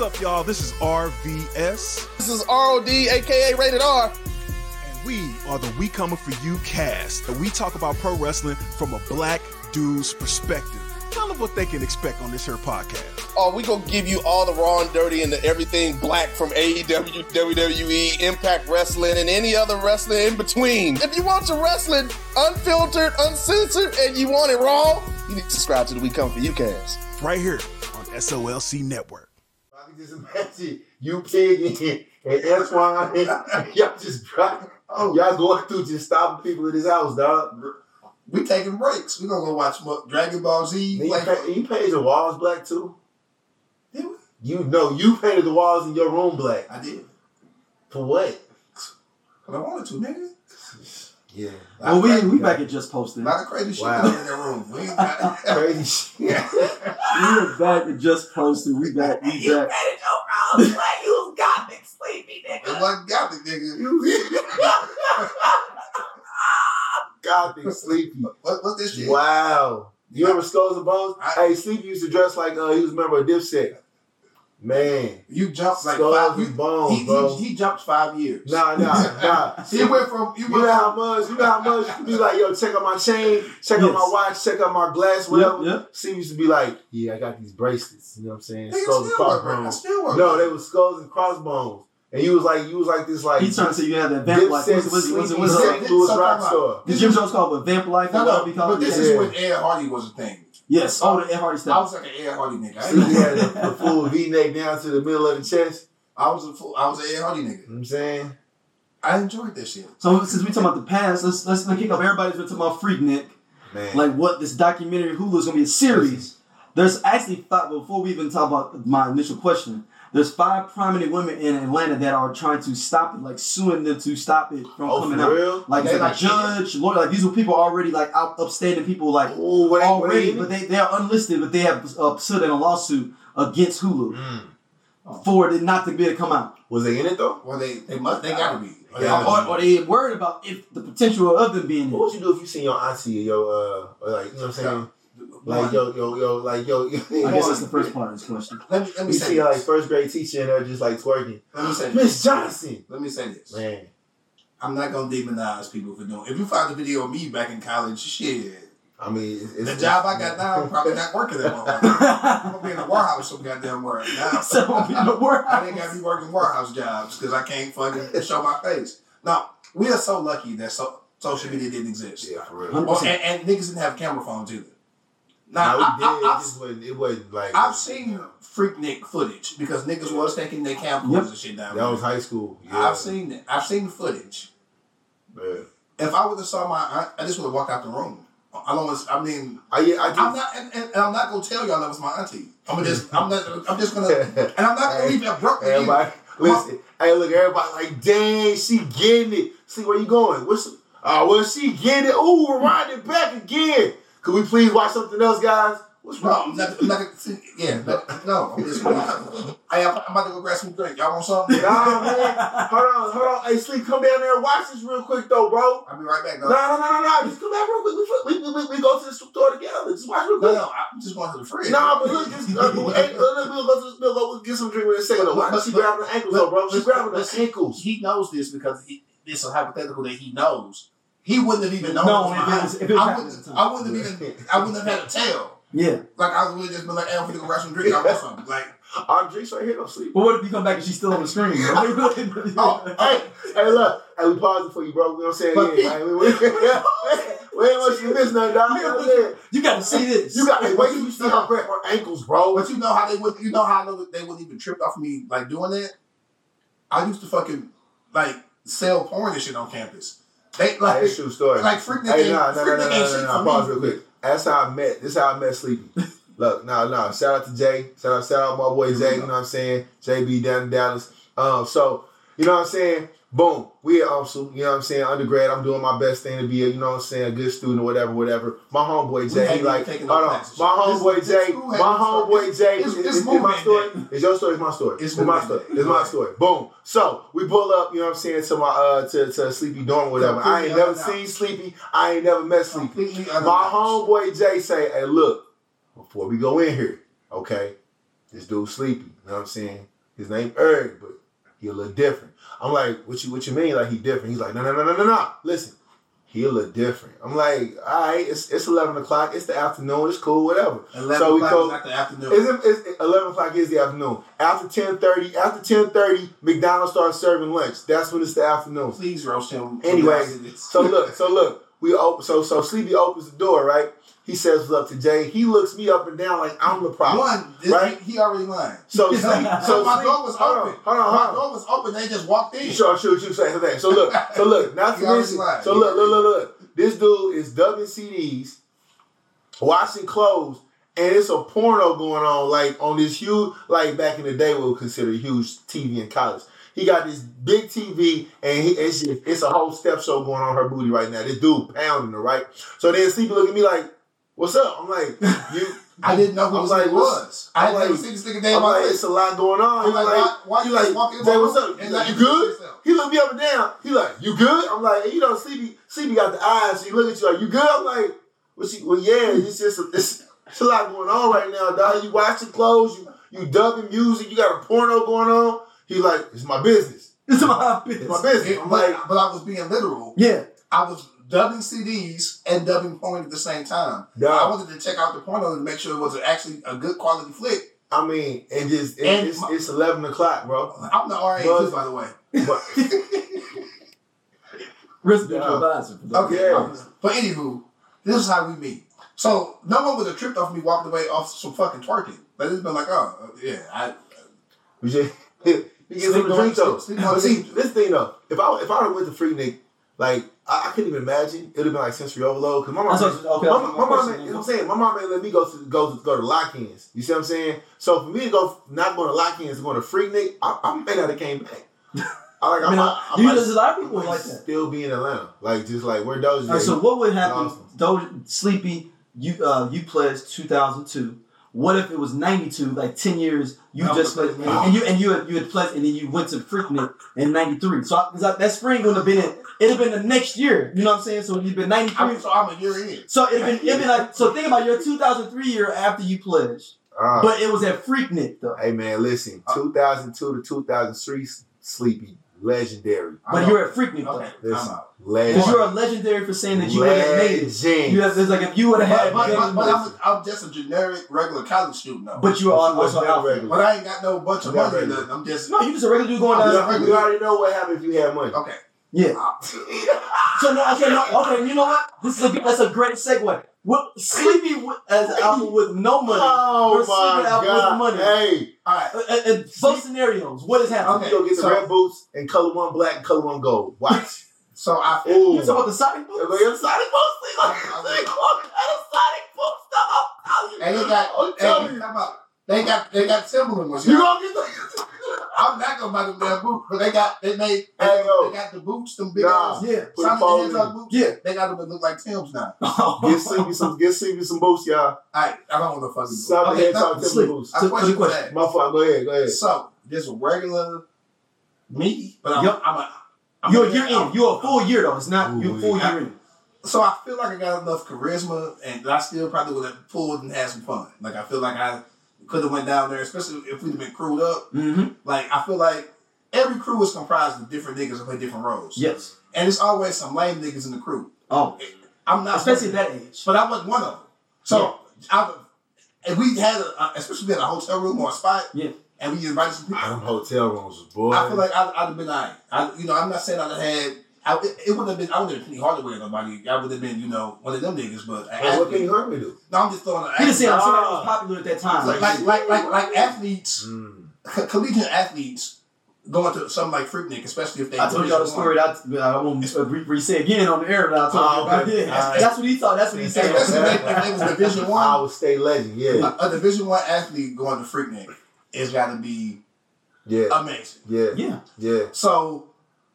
What's up, y'all? This is RVS. This is ROD, aka Rated R. And we are the We Coming For You cast. And we talk about pro wrestling from a black dude's perspective. Tell them what they can expect on this here podcast. Oh, we gonna give you all the raw and dirty and the everything black from AEW, WWE, Impact Wrestling, and any other wrestling in between. If you want your wrestling unfiltered, uncensored, and you want it raw, you need to subscribe to the We Come For You cast. Right here on SOLC Network. Can just imagine you pig and, Antoine, y'all just drive. Oh, y'all going through just stopping people in his house, dog. We taking breaks. We gonna go watch Dragon Ball Z. You, Like, pa- you painted the walls black too. Did we? You know you painted the walls in your room black. I did. For what? Cause I wanted to, nigga. Yeah, Well, we we back at just posted. Not the crazy shit Wow. in that room. We got crazy shit. We are back at just posted. We back. We back. It no problem. You got me sleepy. nigga. It wasn't gothic, nigga. Gothic sleepy. What, what's this shit? Wow. You remember Skulls and Bones? I- hey, Sleepy used to dress like uh, he was a member of Dipset. Man, You jumped like Skulls five. You, Bones, he, bro. he, he jumped five years. Nah, nah, nah. He went from you You went know how much? You know how much you be like, yo, check out my chain, check out my watch, check out my glass, whatever. Yep, yep. Used to be like, yeah, I got these bracelets. You know what I'm saying? Nigga, Skulls and still work, bro. I crossbones. No, they were skulls and crossbones. And you was like, you was like this, like He trying to say you had that vamp life. What's it? What's it? Sleepy, What's Sleepy. it? St. Louis So rock star. The gym show's called what? Vamp life. No, you no, but it? this is when Ed Hardy was a thing. Yes. Oh, the Ed Hardy stuff. I was like an Ed Hardy nigga. I, Sleepy ain't- had the, the full V-neck down to the middle of the chest. I was a full, I was an Ed Hardy nigga. You know what I'm saying? I enjoyed that shit. So since we talking about the past, let's let's let's kick up. Everybody's been talking about Freaknik, Man. like what this documentary Hulu is gonna be a series. There's actually five. Before we even talk about my initial question, there's five prominent women in Atlanta that are trying to stop it, like suing them to stop it from oh, coming for out. real? Like, They like like a judge, lawyer, like these are people already like out upstanding people like Ooh, what they, what already, they, but they they are unlisted, but they have uh, put in a lawsuit against Hulu Mm. for it not to be able to come out, Was they in it though? Well, they they must they gotta be. Yeah. or, or they worried about if the potential of them being What in. would you do if you seen your auntie or your uh or like you know what I'm saying? Like yo yo yo like yo. I guess that's the first part of this question. let me let me You say see like first grade teacher and they're just like twerking. Let me say this. Miss Johnson. Let me say this. Man, I'm not gonna demonize people for doing. If you find a video of me back in college, shit. I mean, it's, The it's job I got now, I'm probably not working that long. I'm gonna be in a warehouse some goddamn work. Now, so in the world, I ain't gotta be working warehouse jobs because I can't fucking show my face. Now, we are so lucky that so, social media didn't exist. yeah for real. Hundred Oh, and, and niggas didn't have camera phones either. Now, No, I, we did. I, it I've, just wasn't. It wasn't like. I've seen Freaknik footage because niggas was taking their camcorders Yep. and shit down that was high school. Yeah. I've seen it. I've seen the footage. Yeah. If I would have saw my aunt, I just would have walked out the room. I don't. want- I mean, I yeah I I'm not, and, and, and I'm not gonna tell y'all that was my auntie. I'm gonna just, I'm not, I'm just gonna, and I'm not gonna leave that abruptly. either. Everybody, listen. Hey, look, everybody like, dang, she getting it. See where you going? What's? Oh, well, she getting it. Ooh, we're riding it back again. Could we please watch something else, guys? What's wrong? I'm not, not yeah, but, no, I'm just gonna, I'm, about to go grab some drink. Y'all want something? Nah, man. Hold on, hold on. Hey, Sleep, come down there and watch this real quick, though, bro. I'll be right back, No, though. no, no, no, no. Just come back real quick. We, we, we, we go to the store together. Just watch real No, quick. no, I'm just going to the fridge. Nah, but look, just, uh, hey, look, look, we'll go to the we'll go get some drink in a second. Though. Why? But- She grabbing the ankles, though, bro. She grabbing the ankles. He knows this because he, it's a hypothetical that he knows. He wouldn't have even known. No, it was if it was- if it was I wouldn't, I wouldn't have even, I wouldn't have had a tell. yeah. Like I would have just been like, hey, I'm finna go grab some drink. I want something. Like, Our drinks right here, don't sleep. But what if you come back and she's still on the screen? bro? Oh, Hey, hey, look. Hey, we paused it for you, bro. You know what I'm saying? But yeah, hey, we, we, we, we ain't want you to miss nothing, dog. You know what I'm saying? you got to see this. You got, hey, wait till you see her grab her ankles, bro. But you know how they would. You know how they, they wouldn't even trip off me like doing that. I used to fucking like sell porn and shit on campus. They like That's true story. like freak Hey, ain't, nah, nah, nah, nah, nah, nah, nah. Pause real quick. That's how I met. This is how I met Sleepy. Look, no, no. Shout out to Jay. Shout out, shout out my boy Jay. You know what I'm saying? JB down in Dallas. Um, so you know what I'm saying? Boom. We at UMSL, you know what I'm saying? Undergrad, I'm doing my best thing to be a, you know what I'm saying, a good student or whatever, whatever. My homeboy Jay, he like, hold on. My homeboy this Jay, school my homeboy. Jay, It's- is, it's is my story. day. It's your story, it's my story. It's It's, my story. It's my story. Boom. So we pull up, you know what I'm saying, to my uh to, to Sleepy dorm or whatever. I ain't never seen Sleepy. I ain't never met Sleepy. My homeboy Jay say, hey, look, before we go in here, okay, this dude sleepy. You know know what I'm saying? His name Eric, but he a little different. I'm like, what you what you mean? Like he different? He's like, no, no, no, no, no, no. Listen, he little different. I'm like, all right, it's it's eleven o'clock. It's the afternoon. It's cool, whatever. 11 so we o'clock go. is not the afternoon. Is it, is, eleven o'clock is the afternoon. After ten thirty, after ten thirty, McDonald's starts serving lunch. That's when it's the afternoon. Please roast him. Anyway, so look, so look, we open. So so Sleepy opens the door, right? He says what's up to Jay. He looks me up and down like I'm the problem. One, this, right? he, he already lying. So So, so my Sleep- door was hold open. On, hold on, My hold door was open. They just walked in. Sure, sure, you say something. So look, so look, not to mention. So look, look, look, look. This dude is dubbing CDs, washing clothes, and it's a porno going on, like on this huge, like back in the day, we would consider huge TV in college. He got this big TV, and he, it's just, it's a whole step show going on her booty right now. This dude pounding her, right? So then Sleepy look at me like, "What's up?" I'm like, "You." I didn't know who I'm this like, was. I I'm like- seen this nigga in I'm like, it's a lot going on. I'm He like, like, why, you like, walking my what's up? and like, you good? He looked me up and down. He like, you good? I'm like, you know, Sleepy, Sleepy got the eyes. He look at you like, you good? I'm like, well, she, well yeah, it's just, a, it's, it's a lot going on right now, dog. You washing clothes, you, you dubbing music, you got a porno going on. He like, it's my business. It's my business. It's my business. I'm but, like, but I was being literal. Yeah. I was dubbing CDs and dubbing porn at the same time. I wanted to check out the porno to make sure it was actually a good quality flick. I mean, and just, it, And it's, my- it's 11 o'clock, bro. I'm the RA But- too, by the way. But, Residential Yeah. advisor. For. Okay. Yeah. um, But anywho, this is how we meet. So no one would have tripped off me walking away off some fucking twerking. But it's been like, oh uh, yeah, I we just, you get Sleep some on- drink though. sleep on But see, this thing though, if I if I would have went to Freaknik, like I, I couldn't even imagine. It'd have been like sensory overload. Cause my mom, That's okay, my, my, my mom, question. you know what I'm saying, my mom ain't let me go to go to go to lock-ins. You see what I'm saying? So for me to go not going to lock-ins going to Freaknik, I, I may not have came back. I like. I mean, I, I, you might- know, there's a lot of people might like that. Still be in Atlanta, like just like where Doja. All right, so what would happen? Awesome. Doja, Sleepy, you uh, you pledged 2002. What if it was 92, like 10 years? You I just would've pledged, pledged and you and you had, you had pledged, and then you went to Freaknik in 93. So I, 'cause I, that spring would have been it. It'd have been the next year. You know what I'm saying? So it'd been 93. I'm, so I'm a year in. So it'd been it'd been like so. Think about your 2003 year after you pledged, Uh, but it was at Freaknik though. hey man, listen, 2002 to 2003, Sleepy, legendary, But you're at Freaknik though. Okay, Listen. I'm out. Because legend, you're a legendary for saying that you wouldn't have made it. legend. You have, it's like if you would have had, But, but, but, but but, I'm, I'm just a generic regular college student though. but you are also Never out. regular. But I ain't got no bunch of money nothing. I'm just No, you just a regular dude going I'm down. just a We already know what happened if you had money. okay. Yeah. So no, okay, no, okay. You know what? This is a that's a great segue. What Sleepy with, as an album with no money Oh versus my Sleepy album god! with money. Hey, All right. Uh, uh, both scenarios. What is happening? I'm gonna go get the so- red boots and color one black and color one gold. Watch. So I Ooh. You talking about the Sonic Go boots? the Sonic boots. They gonna they gonna cut a Sonic boots. dog. I'm telling you. and they got I'm telling hey, you. Come on. They got they got Timberland ones. You gonna get the I'm not gonna buy them damn boots, but they got they made they, Hey, they got the boots, them big Nah. ass Yeah. Put a the in. Boots. Yeah. They got them that look like Tim's now. Get Sleepy some get Sleepy some boots, y'all. I I don't want to fucking Stop the okay, head no, talk Timber boots. I To- to question the was question. that. My fault. Go ahead. Go ahead. So there's a regular me, but I'm, Yup. I'm a I'm You're a- a year in. You're a full year though. It's not. You're a full Ooh, year in. So I feel like I got enough charisma, and I still probably would have pulled and had some fun. Like I feel like I could have went down there, especially if we'd have been crewed up. Mm-hmm. Like I feel like every crew is comprised of different niggas that play different roles. Yes. and it's always some lame niggas in the crew. Oh, I'm not especially at that age. but I wasn't one of them. So I, if we had, a, uh, especially if we a hotel room or a spot, Yeah. and we invited some people, Them hotel rooms was boy. I feel like I'd, I'd have been alright. I, you know, I'm not saying I'd have had. I, it, it wouldn't have been. I wouldn't have been Penny Hardaway or nobody. I would have been, you know, one of them niggas. But an Hey, what athlete- can you me do? no, I'm just throwing. an He just saying I'm saying that Ah. was popular at that time. like, like, like, like, like athletes, Mm. co- collegiate athletes going to something like Freaknik, especially if they. I told y'all the story that I, I won't uh, re- re- say again on the air that I told Oh, you about. okay. Yeah, All right. that's what he thought. That's what he said. Especially if they, if they was Division One. I would stay legend. Yeah, a, a Division One athlete going to Freaknik is got to be yeah, amazing. yeah, Yeah. yeah. So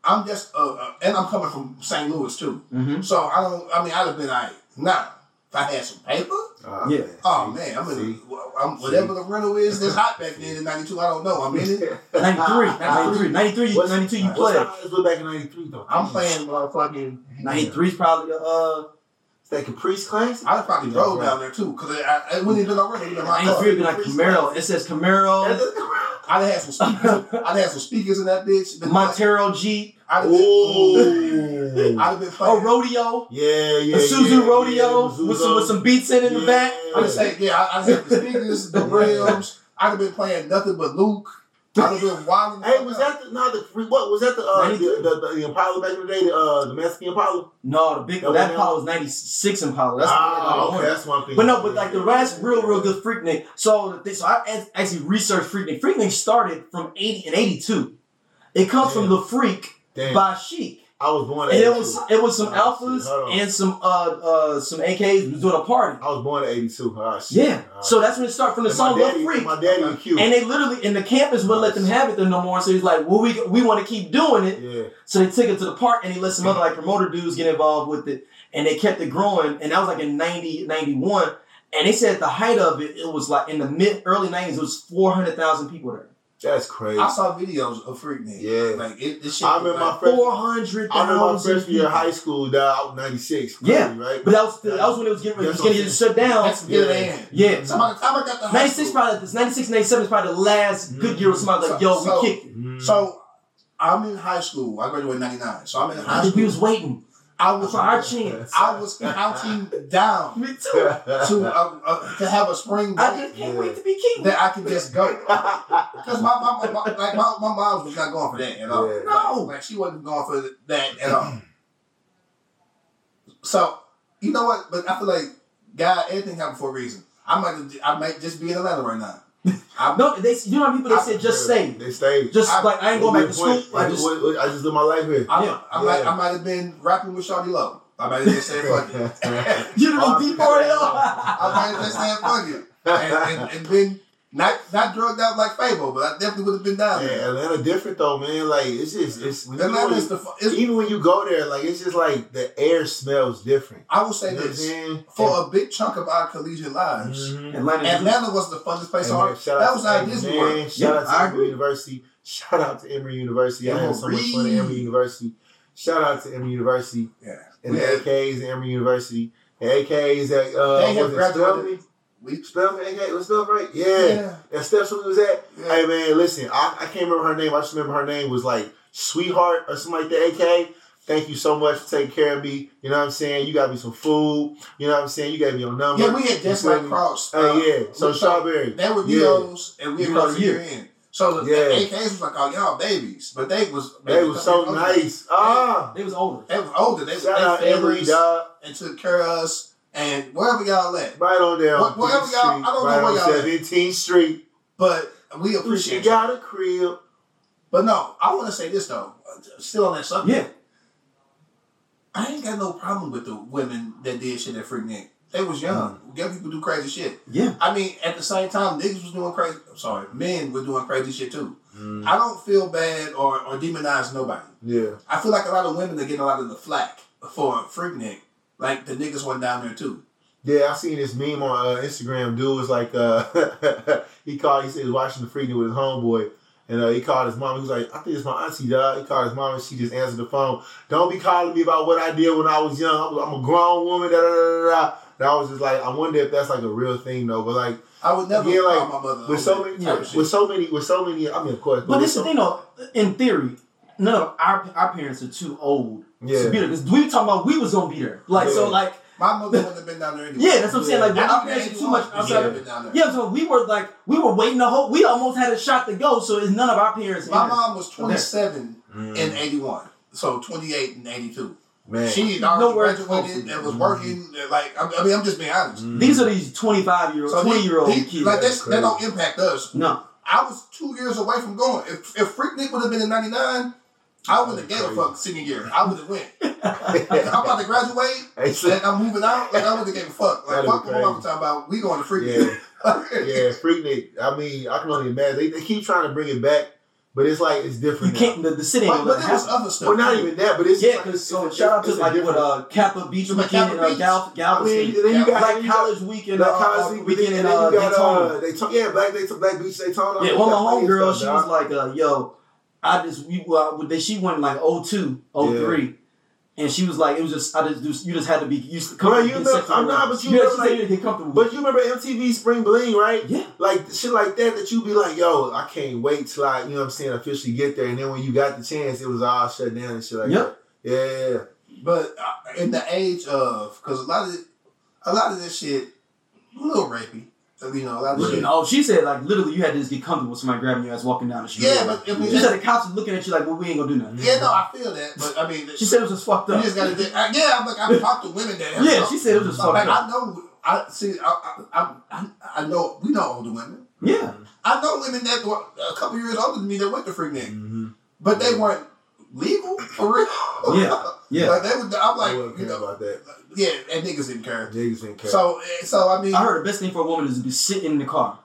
I'm just, uh, uh, and I'm coming from St. Louis too. Mm-hmm. So I don't. I mean, I'd have been like, nah. If I had some paper, Oh, Yeah. man. oh See? man, I'm in. See? I'm, whatever the rental is, that's hot back then in '92. I don't know. I'm in it. 93, 93, 93, What's- 92 you What's played. the highest look back in '93 though? I'm playing motherfucking. 93 is probably uh Is that Caprice class? I probably Yeah, drove right. down there too, cause I, I wouldn't even been already. It'd my I ain't car. feel like Camaro. It says Camaro, I'd have had some speakers. I'd have some speakers in that bitch. Been Montero Jeep, I'd Ooh. I'd have been a rodeo, Yeah, yeah. a Suzu yeah, rodeo yeah, with some with some beats in, in the back. I just say, yeah, I, I had the speakers, the rims. I'd have been playing nothing but Luke. I'd have been wilding. Hey, was that the no the what was that the uh the, the, the, the Impala back in the day the uh the Mexican Impala? No, the big That that Impala was ninety six Impala. That's Ah, okay, that's one thing. But no, but like the last real, real good Freaknik. So, th- so I actually researched Freaknik. Freaknik started from eighty and eighty two. It comes from the Freak Damn, by Chic, I was born. and it was it was some Oh, alphas shit, hold on. and some uh uh some AKs was doing a party. I was born at eighty two. Oh, shit. Yeah, Ah, so that's when it started from the song my "The daddy, Freak." My daddy was cute. And they literally, and the campus wouldn't let them have it there no more. So he's like, "Well, we we want to keep doing it." yeah, So they took it to the park and he let some other like promoter dudes get involved with it and they kept it growing. And that was like in 90, 91. And they said at the height of it, it was like in the mid early 90s, it was 400,000 people there. That's crazy. I saw videos of Freaknik. Yeah. like it. This shit. I remember my like, freshman. 400,000 I remember my freshman year of high school. That I was ninety six. Yeah. right. But that was, still that was when it was getting, it was getting I'm shut down. That's the Yeah. Yeah. So by the time I got to high 96 probably, this 96, 97 is probably the last good year where somebody was like, yo, So- we kicked it. Mm. So I'm in high school. I graduated in '99. So I'm in high I think we was waiting I was our chance. I was counting down Me too. to uh, uh, to have a spring I just can't Yeah. wait to be king. that I could just go. Because my, my, my, my like my, my mom was not going for that at all. Yeah. No. like, like she wasn't going for that at all. so you know what? But I feel like God, everything happened for a reason. I might I might just be in Atlanta right now. I'm, No, they, you know how people they I- said just stay. They stay. Just I- like I ain't going back to school. I just I just live my life here. I, Yeah. I, might. I might have been rapping with Shawty Lo. I might have just said fuck it. you know deep party. I might have just said fuck it. And, and, and been not not drugged out like Fable, but I definitely would have been down Yeah, there. Atlanta different though, man. Like it's just it's when you, Atlanta is the it's, even when you go there, like it's just like the air smells different. I will say You know this saying? for a big chunk of our collegiate lives. Mhm. Atlanta. Atlanta was the funnest place Hey, on man, earth. shout That out was to our hey, Disney World. Shout out to I Emory agree. University. Shout out to Emory University. I had so much fun at Emory. Emory University. Shout out to Emory University Yeah. and We the had- AKs at Emory University. The AKs at uh, They have was graduated- Spelman? We, Spelman AK was Spelman right? Yeah. yeah. That steps where we was at. Yeah. Hey man, listen, I, I can't remember her name. I just remember her name was like Sweetheart or something like that. AK. Thank you so much for taking care of me. You know what I'm saying? You got me some food. You know what I'm saying? You gave me your number. Yeah, we had just like me? Cross. Oh uh, yeah. So we- strawberry. They were Yeah. Neos, and we You were know, a year in. So the, Yeah. the AKs was like, oh, y'all babies. But they was They was so nice. Ah. They was older. They was older. They, Shout out they Emory, families dog. and took care of us. And wherever y'all at. Right on there on Wh- wherever 15th y'all- Street. I don't know right where on y'all at. 17th Street. But we appreciate you. got a crib. But no, I want to say this though. Still on that subject. Yeah. I ain't got no problem with the women that did shit at Freaknik. They was young. Young people do crazy shit. Yeah. I mean, at the same time, niggas was doing crazy. I'm sorry, men were doing crazy shit too. Mm. I don't feel bad or, or demonize nobody. Yeah. I feel like a lot of women are getting a lot of the flack for Freaknik. Like the niggas went down there too. Yeah, I seen this meme on uh, Instagram. Dude was like, uh, he called. He said he was watching the Freaknik with his homeboy, and uh, he called his mom. He was like, "I think it's my auntie, dog." He called his mom, and she just answered the phone. Don't be calling me about what I did when I was young. I'm, I'm a grown woman. Da da da da. da. And I was just like, I wonder if that's like a real thing though. But like, I would never Yeah, like, call my mother with so many, that type of shit. with so many, with so many. I mean, of course, But with this is so- the thing though. In theory, none of our our parents are too old Yeah. to be there. Because we were talking about we was gonna be there. Like so, like my mother wouldn't have been down there anyway. yeah, that's what I'm saying. Like when And our parents are too you much are. outside. You have been down there. Yeah, so we were like we were waiting the whole. We almost had a shot to go. So it's none of our parents. My there. mom was 27 Mm. in 81. So 28 and 82. man. She had already graduated to and was working. Like I I mean, I'm just being honest. Mm. These are these 25 year old, So 20 he- year old he- kids. like That's that's, that don't impact us. no, I was two years away from going. If if Freaknik would have been in '99, I wouldn't have gave a fuck senior year. I would have went. I'm about to graduate Hey, so- and I'm moving out. Like I wouldn't have gave a fuck. Like That'd fuck be what I'm talking about. We going to yeah. Freaknik. yeah, Freaknik. I mean, I can only imagine. They, they keep trying to bring it back, but it's like it's different. You can't. The, the city ain't But, but gonna happen. other stuff. Well, not even that, but it's Yeah, like, because it's, so it's, shout out to it's a like what different- uh Kappa Beach To weekend Kappa in uh, Beach? Gal- I Galveston. mean, then you got Black you College weekend, Black uh, College uh, weekend, weekend and then you got Daytona. uh, Daytona. Yeah, Black Daytona, Black Beach, Daytona. Yeah, one of my Got plenty homegirls, she was like, uh, yo, I just, we, well, she went like 02, 03. And she was like, it was just, I just, you just had to be used to Bro, you I'm not, but you yeah, know, she like- you get comfortable. But you remember MTV Spring Bling, right? yeah, Like shit like that that you be like, yo, I can't wait till I, you know what I'm saying, officially get there. And then when you got the chance, it was all shut down and shit like Yep. that. Yeah. But uh, in the age of, because a lot of a lot of this shit, a little rapey. You know, a Looking- shit. oh, she said like literally you had to just get comfortable with somebody grabbing you as walking down the street. Yeah, but I mean, she said the cops was looking at you like, well, we ain't gonna do nothing. yeah, no, I feel that, but I mean, She said it was just fucked you up. just gotta. I, yeah, I'm like I've talked to women that. Have Yeah, she said it was just fucked like up. I know. I see. I, I, I, I know. We know older women. Yeah, I know women that were a couple years older than me that went to Freaknik, Mm-hmm. but they weren't legal for real. Yeah, yeah. Like they was. I'm like, wouldn't you know, about that. Yeah, and niggas didn't care. Niggas didn't care. So, eh, so I mean, I heard the best thing for a woman is to be sitting in the car,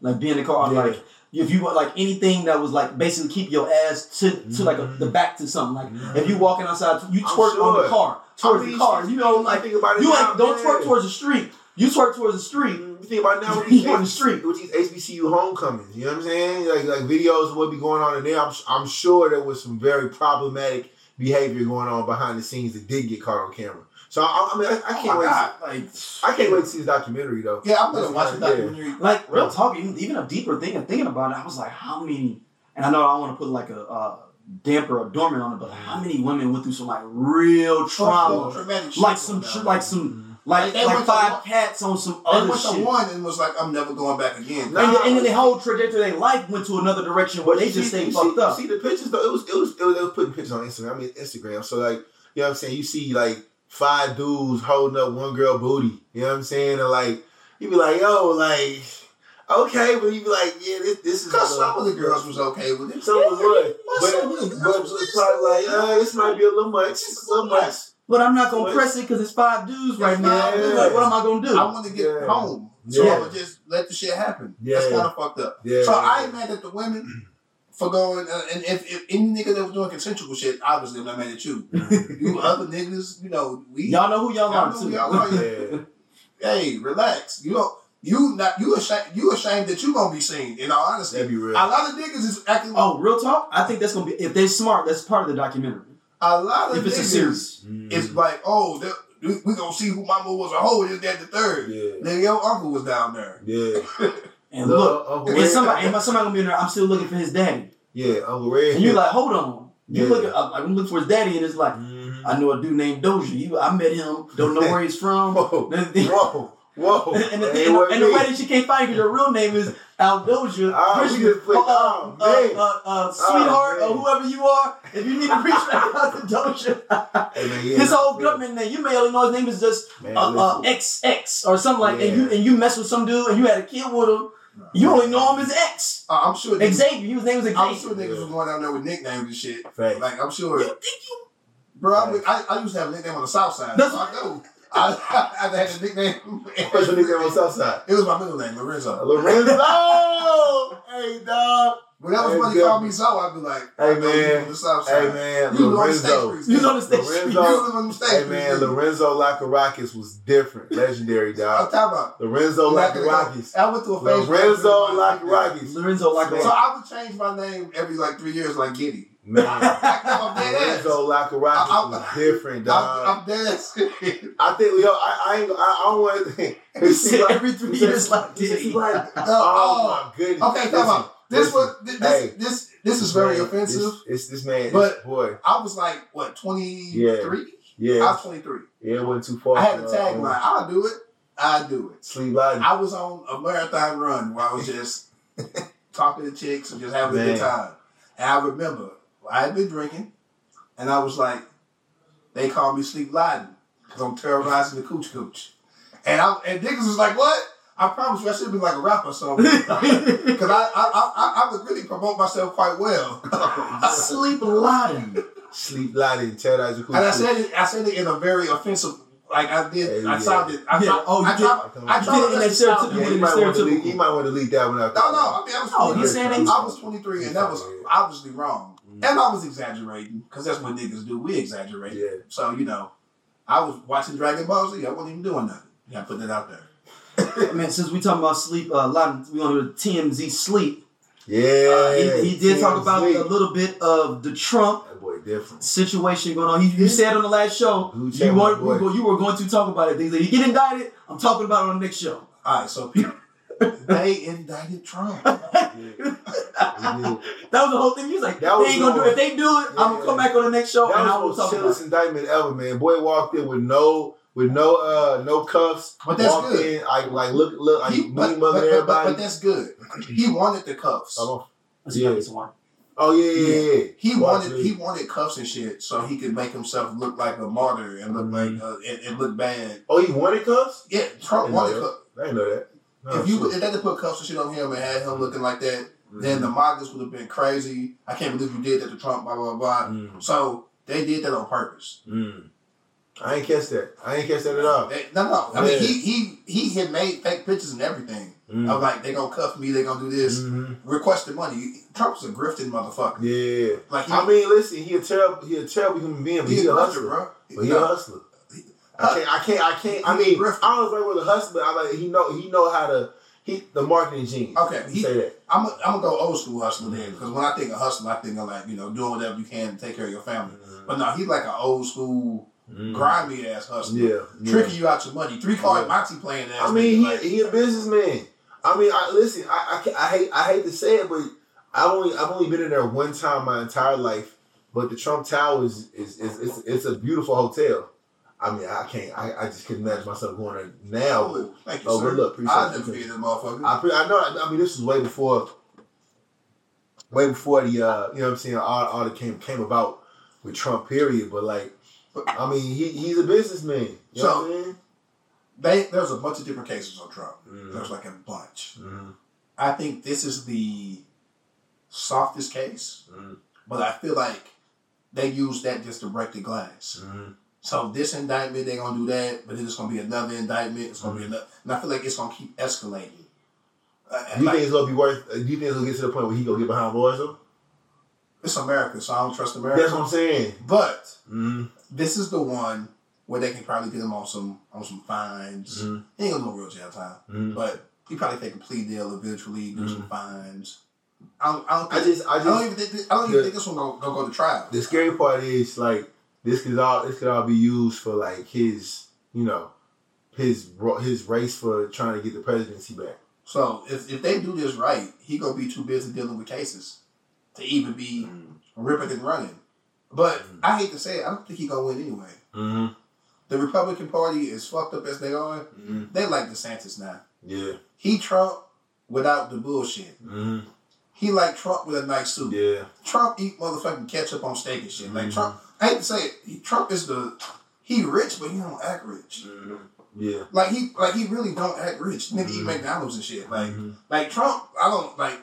like be in the car, Yeah. like if you want like anything that was like basically keep your ass to to like a, the mm-hmm. back to something. Like if you mm-hmm. walking outside, you I'm twerk on the car towards I mean, the car. You know, I like think about it you now, ain't don't yeah. twerk towards the street. You twerk towards the street. Mm-hmm. You think about now with these, You on the street. with these HBCU homecomings, you know what I'm saying? Like like videos of what be going on in there. I'm, I'm sure there was some very problematic behavior going on behind the scenes that did get caught on camera. So I, I mean, I, I oh can't my wait. God, To, like, I can't wait to see this documentary though. yeah, I'm gonna That's watch the not- yeah. documentary. Like real talk, even, even a deeper thing and thinking about it, I was like, how many? And I know I don't want to put like a uh, damper or dormant on it, but how many women went through some like real trauma, Traumatic shit like some going like some like They like five one- cats on some They other went to shit. one and was like, I'm never going back again. Nah. And, then- and then the whole trajectory of their life went to another direction where they you just see, stayed you fucked see, up. See the pictures though. It was it was, it was they was putting pictures on Instagram. I mean Instagram. So like you know what I'm saying. You see like five dudes holding up one girl booty. You know what I'm saying? And like you be like yo like okay, but you be like yeah this this is Because uh, some of the girls was okay with it. Some was what, But but some of the but girls it was was probably like uh, this might be a little much, a little much. But I'm not gonna What? press it because it's five dudes right now. five. Like, what am I gonna do? I want to get Yeah. home. So Yeah. I would just let the shit happen. Yeah. That's kind of fucked up. Yeah. So I ain't mad at the women for going, uh, and if, if any nigga that was doing consensual shit, obviously I'm not mad at you. you other niggas, you know, we. y'all know who y'all Y'all are too. y'all are. Yeah. Hey, relax. You don't. You not you ashamed. You ashamed that you gonna be seen. In all honesty, That'd be real. a lot of niggas is acting. oh, real talk. I think that's gonna be if they're smart. That's part of the documentary. a lot of If it's a series. it's like, oh, we, gonna see who mama was a hoe. This, that, the third. Yeah. Nigga, your uncle was down there. Yeah. And The look, Red- somebody, and somebody gonna be in there. I'm still looking for his daddy. Yeah, Uncle Red. And you're like, hold on. You Yeah. look at, I'm looking for his daddy, and it's like, Mhm. I know a dude named Doja. You, I met him. Don't know where he's from. Whoa, whoa, whoa. and, the, and, the, and the way that she can't find because your real name is Aldoja. Ah, we Christian. just put- uh, oh, uh, uh, uh, sweetheart, man. or whoever you are, if you need to reach back out to Doja, Hey, man, yeah, his whole government name, you may only know his name is just. Man, uh, uh. XX or something like, and you and you mess with some dude and you had a kid with him. You only know him as X. Uh, I'm sure. Niggas, Xavier. His name was Xavier. I'm sure niggas was going down there with nicknames and shit. Facts. Like I'm sure. You think you? Bro, I, would- I, I used to have a nickname on the south side. That's- so I know. I, I had a nickname. What's your nickname on Southside? It was my middle name, Lorenzo. Lorenzo! hey, dog. Whenever Hey, somebody Bill. called me so, I'd be like, Hey, I you man. from the south side. Hey, man. You live on the state Lorenzo. You know the state Lorenzo. You live on the state Hey, man. Lorenzo Lackarakis was different. Legendary, I'm dog. talking about. Lorenzo Lackarakis. I went to a phase. Lorenzo Lackarakis. Lorenzo like So I would change my name every like three years, like Diddy. Man. I'm. Lorenzo Lackarakis I- I- was different, dog. I'm, I'm dead ass. I think yo, I, I ain't. I, I don't want to. He said every three years like Diddy. oh oh, my goodness. okay, come on. This was this Hey. this, this this is very man, offensive. It's this, this man, But- this boy, I was like what twenty three. I yeah, was twenty three. yeah, it wasn't too far. I had a from, uh, tagline. I'll do it. I do it. Sleep light. I was on a marathon run where I was just talking to chicks and just having a good time. And I remember I had been drinking, and I was like, they call me Sleep Laden because I'm terrorizing the cooch cooch. And I and niggas was like, what? I promise you, I should have been like a rapper or something. Because I, I, I, I, I would really promote myself quite well. Sleep Laden. Sleep light and terrorize the And I said it, I said it in a very offensive, like I did. Yeah, I yeah. sounded. I, Yeah, tried- oh, you I did- tried. I You tried did it my in best that to stereotypical- Yeah, you might want to stereotypical. delete. You might want to delete that one out. No, no. I mean, I was. Oh, 23. he's saying I he's- was 23, and that was obviously wrong. Mm. And I was exaggerating because that's what niggas do. We exaggerate. Yeah. So you know, I was watching Dragon Ball Z. I wasn't even doing nothing. Yeah, I put that out there. Man, since we talking about sleep, uh, Laden, we on to TMZ sleep. Yeah. Uh, he, he did talk about a little bit of the Trump different. situation going on. He, you said on the last show you were, boy? you were going to talk about it. Things like you get indicted. I'm talking about it on the next show. All right, so people, they indicted Trump. that was the whole thing. He was like, That they was ain't gonna do it. If they do it, I'm gonna come back on the next show That and I will talk most about it. indictment ever, man. Boy walked in with no with no uh no cuffs. But that's good. in like like look look like He, me but, but, mother but, but, everybody. but that's good. He wanted the cuffs. oh Yeah. get this oh, yeah yeah yeah. yeah. He Watch wanted me. he wanted cuffs and shit so he could make himself look like a martyr and look Mhm. like uh, and, and look bad. Oh, he wanted cuffs. Yeah, Trump wanted cuffs. I didn't know that. Oh, if you shit. if they had put cuffs and shit on him and had him looking like that, then Mm-hmm. the MAGAs would have been crazy. I can't believe you did that to Trump. Blah blah blah. Mm. So they did that on purpose. Mm. I ain't catch that. I ain't catch that at all. They, no, no. I mean, he he he had made fake pictures and everything. Mm. Of like they gonna cuff me, they gonna do this. Mhm. Requested money. Trump's a grifting motherfucker. Yeah. Like he, I mean, listen, he a terrible, he a terrible human being, but he he, a a hustler. bro. But he No. a hustler. I can't, I can't, I can't. I mean. I don't know if with a hustler, but I like he know, he know how to, he the marketing genius. Okay, he, say that. I'm i I'm gonna go old school hustler then because when I think of hustler, I think of like you know doing whatever you can to take care of your family. But no, he's like an old school Mm. grimy ass hustler. Yeah, yeah. tricking you out your money. Three card Yeah. Monty playing ass. I mean, he, like, he a businessman. I mean, I listen. I, I, I hate I hate to say it, but I've only I've only been in there one time my entire life. But the Trump Tower is is, is it's, it's a beautiful hotel. I mean, I can't. I, I just couldn't imagine myself going there now. But oh, thank you, Oh, sir. but look, appreciate I you. never be this motherfucker. I pre- I know. I mean, this was way before, way before the uh, you know what I'm saying all, all that came came about with Trump. Period. But like, I mean, he he's a businessman. You know So- what I'm saying? they there's a bunch of different cases on Trump. Mhm. There's like a bunch. Mhm. I think this is the softest case, Mhm. but I feel like they use that just to break the glass. Mhm. So this indictment, they're gonna do that, but then it's gonna be another indictment. It's gonna be another, and I feel like it's gonna keep escalating. Uh, Do you like, think it's gonna be worth? uh, Do you think it's gonna get to the point where he gonna get behind bars though? it's America, so I don't trust America. That's what I'm saying. But Mm-hmm. This is the one where they can probably get him on some on some fines. Mhm. He ain't gonna do no real jail time, Mhm. but he probably take a plea deal eventually, do some Mhm. fines. I don't, I don't I just, I I don't just, even think. I don't even the- think this one gonna, gonna go to trial. the scary part is like this could all this could all be used for like his, you know, his his race for trying to get the presidency back. So if, if they do this right, he gonna be too busy dealing with cases to even be ripping and running. But I hate to say it, I don't think he gonna win anyway. Mm-hmm. The Republican Party is fucked up as they are. Mm-hmm. They like DeSantis now. Yeah. He Trump without the bullshit. Mm-hmm. He like Trump with a nice suit. Yeah. Trump eat motherfucking ketchup on steak and shit. Like Mhm. Trump, I hate to say it, he, Trump is the he rich, but he don't act rich. Mm-hmm. Yeah. Like he like he really don't act rich. Nigga eat. McDonald's and shit. Like like Trump, I don't like.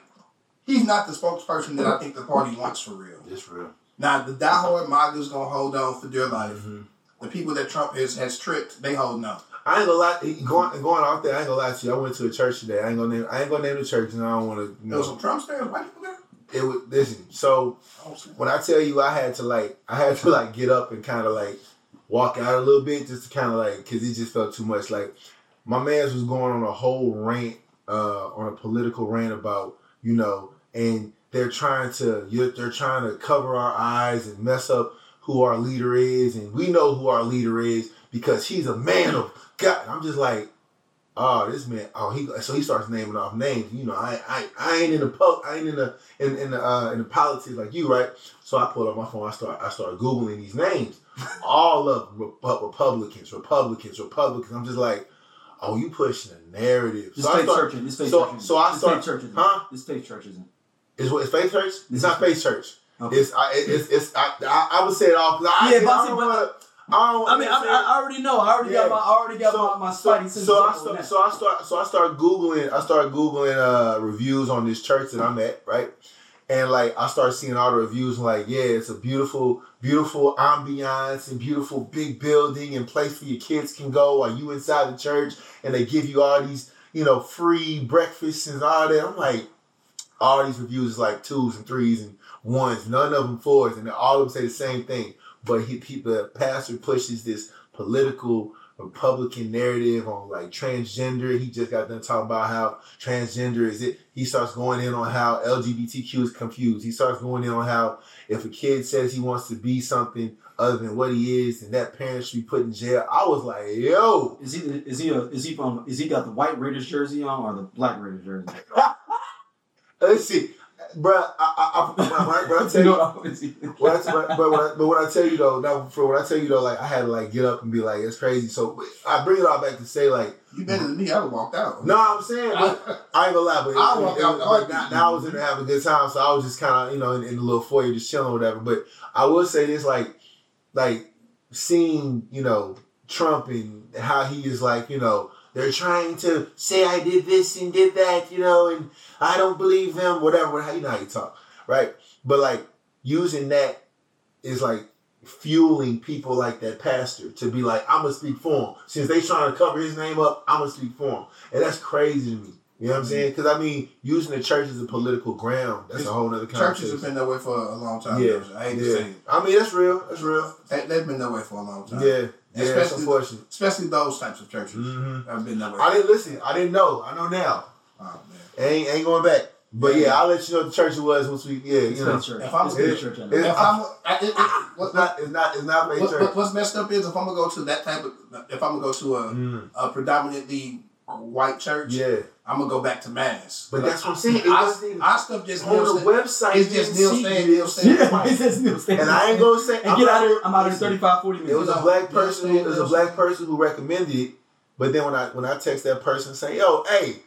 He's not the spokesperson that I think the party wants for real. It's real. Now the diehard MAGA's gonna hold on for dear life. Mm-hmm. The people that Trump has has tricked, they holding on. I ain't gonna lie. Going going off there, I ain't gonna lie to you. I went to a church today. I ain't gonna name. I ain't gonna name the church, and I don't want to. You There was know, some Trump stairs. White people there. it was listen. So see. when I tell you, I had to like, I had to like get up and kind of like walk out a little bit, just to kind of like, because it just felt too much. Like my man's was going on a whole rant, uh, on a political rant about you know, and they're trying to, they're trying to cover our eyes and mess up who our leader is, and we know who our leader is because he's a man of God. I'm just like. Oh, this man! Oh, he so he starts naming off names. You know, I I, I ain't in the po- I ain't in the in, in the uh, in the politics like you, right? So I pull up my phone. I start I start googling these names. All of them, Republicans, Republicans, Republicans. I'm just like, oh, you pushing a narrative. Just So I fake start, churches. It's fake so- churches. so I start- fake churches. huh? It's fake churches. Is what? It's faith church? It's not faith church. Okay. It's I, it's it's I, I, I would say it all. I, Yeah, I, but I don't but- wanna, I don't. I mean, I, I already know. I already Yeah. got my, I already got So- my, my so, spidey so I start, so I start, so I start googling. I start googling uh, reviews on this church that I'm at, right? And like I start seeing all the reviews, and like, yeah, it's a beautiful, beautiful ambiance and beautiful big building and place where your kids can go while you inside the church, and they give you all these, you know, free breakfasts and all that. I'm like, all these reviews is like twos and threes and ones, none of them fours, and all of them say the same thing. But he, he the pastor pushes this political Republican narrative on like transgender. He just got done talking about how transgender is it. He starts going in on how LGBTQ is confused. He starts going in on how if a kid says he wants to be something other than what he is, and that parent should be put in jail. I was like, yo, Is he is he a, is he from is he got the white Raiders jersey on or the black Raiders jersey? let's see, bruh. I, I, I, when I, when I tell you, know, What I, but, but, when I, but when I tell you though, now for what I tell you though, like I had to like get up and be like, it's crazy. So I bring it all back to say like, You better than me. I would walked out. no, I'm saying, but I ain't gonna lie, but, I walk it- out it- the but heartbeat. now, now I was in there having a good time, so I was just kind of you know in, in the little foyer just chilling or whatever. But I will say this, like, like seeing you know Trump and how he is like you know they're trying to say I did this and did that, you know, and I don't believe them, whatever. How you know how you talk, right? But like using that is like fueling people like that pastor to be like, I'm gonna speak for him. Since they trying to cover his name up, I'm gonna speak for him. And that's crazy to me. You know what I'm mm-hmm. saying? Because I mean, using the church as a political ground, that's a whole other Churches have been that way for a long time. Yeah, I yeah. I mean, that's real. That's real. They, they've been that way for a long time. Yeah, yeah. That's Especially- unfortunate. Especially those types of churches hmm have been that way. I didn't listen. I didn't know. I know now. oh, man. Ain't ain't going back. But yeah, I'll let you know what the church it was once we. Yeah, It's you been know, church. If I'm- It's been church. I know. If I'm, I, it, it, what, it's not. It's not. It's not a what, church. what- what's messed up is if I'm gonna go to that type of, if I'm gonna go to a, Mm, a predominantly white church, yeah, I'm gonna go back to mass. but that's what I'm saying. Our, wasn't even our stuff just on the website. It's just Neil you. Neil Stan. Yeah, it says Neil Stanley. And I ain't gonna say. And get out of here. I'm out of listen, 35, 40 minutes. It was a black person. It was a black person who recommended it. But then when I when I text that person say, "Yo, hey,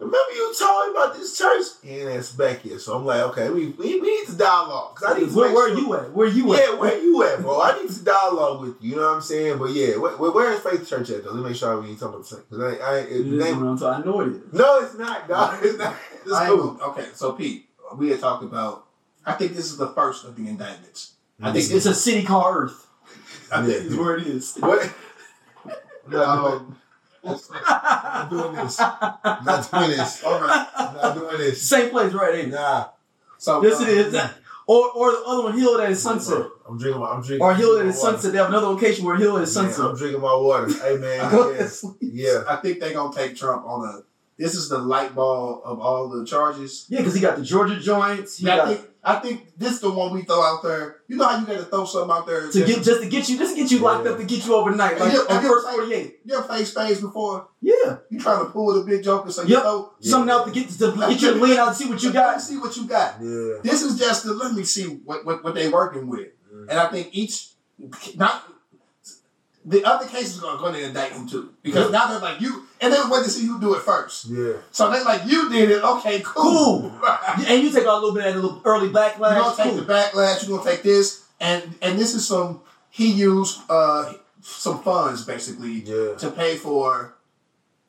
remember you told me about this church?" He ain't answer back yet. So I'm like, okay, we we, we need to dialogue because I need to Where, make where sure- you at? Where you at? Yeah, where you at, bro? I need to dialogue with you. You know what I'm saying? But yeah, where, where, where is Faith Church at though? Let me make sure we ain't talking about the same. Cause I, I, it, It is name, what I'm talking- I know it is. no, it's not. dog. it's not. It's cool. okay, so Pete, we had talked about. I think this is the first of the indictments. I think it's a city called Earth. I think Is where it is. What? I'm not doing, I'm doing this. I'm not doing this. all right. I'm not doing this. Same place, right? Ain't? Nah. So Yes, uh, it is. Or or the other one, Hill at Sunset. I'm drinking. My, I'm drinking. Or Hill at. Sunset. They have another location where Hill at Man, Sunset. I'm drinking my water. Hey man. Go yeah. to sleep. yeah. I think they're gonna take Trump on a. This is the light ball of all the charges. Yeah, because he got the Georgia joints. He I got think I think this is the one we throw out there. You know how you got to throw something out there to get just to get you, just to get you locked Yeah. up to get you overnight, like Yeah, on yeah, first forty eight. You ever played spades before? Yeah, You trying to pull the big joker, so you Yep. know. something out to get to get you to lean out and see what you got. see what you got. Yeah. This is just to let me see what what, what they working with, and I think each not the other cases are going to indict him too because now they're like you, and they're waiting to see who do it first. Yeah. So they're like you did it, okay, cool. Cool. And you take a little bit of that little early backlash. You're gonna take Cool. the backlash. You're gonna take this, and and this is some he used uh some funds basically Yeah. to pay for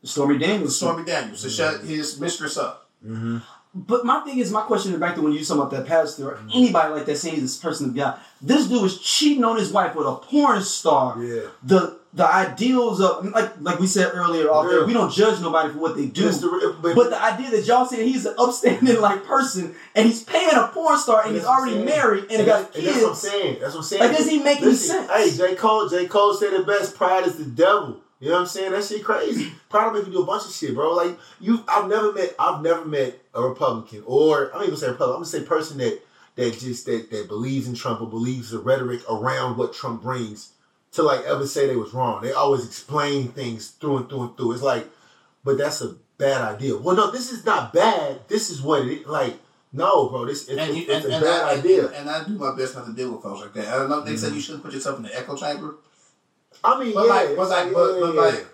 Stormy Daniels. Stormy Daniels to shut his mistress up. Mm-hmm. But my thing is, my question is back to when you talking about that pastor or anybody like that saying this person of God. This dude was cheating on his wife with a porn star. Yeah. The the ideals of like like we said earlier off there, we don't judge nobody for what they do. The, but, But the idea that y'all saying he's an upstanding like person and he's paying a porn star and he's That's what I'm already married and, and got that's, and that's what I'm saying. That's what I'm saying. Like, doesn't he make any sense? Hey, J. Cole, J. Cole said it best, pride is the devil. You know what I'm saying? That shit crazy. Will make you do a bunch of shit, bro. Like you I've never met I've never met a Republican or I'm even say Republican, I'm gonna say person that that just that that believes in Trump or believes the rhetoric around what Trump brings to like ever say they was wrong. They always explain things through and through and through. It's like, but that's a bad idea. Well, no, this is not bad. This is what it Like, no, bro, this it's, And, you, it's and, a and bad I, idea. And, I do my best not to deal with folks like that. I don't know. They Mm-hmm. said you shouldn't put yourself in the echo chamber. I mean, But yeah, like, but like, yeah, but, but yeah, like,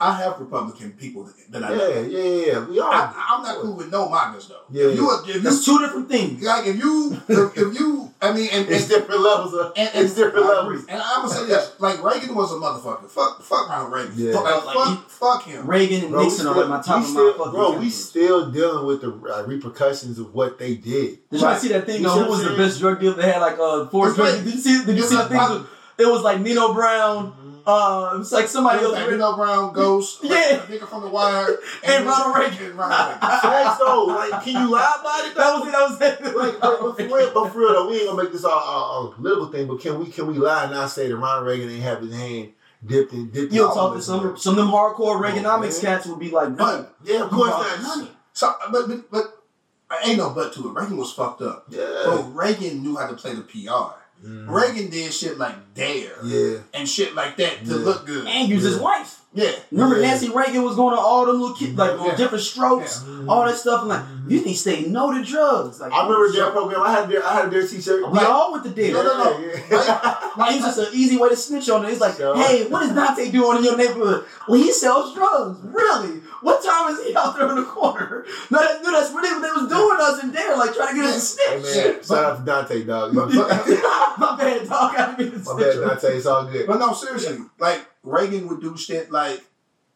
I have Republican people that, that I know. yeah, yeah, yeah, yeah. We are. I, I'm not cool with no MAGAs though. Yeah, if you, if you, That's two different things. like, if you, if, if you, I mean, and, it's and, different levels of. and, and it's different I, levels. And I'm gonna say this: like Reagan was a motherfucker. Fuck, fuck Ronald Reagan. Yeah. Fuck, Like, fuck, he- fuck him. Reagan and Bro, we Nixon are still- like my top we of still- my fucking Bro, we categories. still dealing with the uh, repercussions of what they did. Did you see that thing You though? see Who was I'm the best drug dealer? They had like uh four It's like- Did you see? Did you see the things? It was like Nino Brown. Uh, it was like somebody It was else. like Nino Brown, Ghost, Yeah. like, nigga from the Wire, And Ronald Reagan. and Ronald Reagan. Facts though, like, can you lie about it? That was it. That was it. Like, but, but for real, but for real though, we ain't gonna make this all, all, all a political thing. But can we can we lie and not say that Ronald Reagan ain't have his hand dipped in, dipped You'll all talk to some money. some of them hardcore Reaganomics man. cats will be like, no, But Yeah, of course You brought not. money. so, but but but ain't no but to it. Reagan was fucked up. Yeah. But Reagan knew how to play the PR. Mhm. Reagan did shit like Dare Yeah. and shit like that to Yeah. look good. and use his wife. Yeah. Remember Yeah. Nancy Reagan was going to all them little kids like on Diff'rent Strokes, Yeah. all that stuff. I'm like, you need to say no to drugs. Like I remember their program. I had their I had their t-shirt. We all went to Dare. No, no, no. Yeah. Like, it's just an easy way to snitch on it. It's like, Sure. hey, what is Dante doing in your neighborhood? Well, he sells drugs. Really? What time is he out there in the corner? No, that, no that's really what they was doing to us in there, like trying to get us to Hey man, shout out to Dante, dog. You know what I'm saying? My bad, dog. I didn't mean to My bad, Dante. It's all good. But no, seriously, like Reagan would do shit like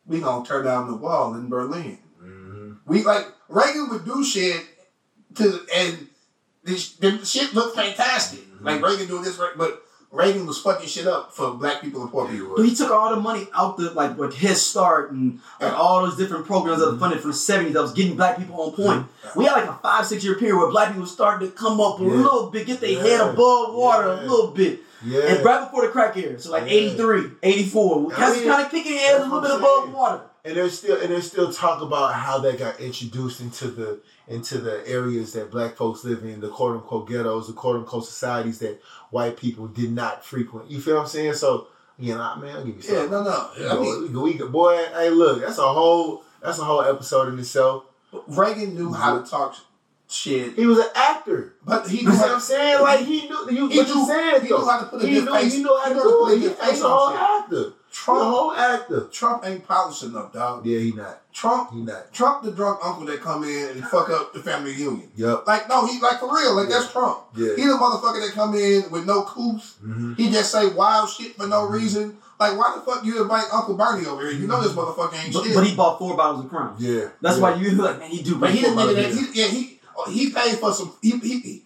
we gonna tear down the wall in Berlin. Mhm. We like Reagan would do shit to and this the shit looked fantastic. Like Reagan doing this, right? But Reagan was fucking shit up for black people and poor people. But he took all the money out the like with Head Start and like all those different programs that were mm-hmm. funded from the seventies that was getting black people on point. We had like a five six year period where black people started to come up a Yeah. little bit, get their Yeah. head above water Yeah. a little bit. Yeah. And right before the crack era, so like Yeah. 83, 84, I mean, kind of kicking their heads a little bit I'm above water. and there's still and there's still talk about how that got introduced into the into the areas that black folks live in, the quote unquote ghettos, the quote unquote societies that white people did not frequent. You feel what I'm saying? So you know, man, I'll give you Yeah, something. no, no. We I mean, we boy, hey, look, that's a whole that's a whole episode in itself. Reagan knew how to talk shit, He was an actor. but he You knew know what I'm saying? Like he knew you He what you knew- saying he knew how to put a he good knew, face- He knew how he to knew how to put a good face on whole shit. actor. Trump. whole actor. Trump ain't polished enough, dog. Yeah, he not. Trump, He not. Trump, the drunk uncle that come in and fuck up the family union. Yep. Like, no, he like for real. Like that's Trump. Yeah. He the motherfucker that come in with no couth. hmm He just say wild shit for no reason. Like, why the fuck you invite Uncle Bernie over here? You know this motherfucker ain't But, shit. but he bought four bottles of Crown. Yeah. That's yeah. why you like, man, he do. But he didn't nigga that he yeah he he paid for some he he he,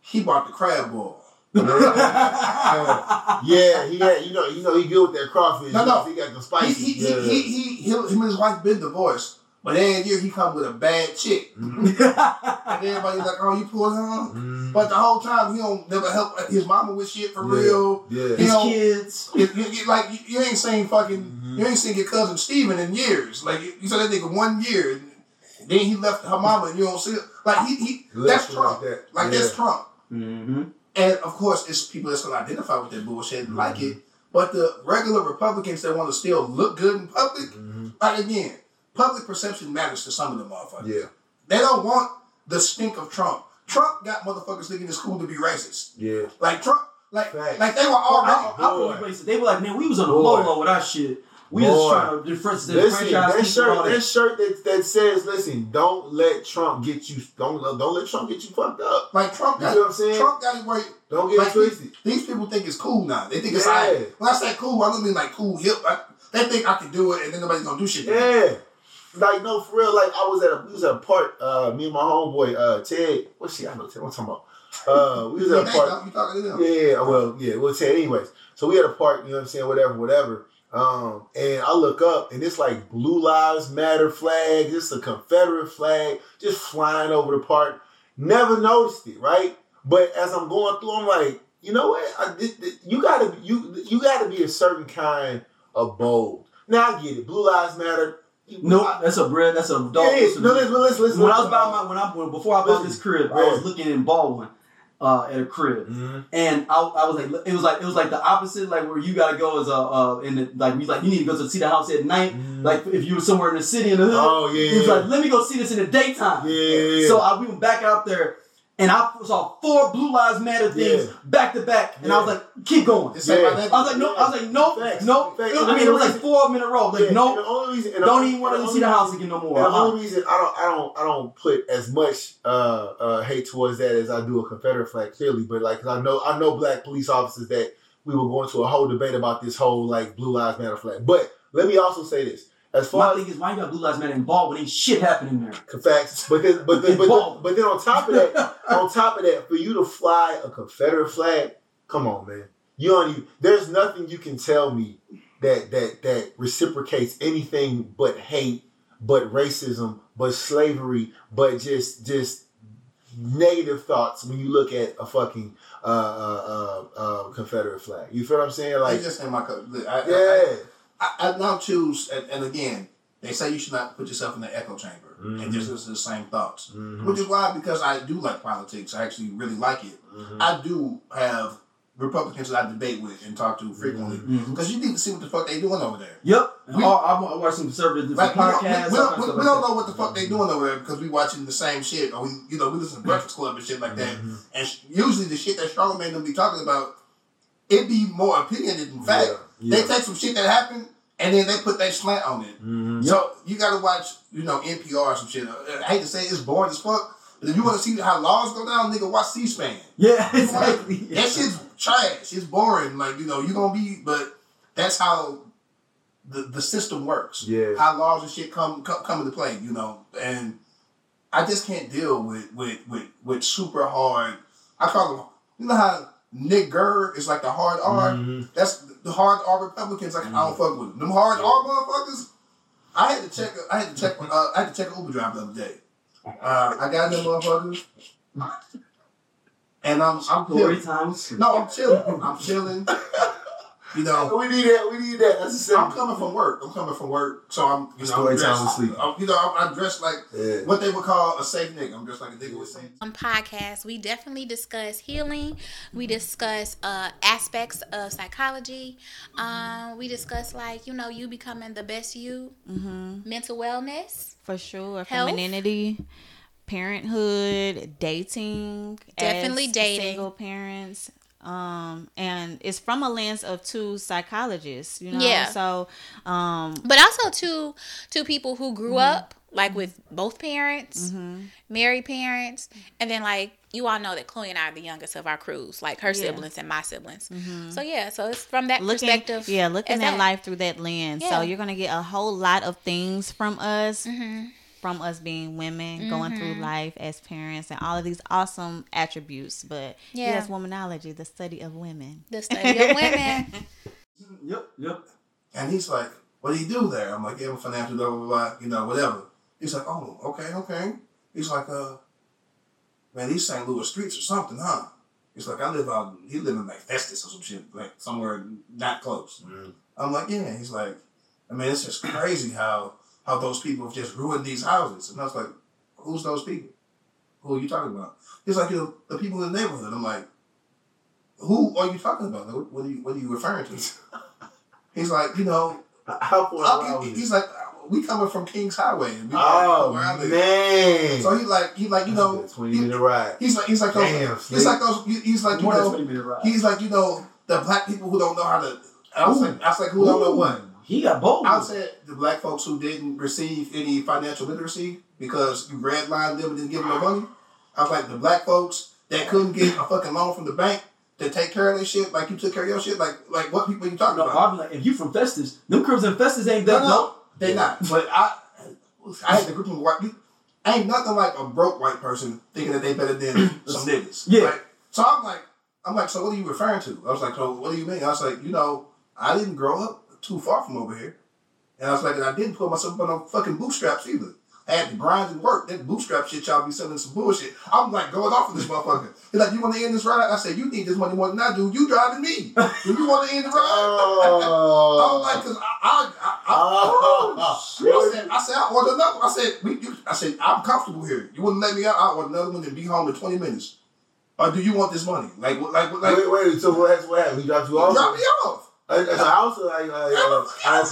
he bought the crab boil. yeah, he had, you know, you know, he good with that crawfish. No, no. he got the He spices. he, yeah. he, he, he, he him and his wife been divorced, but every year he come with a bad chick, Mhm. and everybody's like, "Oh, you pulled on." Mhm. But the whole time he don't never help his mama with shit for Yeah. real. Yeah. He His don't- kids. You, you, you- like you, you ain't seen fucking Mhm. you ain't seen your cousin Steven in years. Like you, you saw that nigga one year, and then he left her mama, and you don't see it. Like he he Left that's Trump. like that. Like Yeah. that's Trump. Mm-hmm. And of course, it's people that's gonna identify with that bullshit and like Mm-hmm. it. But the regular Republicans that want to still look good in public, Mhm. like again, public perception matters to some of them motherfuckers. Yeah. They don't want the stink of Trump. Trump got motherfuckers thinking it's cool to be racist. Yeah. Like Trump, like Facts. like they were I, already. I, I Boy. really racist. They were like, man, we was on the Boy. low low with our shit. We Boy. just trying to difference the Listen, franchise. that people and all shirt, that shirt that, that says, "Listen, don't let Trump get you. Don't don't let Trump get you fucked up. Like Trump You got see what I'm saying? Trump got it where Don't get like it twisted." these people think it's cool now. They think it's like. When I say cool, I don't mean like cool hip. I, they think I can do it and then nobody's gonna do shit. Yeah. Like no, for real. Like I was at a we was at a park. Uh, me and my homeboy uh Ted. What shit? I know Ted. What I'm talking about? Uh, we was at a park. you talking to them? Yeah, well, yeah, well, Ted. Anyways, so we at a park. You know what I'm saying? Whatever, whatever. Um, and I look up, and it's like Blue Lives Matter flag. It's a Confederate flag just flying over the park. Never noticed it, right? But as I'm going through, I'm like, you know what? I, you gotta you you gotta be a certain kind of bold. Now I get it. Blue Lives Matter. Nope, that's a bread. That's a dog. It is. No, listen, listen, listen. when I was buying my when I when, before I bought Listen, this crib, I was looking in Ballwin uh, at a crib, Mhm. and I, I was like, it was like it was like the opposite, like where you gotta go as a uh, in the, like you like you need to go to see the house at night, Mhm. like if you were somewhere in the city in the hood. Oh yeah. He was like, let me go see this in the daytime. Yeah. So I we went back out there, and I saw four Blue Lives Matter things Yeah. back to back, and I was like, keep going. Yeah. I was like, no, I was like, no, Facts. no. Facts. I mean, it was like four of them in a row. Like, Yeah, and no, the only reason, don't only- even want to see the house reason- again no more. the only reason I don't, I don't, I don't put as much uh, uh, hate towards that as I do a Confederate flag, clearly. But like, I know, I know black police officers that we were going to a whole debate about this whole like Blue Lives Matter flag. But let me also say this: as far as thing is, why you got Blue Lives Matter involved when ain't shit happening there? facts, but then, but then, but then, but then on top of that, on top of that, for you to fly a Confederate flag, come on, man. You don't even, there's nothing you can tell me that that that reciprocates anything but hate, but racism, but slavery, but just just negative thoughts when you look at a fucking uh, uh, uh, uh, Confederate flag. You feel what I'm saying? Like, Like, just in my cup. I, I, yeah, I, I now choose, and, and again, they say you should not put yourself in the echo chamber and just listen to the same thoughts. Mhm. Which is why, because I do like politics, I actually really like it. I do have Republicans that I debate with and talk to frequently Mhm. because you need to see what the fuck they doing over there. Yep. We- Oh, I, I watch some conservative Like we don't, podcasts. we, we don't, we, we don't like know what the fuck they doing over there because we watching the same shit or we you know we listen to Breakfast Club and shit like that. And sh- usually the shit that Charlamagne will be talking about, it be more opinionated than fact. Yeah, They take some shit that happened and then they put that slant on it. Mhm. So you gotta watch, you know, NPR or some shit. I hate to say it, it's boring as fuck. But if you want to see how laws go down, nigga, watch C-SPAN. Yeah, exactly. That shit's trash. It's boring. Like you know, you gonna be, but that's how the the system works. Yeah. How laws and shit come come, come into play. You know, and I just can't deal with with with with super hard. I call them. You know how Nick Gurr is like the hard R. Mhm. That's the hard R Republicans. Like I don't fuck with them. Them hard R motherfuckers. I had to check. I had to check. Uh, I had to check an Uber driver the other day. Uh, I got them motherfuckers, and I'm I'm Story chilling. times. No, I'm chilling. I'm chilling. You know, We need that. We need that. That's a I'm coming from work. I'm coming from work, so I'm you know Story I'm time dressed. with sleep. I'm, you know, I'm, I'm dressed like Yeah. what they would call a safe nigga. I'm dressed like a nigga with safe. um, podcast, we definitely discuss healing. We discuss uh, aspects of psychology. Um, we discuss like you know you becoming the best you, mental wellness. For sure. Health. Femininity, parenthood, dating. Definitely as dating. Single parents. Um, and it's from a lens of two psychologists, you know. Yeah. So, um, But also to to people who grew up like with both parents, married parents, and then like you all know that Chloe and I are the youngest of our crews, like her siblings and my siblings. So yeah, so it's from that looking, perspective. yeah, looking at that. life through that lens. Yeah. So you're gonna get a whole lot of things from us, Mm-hmm. From us being women, going through life as parents, and all of these awesome attributes. But Yeah. yes, womanology, the study of women. The study of women. Yep, yep. And he's like, "What do you do there?" I'm like, "Yeah, I'm a financial blah blah blah, you know, whatever." He's like, "Oh, okay, okay." He's like, "Uh, man, these St. Louis streets or something, huh?" He's like, "I live out. He live in like Festus or some shit, like somewhere not close." I'm like, "Yeah." He's like, "I mean, it's just crazy how how those people have just ruined these houses." And I was like, "Who's those people? Who are you talking about?" He's like, "You know, the people in the neighborhood." I'm like, "Who are you talking about? What are you What are you referring to?" He's like, "You know." How far he- he's like, we coming from Kings Highway. And we Oh where I man. So he like, he like, you know, twenty minute ride. he's like, he's like those, Damn, he's Slick. like those, he's like, you More know, 20 minute ride. he's like, you know, the black people who don't know how to. I was Ooh. like, I was like, who don't know what? He got bold. I said the black folks who didn't receive any financial literacy because you redlined them and didn't give them no money. I was like the black folks that couldn't get a fucking loan from the bank to take care of their shit like you took care of your shit. Like, like what people you talking no, about? Be like, if you from Festus, them cribs in Festus ain't No, that no, dope. they not. But I, I had the group of white. Ain't nothing like a broke white person thinking that they better than some niggas. Yeah. Right? So I'm like, I'm like, so what are you referring to? I was like, so what do you mean? I was like, you know, I didn't grow up too far from over here, and I was like, and I didn't put myself on no fucking bootstraps either. I had to grind and work. That bootstrap shit, y'all be selling some bullshit. I'm like going off of this motherfucker. He's like, you want to end this ride? I said, you need this money more than I do. You driving me. Do you want to end the ride? Oh. I Oh. was like, cause I, I, I, I, Oh, oh I said, I said, I ordered another. one. I said, we, you, I said, I'm comfortable here. You wouldn't let me out. I order another one and be home in 20 minutes. Or do you want this money? Like, what- like, what- like, wait, wait. So what happened? What happened? He dropped you off? drop me off. At the house or like? like uh, I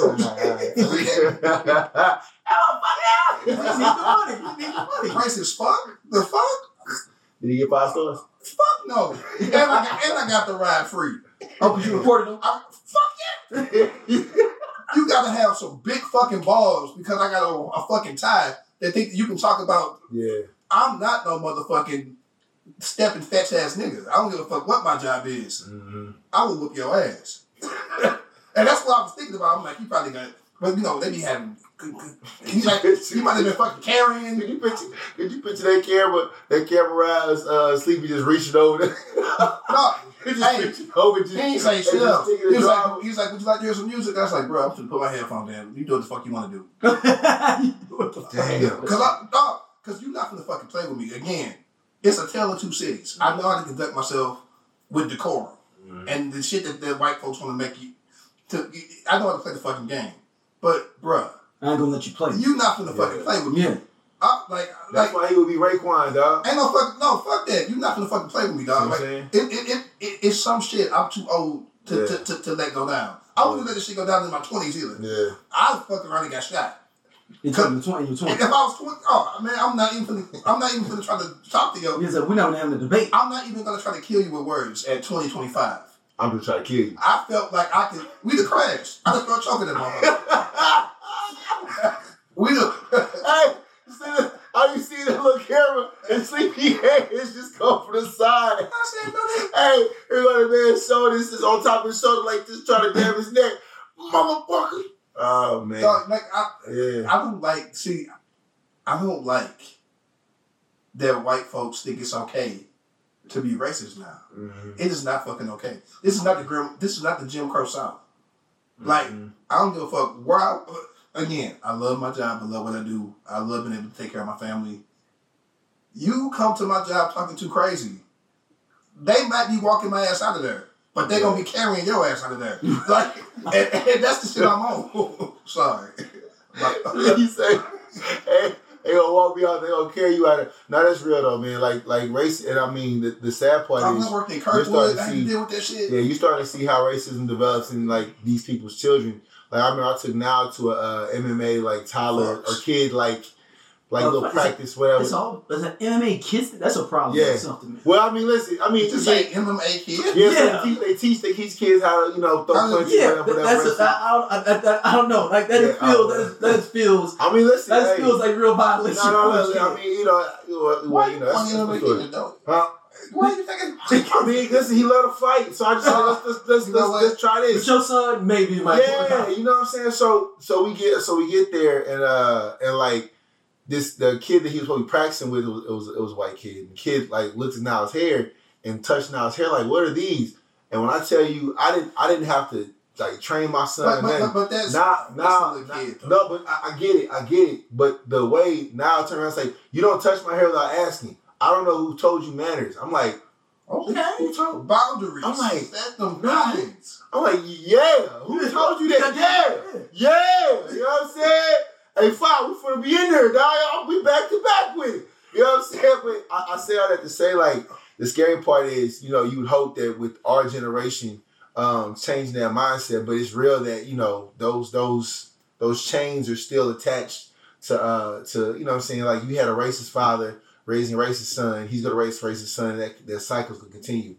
He needs the money. He needs the money. Price is fuck. The fuck? Did he get five stars? Fuck no. And I, got, and I got the ride free. Oh, because you reported him? I, fuck yeah. You gotta have some big fucking balls because I got a, a fucking tie that think that you can talk about yeah. I'm not no motherfucking stepping fetch ass nigga. I don't give a fuck what my job is. Mm-hmm. I will whoop your ass. And that's what I was thinking about. I'm like, he probably got, but you know, they be having. He like, he might have been fucking carrying. Could you picture? Could you picture that camera? That camera is uh, sleepy just reaching over. there? No, just hey, reaching over. Just, he ain't say shit just. He was like, he was like, would you like to hear some music? I was like, bro, I'm gonna put my headphones in. You do what the fuck you want to do. what the fuck? Damn. Cause I, no, cause you're not gonna fucking play with me again. it's a tale of two cities. I know how to conduct myself with decorum, Mm-hmm. and the shit that the white folks want to make you. To, I know how to play the fucking game, but bruh, I ain't gonna let you play. you not finna fucking play with me. Yeah. I, like, That's like, why he would be Raekwon, dog. ain't no fucking no, fuck that. You not gonna fucking play with me, dog. See Like, it, I'm saying? it, it, it, it's some shit I'm too old to, Yeah. to, to, to let go down. I wouldn't let this shit go down in my twenties either. Yeah. I fucking around and got shot. In 20, 20, you're If I was twenty, oh man, I'm not even finna, I'm not even gonna try to talk to you. He said, we're not having a debate. I'm not even gonna try to kill you with words at 2025. I'm just trying to kill you. I felt like I could. We the crash. I just start choking that motherfucker. we the. hey, see the, how you see the little camera and sleepy hands just go from the side. I said no. Hey, here go the man's shoulders is on top of his shoulder like this, trying to grab his neck. Motherfucker. Oh man. Dog, like I, Yeah. I don't like. See, I don't like that white folks think it's okay to be racist now. Mhm. It is not fucking okay. This is not the grim. This is not the Jim Crow South. Like Mhm. I don't give a fuck where I. Again, I love my job. I love what I do. I love being able to take care of my family. You come to my job talking too crazy. They might be walking my ass out of there, but they gonna be carrying your ass out of there. Like, and, and that's the shit I'm on. Sorry. Like, he say, hey, they gonna walk me out, they gonna carry you out of No, that's real though, man. Like like race and I mean the, the sad part I'm is not working in you're starting to see deal with that shit. Yeah, you starting to see how racism develops in like these people's children. Like I remember I took now to a uh, MMA like Tyler or kid like like Oh, little it's a- practice whatever. It's all, it's an MMA kids, that's a problem. Yeah. something. Well, I mean, listen, I mean, You just say like MMA kid? yeah, Yeah. So they, teach, they teach they teach kids how to you know throw punches, Yeah, whatever, that- whatever. that's a, I, I, don't, I, I, I don't know. Like that Yeah, feels I- that is, that is feels I mean, listen, that hey, feels like real violence. no, no, no, I mean, you know, well, Why well, you know, that's, you that's want the to story. kid though? Huh? Why you thinking? I mean, listen, he love to fight, so I just said, let's let's let's, You know let's, let's try this. But your son maybe might. yeah, you know what I'm saying. So so we get so we get there and uh and like this the kid that he was probably practicing with it was it was, it was a white kid. The kid like looked at Niles' hair and touched Niles' hair like, what are these? And when I tell you, I didn't I didn't have to like train my son. But, but, but, that's Nah, nah, nah, no, but I, I get it, I get it. But the way now I turn around and say, you don't touch my hair without asking. I don't know who told you manners. I'm like, Okay. who told? Boundaries. I'm like, Set them nah. lines. I'm like, yeah. Who told you that? Yeah. Yeah, you know what I'm saying? Hey, fine, we finna be in there, dog. We back to back with it. You know what I'm saying? But I, I say all that to say, like, the scary part is, you know, you would hope that with our generation um, changing that mindset, but it's real that you know those those those chains are still attached to uh to you know what I'm saying like you had a racist father raising a racist son, he's gonna raise racist son, that that cycle's gonna continue.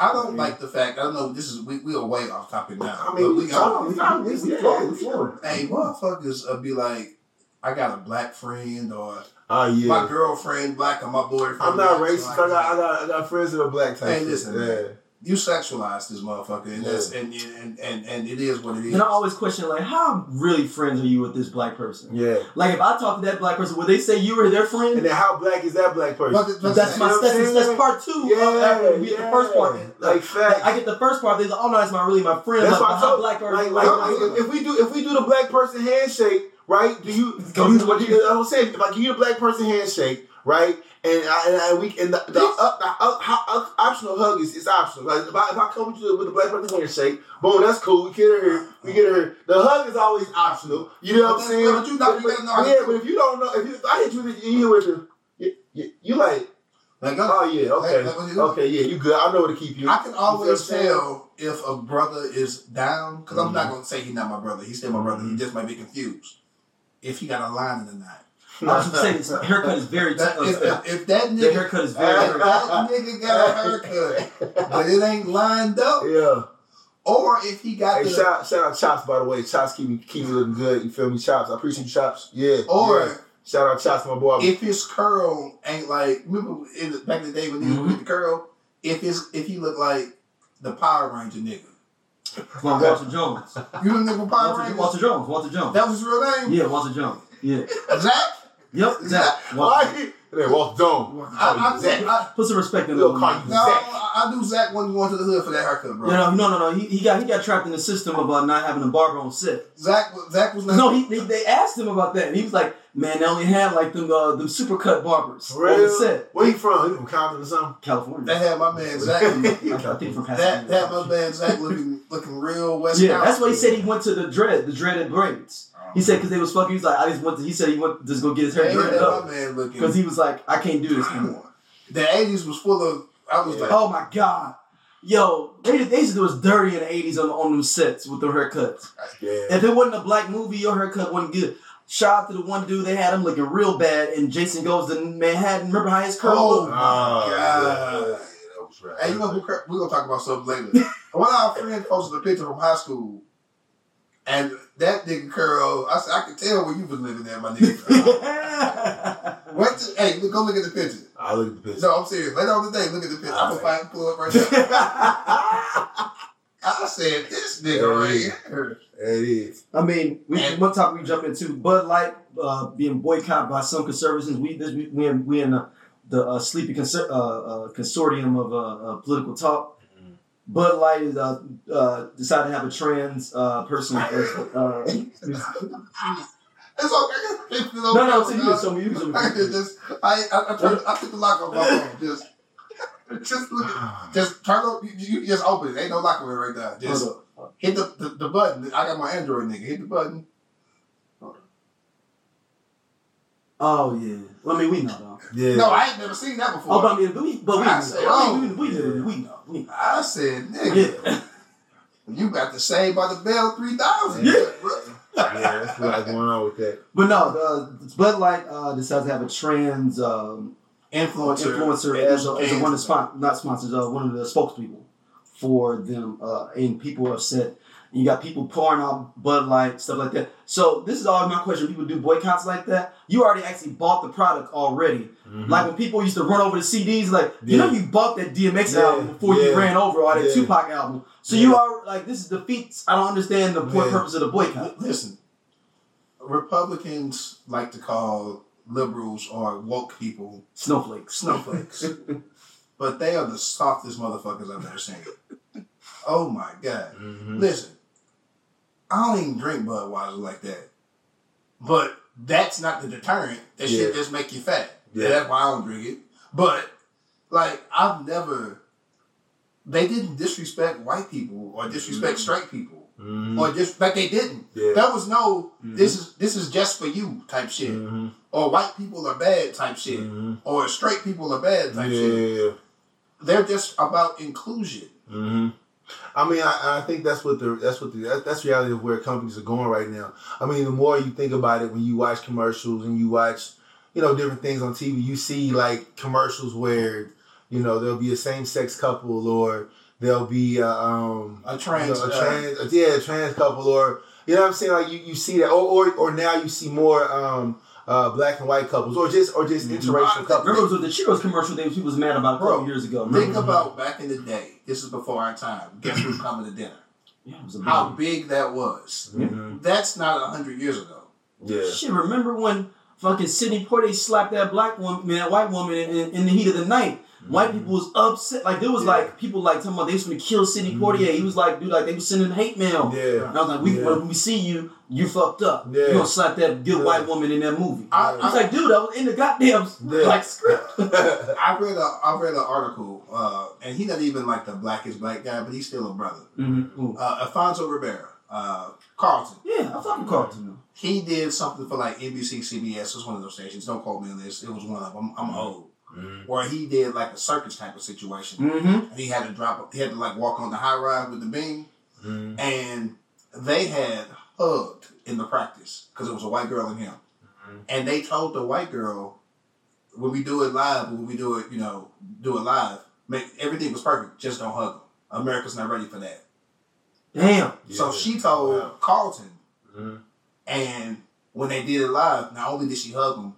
I don't like the fact. I don't know. This is we we are way off topic now. I mean, but we talk- we talk- we- we flowing, we flowing. Hey, motherfuckers, uh, be like, I got a black friend or Oh yeah. my girlfriend black or my boyfriend. I'm not black, racist. so I got, I got, I got friends that are black. Hey, listen, yeah. man. You sexualize this motherfucker, and Yeah. that's and, and and and it is what it is. And I always question like, how really friends are you with this black person? yeah. Like if I talk to that black person, would they say you were their friend? And then how black is that black person? But- but That's my You that's, that's, part two. Yeah, of after we get yeah. the first part. Like, facts. I get the first part. They like, oh no, that's not really my friend. That's Like, why I how told black are like, like, Like, like, if we do if we do the black person handshake, right? Do you? Go do you, to what do you- you I was saying if I give you the black person handshake, right? And I, and, I, we and the, the, uh, the uh, ho- uh, optional hug is it's optional. Like if I, if I come to you with the black person handshake, boom, that's cool. We get her here. We get her here. The hug is always optional. You know what I'm saying? but you know- you gotta know yeah, but if you don't know, if, you, if I hit you with the, you with the, you, you, you like, like, oh yeah, okay, Like, like, okay, yeah, you good. I know where to keep you. I can always tell if a brother is down because I'm Mhm. not gonna say he's not my brother. He's still my brother. He just might be confused if he got a line in the night. I was gonna say this haircut is very. That, uh, if, if, if that the nigga, haircut is very. very that nigga got a haircut, but it ain't lined up, Yeah. or if he got Hey, the, shout, shout out Chops, by the way. Chops keep me, keep me looking good. You feel me, Chops? I appreciate you, Chops. Yeah. or yeah. Shout out Chops, my boy. if his curl ain't like remember in the, back in the day when niggas Mhm. with the curl, if his if he look like the Power Ranger nigga, Well, Walter Jones. you know nigga Power Walter, Ranger. Walter Jones. Walter Jones. That was his real name. Yeah, Walter Jones. Yeah. Zach. Yep, Zach. Why? he- They walk dome. I, I, Zach. I, Put some respect in We'll the call name. you no, I, I knew Zach wasn't going to the hood for that haircut, bro. You know, no, no, no. He, he got he got trapped in the system about not having a barber on set. Zach, Zach was not. No, he they, they asked him about that, and he was like, "Man, they only had like them uh, them supercut barbers For on the real? set, Where you from? You from Compton or something? California." That had my man Zach. I think from that Pasadena. that my man Zach looking looking real West. Yeah, Coast. that's why he said he went to the dread, the dreaded braids. He said because they was fucking. He was like, I just went. To, he said he went to just go get his hair Yeah, dreaded up my man looking. because he was like, I can't do this anymore. the eighties was full of. I was like, Oh my god, yo, they they used to do us dirty in the eighties on on them sets with their haircuts. Yeah. If it wasn't a black movie, your haircut wasn't good. Shout out to the one dude they had him looking real bad, and Jason goes to Manhattan. Remember how his curl? Oh, looked? Oh, God. yeah, that was right. Hey, you know, we're gonna talk about something later. One of our friends posted a picture from high school, and that nigga curl. I said, I could tell where you was living at, my nigga. What? The, hey, look, go look at the picture. I look at the picture. No, I'm serious. Later on today, look at the picture. I'm gonna find pull up right now. I said, this nigga right here. It is. I mean, we, And- one topic we jump into Bud Light uh, being boycotted by some conservatives. We this we we in, we in the, the uh, sleepy conser- uh, uh, consortium of uh, uh, political talk. Bud Light is, uh, uh, decided to have a trans uh, person. As, uh, It's okay. It's okay. no, no, so you can show me. You can show me. I just, I, I, I, turned, I took the lock off my phone. Just, just look at, just turn up. You, you just open it. Ain't no lock on it right now. Just hit the, the, the button. I got my Android nigga. Hit the button. Oh yeah. Well, I mean, we know though. Yeah. No, I ain't never seen that before. Oh, but I mean, but we, but we, I know. say, I oh. we, we, do, we know. We know. I said, nigga, Yeah. you got the same by the bell three thousand. Yeah. yeah, that's what's going on with that. But no, the Bud Light uh, decides to have a trans um, Influencer, influencer as a, as a one of the spon- not sponsors, uh, one of the spokespeople for them, uh, and people are upset. You got people pouring out Bud Light, stuff like that. So this is always my question: People do boycotts like that. You already actually bought the product already. Like when people used to run over the CDs, like you know Mm-hmm. You bought that DMX Yeah, album before you ran over or that yeah. Tupac album. So Yeah. you are like this is defeats. I don't understand the point Yeah. purpose of the boycott. Listen, Republicans like to call liberals or woke people Snowflakes. snowflakes, but they are the softest motherfuckers I've ever seen. Oh my god! Mm-hmm. Listen, I don't even drink Budweiser like that, but that's not the deterrent. That shit just make you fat. Yeah. That's why I don't drink it. But like, I've never. They didn't disrespect white people or disrespect straight people Mm-hmm. or just like they didn't. Yeah. There was no this is this is just for you type shit. Mhm. Or white people are bad type shit. Mhm. Or straight people are bad type shit. They're just about inclusion. hmm I mean, I, I think that's what the that's what the that's reality of where companies are going right now. I mean, the more you think about it, when you watch commercials and you watch, you know, different things on TV, you see like commercials where, you know, there'll be a same sex couple or there'll be a, um, A trans, you know, a trans, yeah, a trans couple or you know what I'm saying? Like you, you see that, or, or or now you see more um, uh, black and white couples, or just or just interracial couples. Remember, with the Cheetos commercial that she was mad about a couple Bro, years ago. Think about back in the day. This is before our time. Guess who's coming to dinner? Yeah, it was How big- big that was. Mhm. That's not a hundred years ago. Yeah. Shit, remember when fucking Sidney Poitier slapped that black woman, man, that white woman in, in, in the heat of the night? White people was upset. Like there was Yeah. like people like talking about they was gonna kill Sidney Poitier. He was like, dude, like they was sending hate mail. Yeah. And I was like, we, Yeah. when we see you, you fucked up. Yeah. You gonna slap that good Yeah. white woman in that movie. I, I was like, dude, I was in the goddamn Yeah. like script. I read a I read an article, uh, and he's not even like the blackest black guy, but he's still a brother. mm-hmm. Uh, Alfonso Ribeiro, uh, Carlton. Yeah, I fucking Carlton. though. He did something for like NBC, CBS. It was one of those stations. Don't quote me on this. It was one of them. I'm, I'm old. Where he did like a circus type of situation, Mm-hmm. and he had to drop. He had to like walk on the high rise with the beam, Mhm. and they had hugged in the practice because it was a white girl and him, and they told the white girl, when we do it live, when we do it, you know, do it live, make everything was perfect. Just don't hug them. America's not ready for that. Damn. So she told Wow. Carlton, Mhm. and when they did it live, not only did she hug him,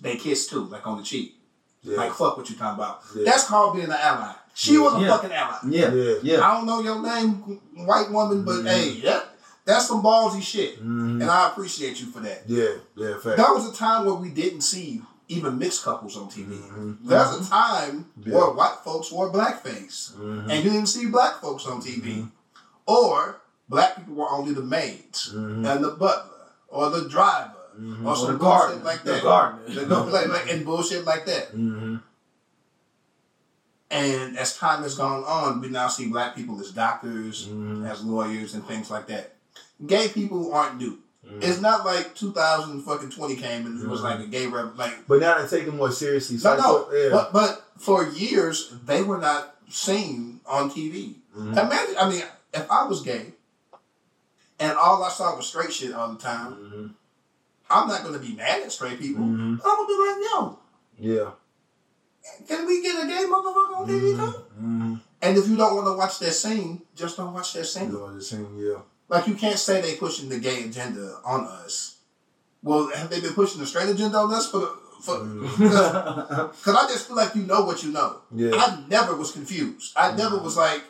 they kissed too, like on the cheek. Yeah. Like fuck what you talking about. Yeah. That's called being an ally. She Yeah. was a Yeah. fucking ally. Yeah. Yeah. Yeah. I don't know your name, white woman, but Mhm. hey, yep. That's some ballsy shit, Mhm. and I appreciate you for that. Yeah, yeah, fact. That was a time where we didn't see even mixed couples on TV. Mhm. There's a time Yeah. where white folks wore blackface, Mhm. and you didn't see black folks on TV, or black people were only the maids and the butler or the driver Mhm. or some the bullshit like The that. gardener. The like, like, and bullshit like that. Mhm. And as time has gone on, we now see black people as doctors, Mhm. as lawyers, and things like that. Gay people aren't new. Mhm. It's not like 2000 fucking 20 came and it was like a gay rev- like But now they take it more seriously. no So no. yeah. But but for years they were not seen on TV. Mhm. Imagine, I mean, if I was gay and all I saw was straight shit all the time, Mhm. I'm not gonna be mad at straight people. Mhm. I'm gonna be like, yo, Yeah. can we get a gay motherfucker on TV too? Mm-hmm. And if you don't want to watch that scene, just don't watch that scene. Know, the same, yeah. Like you can't say they pushing the gay agenda on us. Well, have they been pushing the straight agenda on us for the for? Because I just feel like you know what you know. Yeah. I never was confused. I never was like,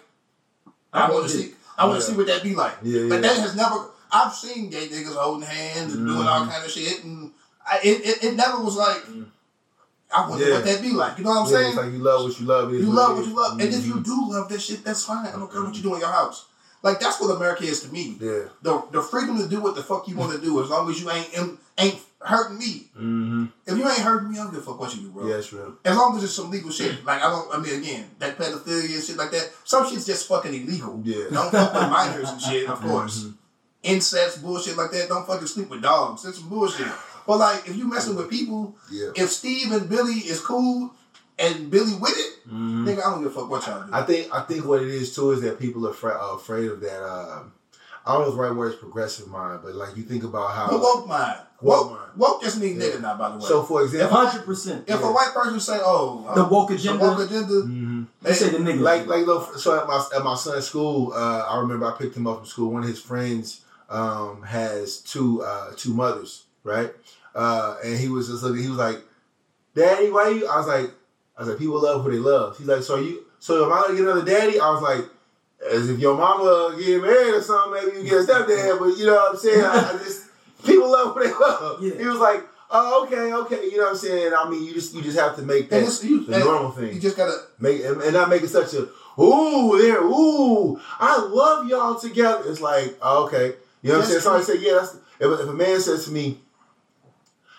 I want to see. I want to Yeah. see what that be like. Yeah, But yeah. that has never. I've seen gay niggas holding hands and doing all Mhm. kind of shit, and I, it, it it never was like. I wonder Yeah. what that be like. You know what I'm yeah, saying? It's like you love what you love. You love what you love. And if you Mhm. do love that shit, that's fine. I don't care what you do in your house. Like that's what America is to me. Yeah. The the freedom to do what the fuck you want to do as long as you ain't ain't, hurting me. Mm-hmm. If you ain't hurting me, I don't give a fuck what you do, bro. Yeah, real. As long as it's some legal shit. Like I don't I mean again, that pedophilia and shit like that, some shit's just fucking illegal. Yeah. Don't fuck with minors and shit, of course. Mhm. Incest, bullshit like that, don't fucking sleep with dogs. That's some bullshit. But like if you messing with people, Yeah. if Steve and Billy is cool and Billy with it, Mhm. nigga, I don't give a fuck what y'all do. I think I think what it is too is that people are, fra- are afraid of that. Uh, I don't know if the right word is progressive mind, but like you think about how. But woke mind. Woke Woke, woke just mean Yeah. nigga now, by the way. so for example, hundred percent. if yeah. a white person say, "Oh, The woke the agenda. woke agenda," Mhm. They say the nigga. like like look, so at my at my son's school, uh, I remember I picked him up from school. One of his friends um, has two uh, two mothers, right? Uh, and he was just looking. He was like, "Daddy, why you?" I was like, "I was like, people love who they love." He's like, "So you, so am I gonna get another daddy?" I was like, "As if your mama get married or something, maybe you get a stepdad." But you know what I'm saying? I, I just people love who they love. Yeah. He was like, "Oh, okay, okay." You know what I'm saying? I mean, you just you just have to make that you, the normal thing you just gotta. make and and not make it such a ooh there ooh I love y'all together. It's like oh, okay, you know what I'm saying? Somebody say yeah. That's if, if a man says to me,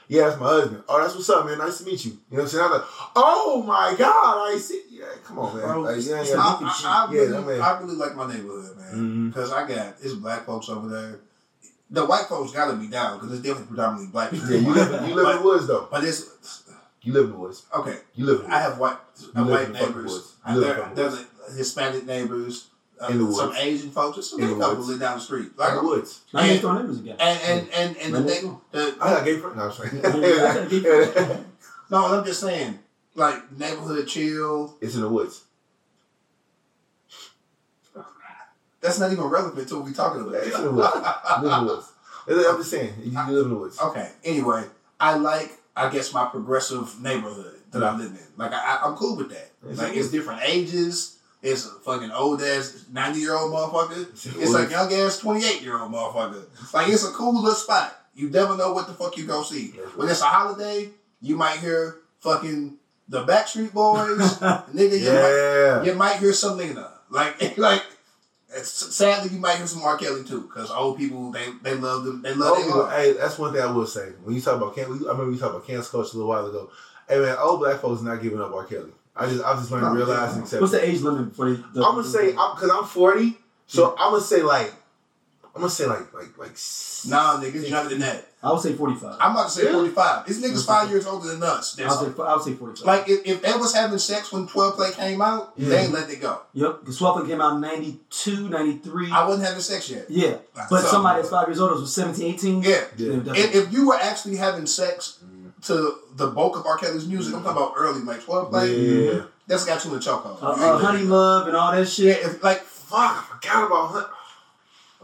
yeah, that's my husband. Oh, that's what's up, man. Nice to meet you. You know what I'm saying? I'm like, oh my god, I see. Yeah, come on, man. Bro, Like, yeah, yeah, I, I, I yeah, really, man. I really like my neighborhood, man, because I got it's black folks over there. The white folks gotta be down because it's definitely predominantly black people. yeah, you live, you live in the woods though. But it's You live in the woods. okay. You live in the I have white, uh, live white neighbors. woods. You there, there's a Hispanic neighbors. Uh, In the some. Asian folks. Just the couple live down the street. Like, in the woods. Now you throw neighbors again. and and and and the, thing, next the I got gay friend. No, I'm sorry. I got a gay friend. no, I'm just saying, like neighborhood chill. it's in the woods. That's not even relevant to what we're talking about. It's in the woods. In the woods. I'm just saying, you you live in the woods. Okay. Anyway, I like, I guess, my progressive neighborhood that I live in. Like, I, I, I'm cool with that. It's like, it's different ages. It's a fucking old ass 90 year old motherfucker. It's like young ass 28 year old motherfucker. Like, it's a cool little spot. You never know what the fuck you gonna see. When it's a holiday, you might hear fucking the Backstreet Boys. nigga, you, might, Yeah. you might hear some nigga. Like, like, it's, sadly, you might hear some R. Kelly too, because old people they they love them. They love their you know, art. hey, that's one thing I will say. When you talk about can, I remember you talked about cancel culture a little while ago. Hey man, old black folks not giving up R. Kelly. I just, I just learned to realize and accept. What's the age limit before they? The, I'm gonna say, I'm because I'm 40, so I'm gonna say like, I'm gonna say like, like, like. Nah, nigga, it's younger than that. I would say forty-five. I'm about to say Really? 45. This nigga's five years older than us. I That's would say I would say forty-five. like if, if they was having sex when 12 play came out, Yeah. they ain't let it go. yep, because Swelling came out in 92, 93. I wasn't having sex yet. yeah, but So- somebody that's five years older was 17, 18. Yeah. Yeah. definitely. If, if you were actually having sex to the bulk of R. Kelly's music, I'm talking about early, like 12 play, Yeah. that's got you in chokehold. uh, uh, Honey Love and all that. Yeah, shit. if, like, Fuck, I forgot about her.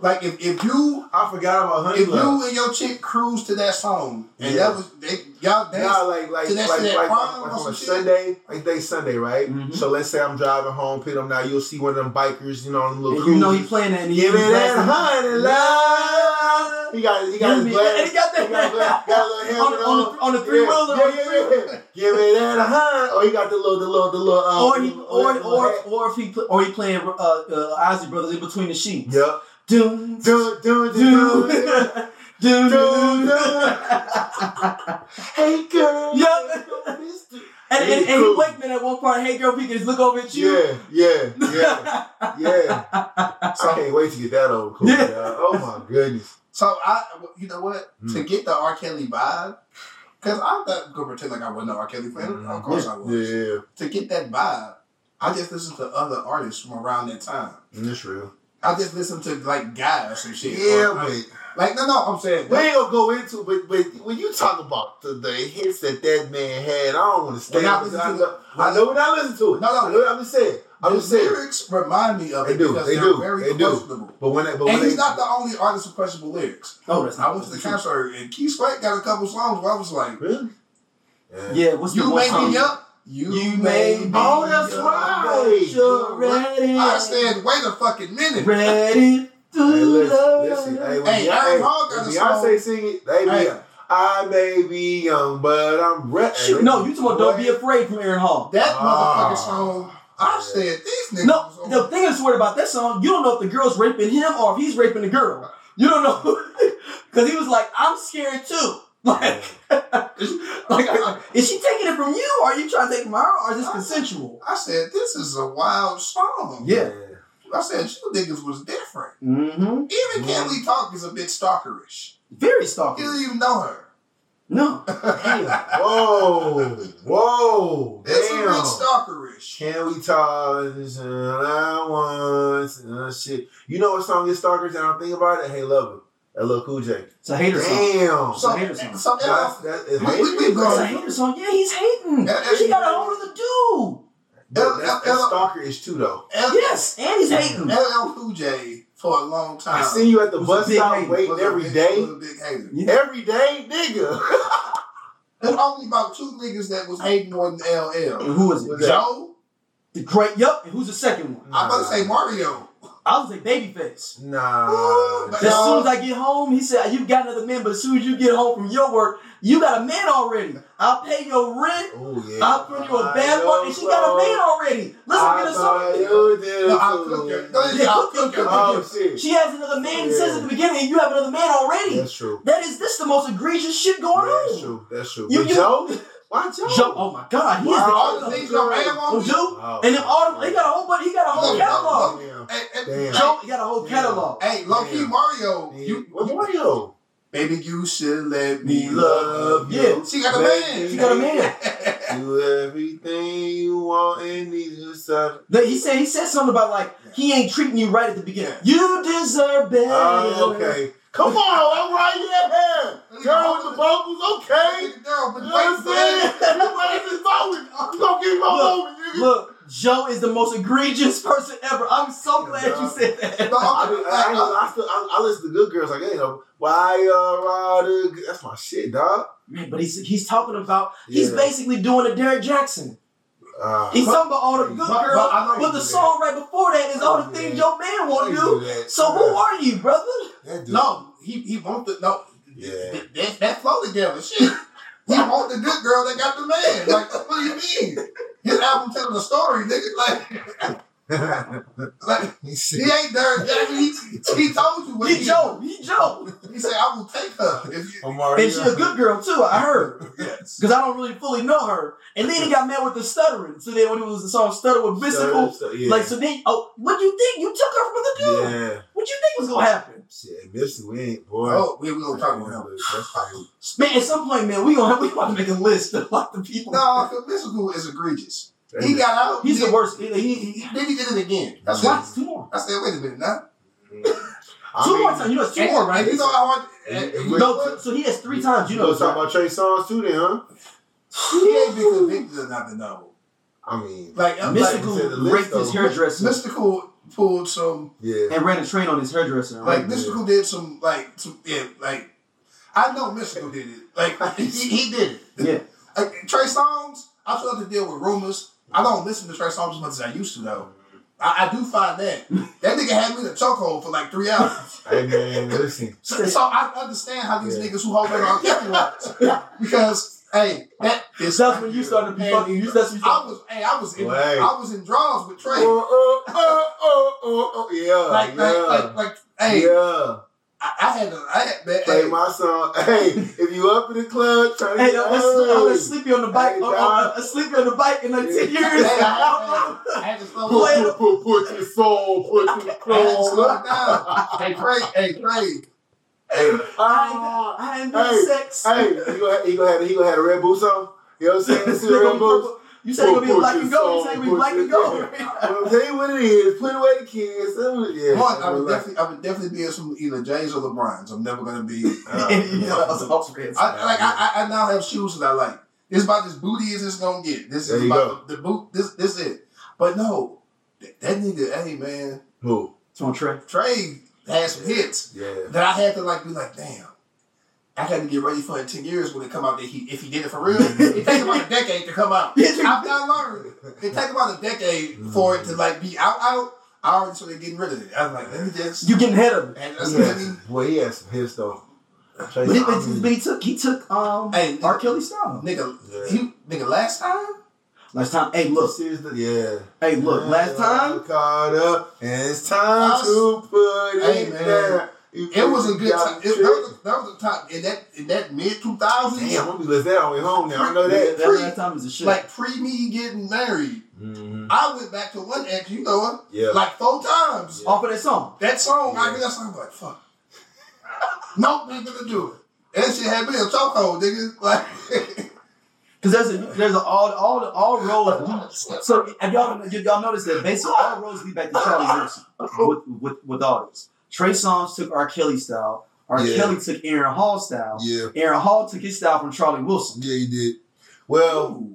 Like if, if you I forgot about Honey if Love. you and your chick cruise to that song and Yeah. that was they y'all dance Nah, like like to that like, shit like, prom like or on some a shit? Sunday, like they Sunday, right? Mhm. So let's say I'm driving home, pick them now. You'll see one of them bikers, you know, on the little. And you know he playing that Give me that honey love. He got he got his glass. and he got that- He got, glass- got a little On helmet the- on the- on the Yeah, three-wheeler, Yeah, yeah, yeah. Give me that honey. Or he got the little the little the little. Uh, Or he, or, or, or if he, or he playing uh, uh, Isley Brothers in between the sheets. Yep. Do do do do. dun, Do, do. Hey girl. Yup. And, and, and he wait man at one part, hey girl, he can just look over at you. Yeah, yeah, yeah, yeah. I can't wait to get that cool. Yeah. Oh my goodness. So I, you know what? Mm. To get the R. Kelly vibe, because I'm not gonna pretend like I wasn't an R. Kelly fan. Of course I was. Mm-hmm. Yeah, To get that vibe, I just listened to other artists from around that time. that's real. I just listen to like guys and shit. Yeah, Or, but like no, no, I'm saying we ain't gonna go into. But but when you talk about the, the hits that that man had, I don't want to stay. I listen. I to know, the- I know when I listen to it. No, no. I know, what I'm just saying. I'm the just saying. lyrics remind me of They it do, because they they're do, very they do. But when, they, but when And he's they, not the only artist with questionable lyrics. Oh, that's I not went to the concert and Keith Sweat got a couple songs where I was like, really. Yeah. Yeah, what's the "You one make song? me up, you, You me me Oh, that's up." right. You're ready. I said, "Wait a fucking minute." Ready to Hey, listen, love. listen. Hey, when Hey, Beyonce, Aaron Hall got when a Beyonce sing it, they be, Hey. I may be young, but I'm ready. Shoot, no, you talking about Don't Be Afraid from Aaron Hall. That Ah. motherfucking song. I said these niggas. No, the thing is weird about that song, you don't know if the girl's raping him or if he's raping the girl. You don't know. Because he was like, I'm scared too. Like, like uh, is she taking it from you or are you trying to take it from her or is this consensual? I said this is a wild song. Yeah. I said you niggas was different. Mm-hmm. Even Can We Talk is a bit stalkerish. Very stalkerish. You don't even know her. No. Whoa, whoa, It's a damn. bit stalkerish. Can we talk I want uh, shit? You know what song is Stalkers and I think about it? Hey Lover. That LL Cool J. It's a hater song. Damn. So, hater song. so now, That's, that is We- we- we. It's a hater song. Yeah, he's hating. Yeah, yeah, she got a hold of the dude. But that's, that's L- L- stalker ish too though. L- Yes, and he's hating. LL Cool J for a long time. I seen you at the bus stop waiting was a every big- day. was a big hater. Yeah. Every day, nigga. There's only about two niggas that was hating more than LL. And who is it? Was Joe, The great. Yup. And who's the second one? I'm about to say Mario. I was like Babyface. Nah. As soon as I get home, he said, "You got another man, but as soon as you get home from your work, you got a man already. I'll pay your rent. Oh yeah. I'll put you a bad one, and she got a man already. Let's I get her thought something. you did No, I'll cook her. Yeah, I'll cook cook her, her. Oh shit. She has another man. He says at the beginning, you have another man already. That's true. That is this the most egregious shit going That's on. That's true. That's true. You- but you- Joe? Why Joe? Joe, oh my God, he is Wow. All the the things your man Oh, want. Joe, Oh. and then all the, he got a whole bunch. He got a whole Look, catalog. look, Damn. Hey, hey, Damn. Joe, he got a whole Damn. catalog. Hey, low key Mario, You, you, what Mario? baby, you should let Me me love you. Yeah. She got a man. She got a man. Do everything you want and need to stuff. The- he said he said something about like he ain't treating you right at the beginning. You deserve better. Oh, okay. Come on, all right, yeah. Girl with the vocals, okay. Girl, but You know what I'm saying? You raise his voice. You gonna give him a moment, nigga. Look, Joe is the most egregious person ever. I'm so glad you said that. No, I, I'm I, ain't gonna lie, I, still, I, I listen to good girls like, hey, you know, why you ride the That's my shit, dog. Man, but he's he's talking about he's Yeah. basically doing a Derek Jackson. Uh, He's talking about all the good But- but girls, I know but the do song right before that is all the things your man want to do do. that. So who are you, brother? That dude. No, he he want the no. Yeah. That, that, that flow together, shit. He want the good girl that got the man. Like, what do you mean? His album telling the story, nigga. Like, like he he ain't Derek Jackson. He, he told you what He Joe, he Joe, He said, "I will take her." If you, Omari, and she a good girl too. I heard yes. because I don't really fully know her. And then he got mad with the stuttering. So then when it was the song "Stutter" with Mystikal, Yeah. like so then oh, what do you think? You took her from the dude. yeah. What you think was gonna happen? Shit, Missy, we ain't, boy. Oh, we we gonna talk about him. That's crazy. Man, at some point, man, we gonna we gonna make a list of like the people. No, because Mystikal is egregious. He got out. He's the worst. He, he, he, Then he did it again. I that's said, why. Two more. I said, wait a minute now. I two mean, more times. You know, it's two And- more, right? You know how hard. And- and- and- no, so, so he has three times. You You know, know, talk about Trey Songz too, then, huh? He ain't been convicted enough to know. I mean, Like I'm Mystikal said the list, raped his though. hairdresser Mystikal pulled some yeah. and ran a train on his hairdresser. like Right? Mystikal did some like some yeah like I know Mystikal did it like he, he did it yeah. like, Trey Songz I still have to deal with rumors I don't listen to Trey Songz as much as I used to though I, I do find that that nigga had me in a chokehold for like three hours Hey man, listen. so, so I understand how these Yeah. niggas who hold it on Kelly was because hey that is That's when you started to be And fucking. You, that's when you I was hey I was in Wait. I was in draws with Trey Oh, oh, oh, oh, oh, oh, yeah, like, yeah, like like like hey yeah. I, I had to I had man, Play hey, my song. Hey, if you up in the club, trying to Hey, get I'm gonna hey. sleepy on the bike. Hey, I'm, dog. I'm sleepy on the bike in like ten years. Hey, I, I, I had to slow Put, put, put, put your soul, put your I had slow soul. down. Hey, Trey, hey, Trey. Hey, I ain't, I ain't doing Hey, sex. hey, he gonna, he gonna have he gonna have a red boots on. You know what I'm saying? This See nigga the red be boots. purple. You say it's gonna be Put black your and gold. You soul, say it's gonna be put black your- and gold. Well, tell you what it is. Put away the kids. Yeah. One, I would definitely, I would definitely be in some either Jays or LeBrons. I'm never gonna be. Uh, you know, I was off friends. I, like I, I, I now have shoes that I like. This about as booty as it's gonna get. This There is you about the, the boot. This, this it. But no, that, that nigga, hey man, Who? It's on Trey. Trey had some hits Yeah. that I had to like be like, damn. I had to get ready for it in ten years when it come out. That he, if he did it for real, it takes about a decade to come out. I've now learned it takes about a decade for it to like be out out. I already started getting rid of it. I was like, let me just. You getting ahead of it. and that's He let has, me. boy, he has some hits though. But he, Songz but he took he took um Hey, R. Kelly style. Nigga, Yeah. he nigga last time. Last time, hey look, This is the yeah. hey look, last time caught up, and it's time Us- to put Hey, it man. down. You It was a good time. It, that, was, that was a time in that in that mid two thousands. Damn, I'm gonna be listening to that on the way home now. I know that, that. that last time is a shit. Like pre me getting married, Mhm. I went back to one ex. You know her, Yeah. like four times. off of that song. That song, I Yeah. hear that song, I'm like fuck. nope, not gonna do it. That shit had me a chokehold, nigga. Like, Cause there's a there's a, all all all roads. So have y'all y'all noticed that basically all roads lead back to Charlie Wilson with with with all this. Trey Songz took R. Kelly style. R. Yeah. Kelly took Aaron Hall style. Yeah, Aaron Hall took his style from Charlie Wilson. yeah, he did. Well,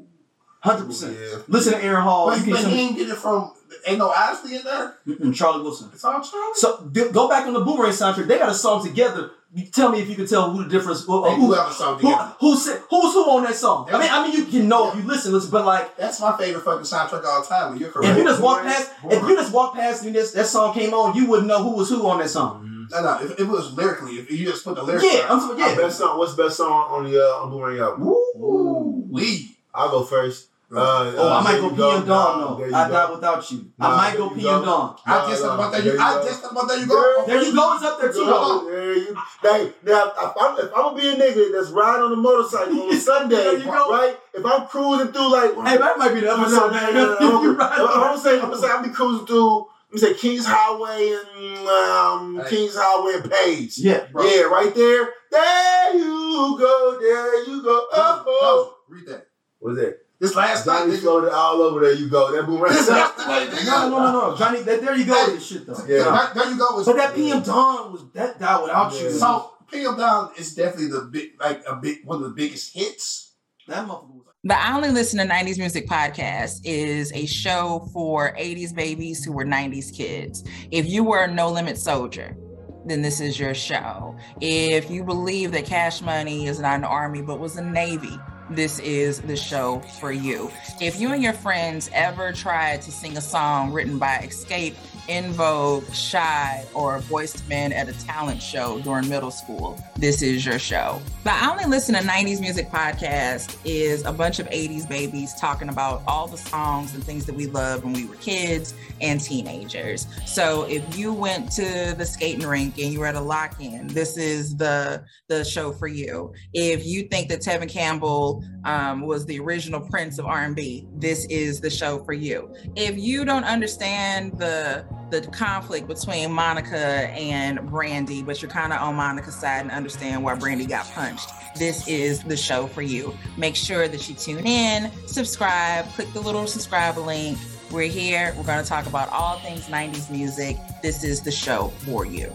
Hundred percent. yeah. Listen to Aaron Hall. but, but he didn't get it from. Ain't no honesty in there. Mm-mm, Charlie Wilson. It's all Charlie. So d- go back on the Boomerang soundtrack. They got a song together. You tell me if you can tell who the difference. Who, They who, do have a song who, together. who said who's who on that song? I mean, I mean, you can know if you listen, listen, but like That's my favorite fucking soundtrack all the time. When you're correct. if you just walk past, if you just walk past and this that song came on, you wouldn't know who was who on that song. No, no. If, if it was lyrically, if you just put the lyrics. Yeah, I'm sorry, Our yeah. best song. What's the best song on the uh, on Boomerang album? Ooh, we. I'll go first. Uh, Oh, uh, I might go you pee and dawn Nah, though. I go. die without you. Nah, I might go you pee and dawn. I just nah, about that. there You, you I just about that. You go. There you go. It's up there too. Go, there you, hey, now if I'm, if I'm gonna be a nigga that's riding on a motorcycle on a Sunday, There you right? If I'm cruising through like, Hey, that might be the no, no, episode. no, man. no, no, no, You I'm, right I'm, on gonna say, I'm gonna say, I'm be cruising through. Let me say Kings Highway and um, Hey. Kings Highway and Page. Yeah, bro. Yeah, right there. There you go. There you go. Oh, oh. Read that. What's that? This last night, Johnny nigga. floated all over. There you go. That boomerang. This yesterday, nigga. No, no, no, no, Johnny. That, there you go with this shit though. Yeah. There, there you go. But that PM Dawn was that died without you. So PM Dawn is definitely the big, like a big one of the biggest hits. that motherfucker was. The I Only Listen to 90s Music podcast is a show for 80s babies who were 90s kids. If you were a no limit soldier, then this is your show. If you believe that Cash Money is not an army but was a navy, this is the show for you. If you and your friends ever tried to sing a song written by Xscape, En Vogue, Shai, or Boyz II Men at a talent show during middle school, this is your show. The I Only Listen to 90s Music podcast is a bunch of 80s babies talking about all the songs and things that we loved when we were kids and teenagers. So if you went to the skating rink and you were at a lock-in, this is the the show for you. If you think that Tevin Campbell um, was the original Prince of R&B, this is the show for you. If you don't understand the the conflict between Monica and Brandy, but you're kind of on Monica's side and understand why Brandy got punched, this is the show for you. Make sure that you tune in, subscribe, click the little subscribe link. We're here. We're going to talk about all things 90s music. This is the show for you.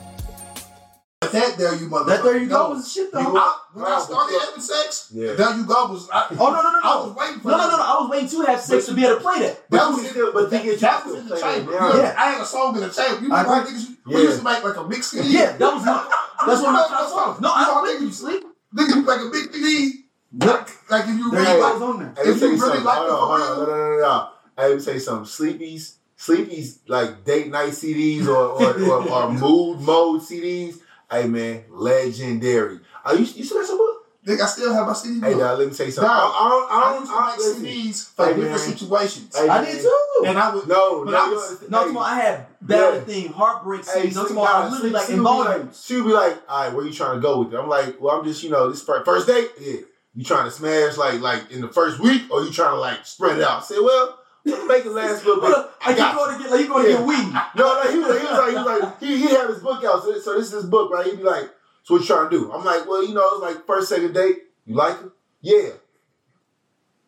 But that there you motherfucker. That there you go No. was shit though. You- Oh I- when I Wow, started but- having sex, Yeah. there you go was. I, no no no no! I was waiting for No no that. no no! I was waiting to have sex to be able to play that. But That you was can in- still, but think it's That was in the chamber. Now. Yeah. I had a song in the chamber. You know I how agree. niggas we Yeah. used to make like a mix CD. Yeah, that was my. That's one of my top songs. No, I don't You think you sleep. Niggas you make a big CD. Look, Like if you there really you like go. on there. Hey, If tell you you really something. like hold it on, for hold on. real- No, no, no, no. Hey, let me tell you something. Sleepy's, Sleepy's like date night CDs or or, or, or mood mode CDs. Hey man, legendary. Are you you still got some book? Nigga, I still have my CD. Hey, book. now let me tell you something. Nah, I, I don't, I I don't, used I don't to listen. make CDs for Hey, different man. situations. Hey, I man. did too. And I would No, But no, I was- No, hey, tomorrow I had bad Yeah. thing, heartbreak Hey, scenes. No, see, tomorrow nah, I literally like she in would be like, volumes. she would be like, all right, where you trying to go with it? I'm like, well, I'm just, you know, this fir- first date, yeah. You trying to smash like like in the first week, or you trying to like spread it out? I say, well, let's make it last a little bit. Like I you got going to get like you going to Yeah. get weed. No, no, he was, he was like, he was like, he he have his book out. So, so this is his book, right? He'd be like, so what you trying to do? I'm like, well, you know, it's like first, second date. You like her? Yeah.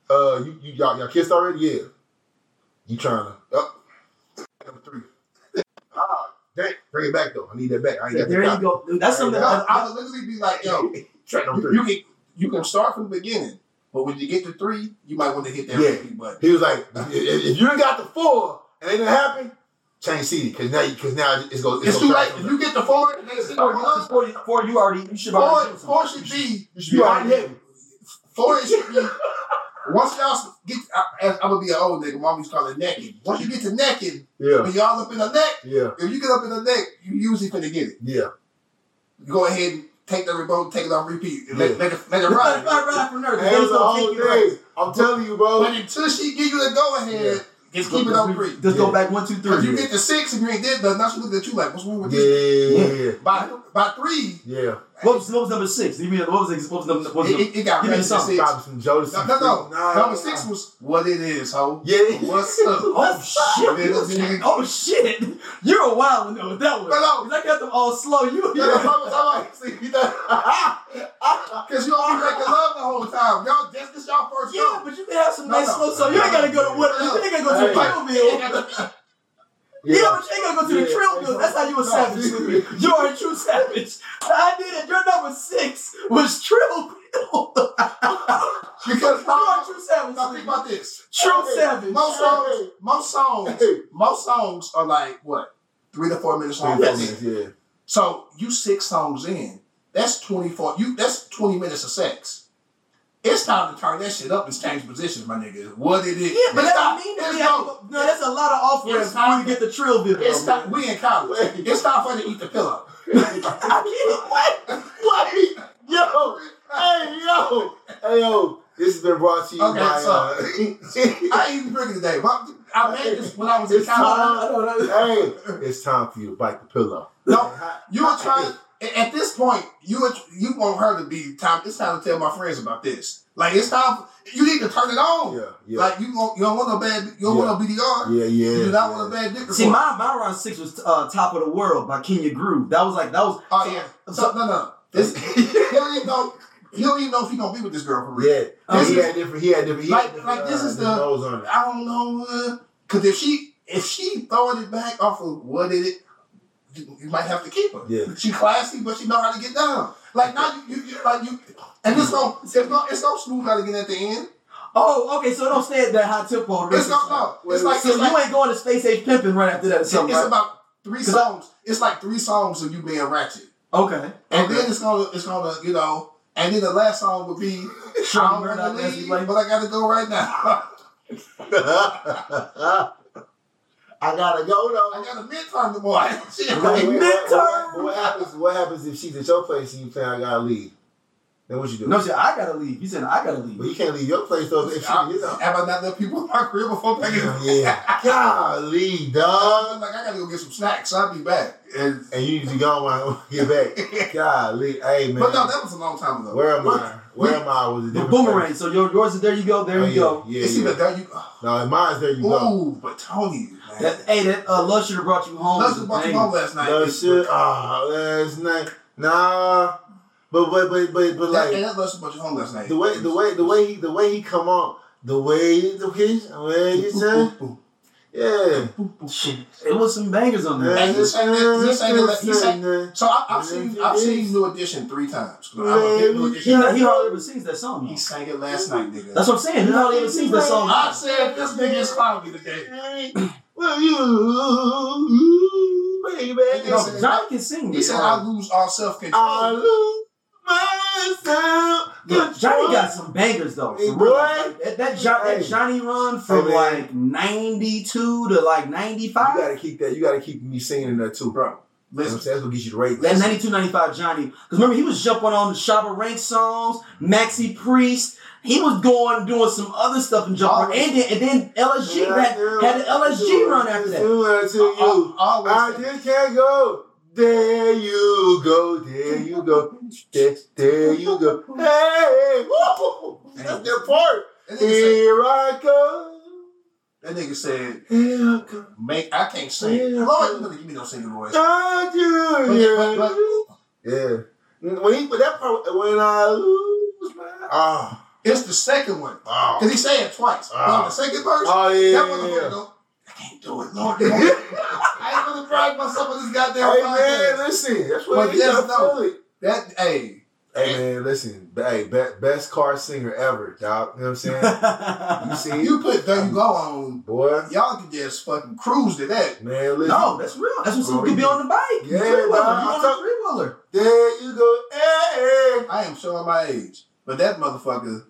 Uh, you, you y'all, y'all kissed already? Yeah. You trying to? Oh, number three. Ah, dang, bring it back though. I need that back. I ain't got There that you go. That's something. I, That, I would literally be like, yo, Track number three. you can you can start from the beginning, but when you get to three, you might want to hit that Yeah. repeat button. He was like, if, if you done got the four and it didn't happen, change CD because now because now it's going It's too late. If you get the four, and it's Four, you- four, four, you already you should four, already do four should be you should be already hit. four. It should be once y'all get. I, I'm gonna be an old nigga. Mom used to call it necking. Once you get to necking, Yeah, when y'all up in the neck, yeah, if you get up in the neck, you usually finna get it. yeah. Go ahead and take the remote, take it off repeat, and Yeah. let, let it let it Right, ride. right, right from there. 'cause Hey, it it's was a gonna whole take you right. I'm telling you, bro. But until she give you the go ahead, just keep it on three. Just Yeah. go back one, two, Because three. you get to six and you ain't did nothing, now she look at you like, what's wrong with Yeah, this? yeah, By by three, yeah. What was, what was number six? You mean what was it? What was number? What was it, number it, it got Give me raised to six. Probably some Jodeci. No, no, no. Nah, Number nah. six was what it is, ho. Yeah. What's up? Oh shit! It is, nigga. Oh shit! You're a wild one though with that one. No, no. 'Cause I got them all slow. You, No, you're no, I'm- I'm like, see, you know, Cause you all be making love the whole time. Y'all, that's just y'all first yeah, go. but you can have some No, nice no. slow songs. You ain't gotta go to what? You ain't gotta go to the Hey. Yeah, but you ain't gonna go to the Yeah. Trill Bill. That's how you a No, savage. see. You are a true savage. I did it. Your number six was Trill Bill. Because you are a true savage. now think about this. True Hey, savage. Most songs, most songs, Hey. most songs are like what, three to four minutes long. Yes. minutes, yeah. So you six songs in, that's twenty four. You that's twenty minutes of sex. It's time to turn that shit up and change positions, my nigga. What it is? Yeah, but It's that don't mean that we have no- No, that's a lot of off ramps before you get the Trill Bill. It's time. We in college. It's time for you to eat the pillow. I get it. What? What? Yo, hey, yo, hey, yo. This has been brought to you Okay, by. so- uh, I ain't even drinking today. I made this when I was in college. time. hey, it's time for you to bite the pillow. No, you were trying. A- At this point, you you want her to be time. It's time to tell my friends about this. Like it's time. You need to turn it on. Yeah, yeah, Like you don't, you don't want no bad. You don't want no BDR. yeah, yeah. You do not yeah. want a bad dick. See, my my round six was uh, "Top of the World" by Kenya Groove. That was like that was. Oh yeah. So no, no. This, he don't even know. He don't even know if he gonna be with this girl for real. Yeah, Um, he had different. He had different. He Like- had different, like this uh, is the- different nose on it. I don't know. uh, Cause if she if she throwing it back off of what did it, you, you might have to keep her. Yeah. She classy, but she know how to get down. Like now you, you, you like you, and it's no it's no it's no smooth how to get at the end. Oh, okay. So don't stay at that high tempo. It's no no. It's like so it's you like ain't going to space age pimping right after that or it's right? about three songs. It's like three songs of you being ratchet, okay. and okay. then it's gonna it's gonna you know, and then the last song would be I don't want to leave, but I gotta go right now. I gotta go though. I got a midterm tomorrow. Shit, Wait, right? wait, wait, Midterm. What, what happens? What happens if she's at your place and you say I gotta leave? Then what you do? No, shit. I gotta leave. You said I gotta leave. but you can't leave your place though if she I- is out. Have I not let people in my crib before packing? Yeah, golly, I'm dog. like, I gotta go get some snacks. I'll be back. And, And you need to go when I get back. Golly, hey man. but no, that was a long time ago. Where am But I? Where am I? Was a The different boomerang. place. So your yours is there. You go. There Oh, you yeah, go. Yeah, It's yeah. either there you No, mine's there. You go. Ooh, but Tony, man. That, hey, that uh, love should have brought you home. Let's was a just home last night. Love shit. Ah, last night. Nah, but but but but but That, and like that Love Should Brought You home last night. the way the way the way he the way he come on the way the way the way you say Yeah. Shit, it was some bangers on there. And he sang that- he sang that- he sang- So I, I've seen I've seen New Edition three times. I'm a big New He, he hardly ever sings that song. He sang it last night, nigga. That's what I'm saying. He hardly ever sings that song. I said this nigga is clowning me today. Well, you, mm, baby. No, Johnny can sing. He said. I lose all self control." I lose myself. Look, Johnny got some bangers though. Hey, For boy. Like, that, that, Jo- that Johnny run from Hey, like '92 to like ninety five. You gotta keep that. You gotta keep me singing in there too, bro. You know what I'm Listen, saying? That's what gets you the ratings. That 92, 95 Johnny. Because remember, he was jumping on the Shabba Rank songs, Maxi Priest. He was going doing some other stuff and jumping. Always- and then and then LSG had, had an LSG run after that. Do it to uh, uh, you. Uh, I always I say- just can't go. There you go. There you go. There, there you go. Hey, woo! That's their part. that nigga Here I come. that nigga said, Here I come. make I can't sing. Lord, you give me no singing voice. I do. But- but- Yeah. When he, but that part, when I lose my, ah, It's the second one. Because he said it twice. But on the second verse, oh yeah, that motherfucker yeah. go, I can't do it, Lord. I ain't gonna drag myself on this goddamn Hey man, listen, that's But what is. yes, no. That, hey, Hey man, listen, hey, be, best car singer ever, dog. You know what I'm saying? You see, you put There You Go on, boy, y'all can just fucking cruise to that. man, listen. no, that's real. That's what Oh, could be on the bike. Yeah, three wheeler. You on a three wheeler. There you go. Hey, I am showing my age. But that motherfucker,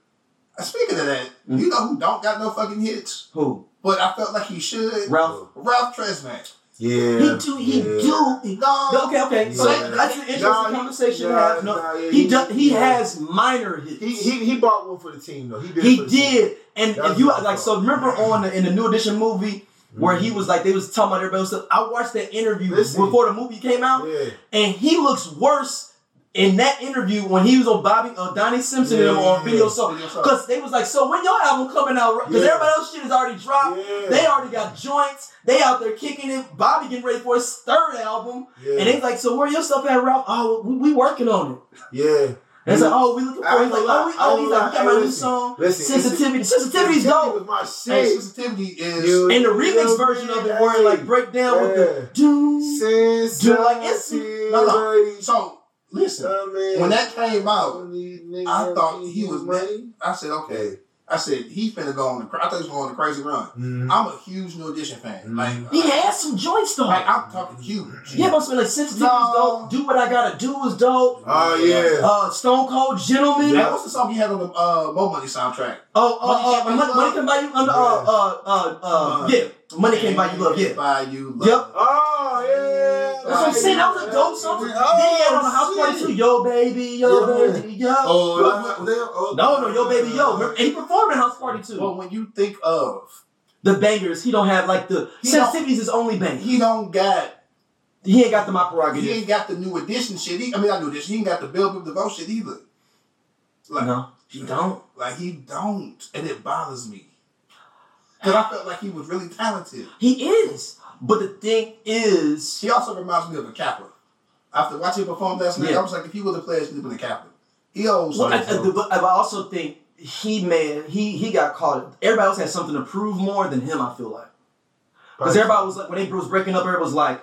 speaking of that, Mm. you know who don't got no fucking hits? Who? But I felt like he should. Ralph. Ralph Tresvant. yeah, He do. He yeah. do. He- No. Okay, okay. So Yeah. that's an interesting Nah, conversation to nah, have. No, nah, yeah, he he- does. He yeah. has minor hits. He he he bought one for the team though. He did. He for team. did, and That if you like, so remember on the, in the New Edition movie where he was like, they was talking about everybody else. I watched that interview Listen. before the movie came out, Yeah. and he looks worse in that interview when he was on Bobby, uh, Donnie Simpson Yeah, on video. So Soul. because they was like, so when your album coming out? Because Yeah. everybody else shit is already dropped. Yeah. They already got joints. They out there kicking it. Bobby getting ready for his third album, Yeah. and they like, so where your stuff at, Ralph? Oh, we, we working on it. Yeah. And it's like, oh, we looking for. He's like, oh, we, oh, he's like, we got my new song. Listen, sensitivity. Sensitivity's dope. was my Hey, sensitivity is. You- And the remix version of it, where like break down with the doom. Sensitivity. Do like it's- no. So, listen, Oh, when that came out, I I thought he was mad. I said, okay. I said, he's finna go on the, I thought he was going on the crazy run. Mhm. I'm a huge New Edition fan. Like, He has some joints though. like I'm talking huge. yeah, but like sensitivity is No. dope. Do what I gotta do is dope. Oh yeah. Uh, Stone Cold Gentleman. Hey, what's the song he had on the uh, Mo Money soundtrack? Oh, uh, Money uh, Can't Buy money, You money can buy you. Uh, uh, uh, uh, uh, Uh, yeah, money can't buy you love. Yeah. Buy you love. Yep. Oh yeah. That's what I'm saying. That was a dope song. Oh, then he had on the house party too. Yo, baby, yo, baby, yo. Oh, oh, no, no, yo, baby, yo. And he performed in house party too. But when you think of, the bangers, he don't have like the sensitivities. His only bang. he don't got, He ain't got the my he ain't got the new edition shit. He, I mean, not new edition. He ain't got the Bell Biv DeVoe shit either. Like, No, he don't. like he don't, and it bothers me. Cause I felt like he was really talented. He is. But the thing is, He also reminds me of a Kappa. After watching him perform last night, Yeah. I was like, if he was a player, he should have been a Kappa. He owes well, I. I, but I also think he man he he got caught. Everybody else had something to prove more than him. I feel like because everybody was like when they was breaking up, everybody was like.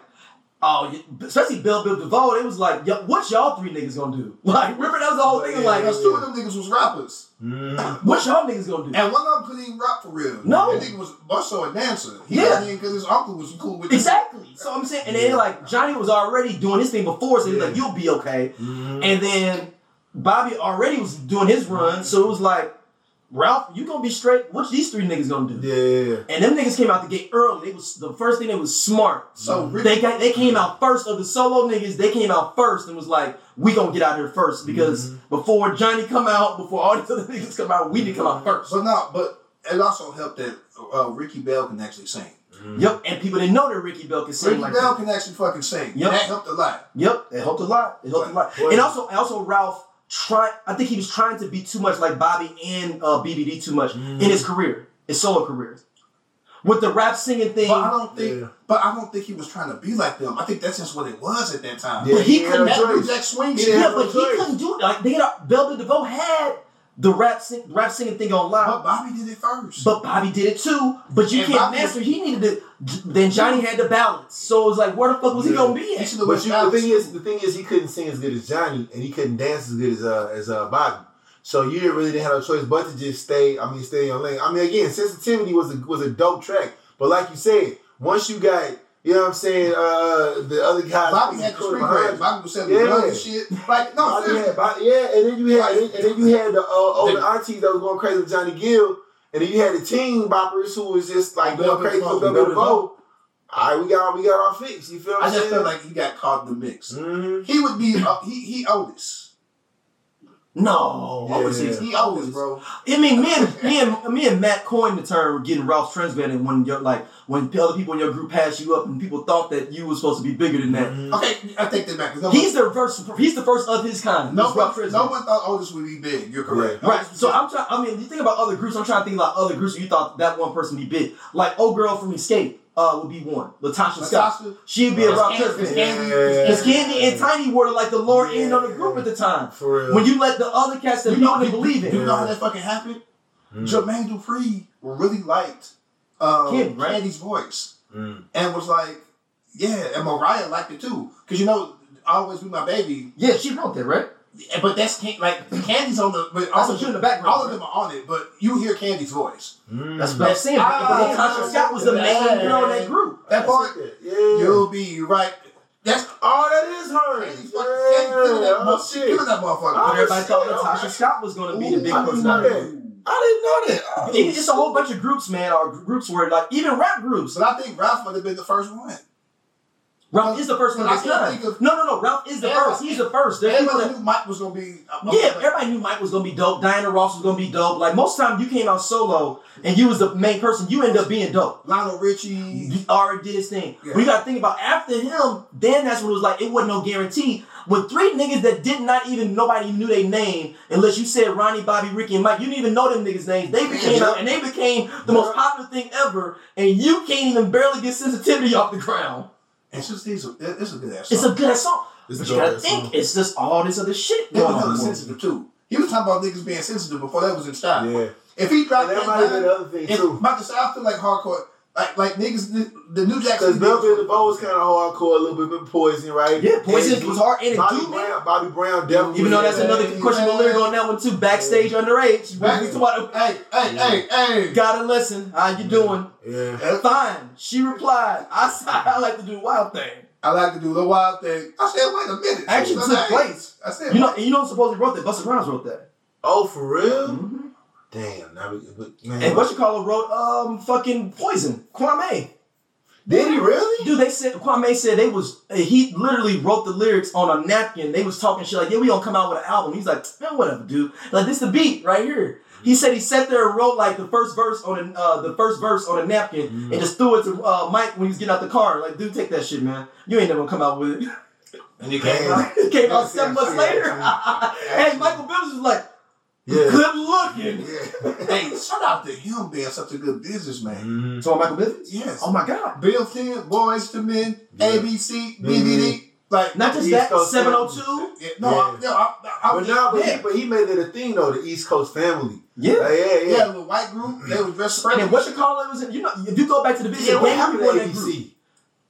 Oh, especially Bell Biv DeVoe, it was like, yo, what y'all three niggas gonna do? Like, remember that was the whole thing. Like, Because two of them niggas was rappers. Mhm. what y'all niggas gonna do? And one of them couldn't even rap for real. No. That nigga was more so a dancer. He Yeah. because his uncle was cool with him. Exactly. So I'm saying, and then like Johnny was already doing his thing before, so he's like, "You'll be okay." Mhm. And then Bobby already was doing his run, so it was like, "Ralph, you gonna be straight? What these three niggas gonna do?" Yeah. And them niggas came out the gate early. They was the first thing they was smart. So mm-hmm. Rick, They got, they came out first of the solo niggas. They came out first and was like, "We gonna get out here first because mm-hmm. before Johnny come out, before all these other niggas come out, we need to come out first. but not, but it also helped that uh, Ricky Bell can actually sing. Mm-hmm. Yep. And people didn't know that Ricky Bell could sing Ricky like Bell that. can actually fucking sing. Yep. That helped a lot. Yep, it helped a lot. It helped a lot. Well- And also, and also Ralph try. I think he was trying to be too much like Bobby and uh, BBD too much in his career, his solo career, with the rap singing thing. But I don't think. Yeah. But I don't think he was trying to be like them. I think that's just what it was at that time. Yeah, But he he couldn't- do That New. Jack Swing He shit. had yeah, no but he choice. couldn't do it. Like they got Bell Biv DeVoe had the rap sing, rap singing thing on live. But. Bobby did it first. But Bobby did it too. But you And can't Bobby- master. He needed to. Then Johnny had the balance. So it was like, where the fuck was he gonna be He at? should have But you, the thing is, the thing is, he couldn't sing as good as Johnny, and he couldn't dance as good as uh, as uh, Bobby. So you didn't really didn't have a choice but to just stay. I mean, stay on lane. I mean, again, sensitivity was a was a dope track, but like you said, once you got, you know what I'm saying, uh, the other guys, Bobby had the putting street behind cred. you. Bobby was selling Yeah. drugs and shit. Like, no, Bobby seriously. had, Bobby, yeah, and then you had, and then, and then you had the uh, older aunties that was going crazy with Johnny Gill, and then you had the teen boppers who was just like going Velvet crazy Vogue, with Velvet Velvet Vogue. All right, we got we got our fix. You feel what I I'm just saying? felt like he got caught in the mix. Mhm. He would be, uh, he, he Otis. No, I would say Yeah. He Otis, bro. I mean, me and me and me and Matt coined the term getting Ralph Tresvant when you're like when other people in your group pass you up and people thought that you were supposed to be bigger than that. Mhm. Okay, I take that back. No He's the first. He's the first of his kind. no, Ralph one, Tresvant. no one thought Otis would be big. You're correct. Right. Otis So I'm trying. I mean, you think about other groups. I'm trying to think about other groups. Where you thought that one person would be big. Like old girl from Xscape uh, would be one. LaTocha Scott. She'd be a Ralph Kandi- Tresvant. Kandi- Yeah. Because Kandi and Tiny were like the lower end of the group at the time. For real. When you let the other cats that You you know, know you, believe you know how that fucking happened? Mm. Jermaine Dupri really liked um, Kandi, right? Kandi's voice Mm. and was like, yeah, and Mariah liked it too. Because you know, Always Be My Baby, Yeah, she wrote that, right? But that's like Kandi's on the, but all That's of, you in the background. all of them are on it, but you hear Kandi's voice. Mm. That's what I'm saying. Ah, But LaTocha Scott was the main yeah. girl in that group. That part, Yeah. you'll be right. That's Oh, that is her. Kandi's fucking Kandi that, Oh, she shit. that motherfucker. Oh, But everybody thought shit, LaTocha okay. Scott was going to be the big Ooh, I didn't know that. it. I didn't know that. It- It's a whole bunch of groups, man, or groups where like even rap groups. But I think Ralph would have been the first one. Ralph is the first one I his can't think of- No, no, no. Ralph is the first. He's the first. There's people Everybody that knew Mike was gonna be. Uh, yeah, everybody knew Mike was gonna be dope. Diana Ross was gonna be dope. Like most time, you came out solo and you was the main person. You end up being dope. Lionel Richie. Already did his thing. Yeah. We got to think about after him. Then that's when it was like it wasn't no guarantee. With three niggas that did not even nobody even knew their name unless you said Ronnie, Bobby, Ricky, and Mike. You didn't even know them niggas' names. They became out and they became the most popular thing ever. And you can't even barely get sensitivity off the ground. It's just these. It's a good ass. It's a good ass song. It's But you gotta think song. it's just all this other shit They was going hella on. sensitive too. He was talking about niggas being sensitive before that was in style. Yeah. If he dropped And that that, might have been line, the other thing if, too. about to say, I feel like hardcore. Like, like niggas, the, the New Jack Because City Velvet niggas- the Bow was kind of hardcore, a little bit with Poison, right? Yeah, Poison And was hard and Bobby do me. Brown, Bobby Brown definitely. Even though that's another that. another questionable lyric on that one too. Backstage underage. Back- We about Hey, hey, hey, hey. Gotta listen. How you doing? Yeah. Fine. She replied. I said I like to do wild thing. I like to do the wild thing. I said, wait a minute. Actually I took said, place. I said, You know, and you know who supposedly wrote that? Busta Rhymes wrote that. Oh, for real? Mm-hmm. Damn. Now we, but, man. And what you call it wrote um fucking Poison. Kwame. Did he really? Dude, they said Kwame said they was he literally wrote the lyrics on a napkin. They was talking shit like, yeah, we gonna come out with an album. He's like, man, whatever, dude. Like this the beat right here. He said he sat there and wrote like the first verse on a, uh, the first verse on a napkin Mm-hmm. and just threw it to uh, Mike when he was getting out the car. Like, dude, take that shit, man. You ain't never gonna come out with it. and you came out- came out seven months later. and Michael Bivins was like, Yeah. good looking. Yeah. hey, shout out to him being such a good businessman. Mhm. So Michael Bivins? Yes. Oh my god. Built in, Boyz II Men, Yeah. ABC, BDD. Like, Not just that, 702. yeah, no, Yeah. I, no, I, I, But now, but, yeah. he, but he made it a thing though. The East Coast family. Yeah. Like, yeah, yeah, yeah. a little white group, they were dressed And then what you call it was in, you know if you go back to the Yeah, video, what gang happened to in group. ABC?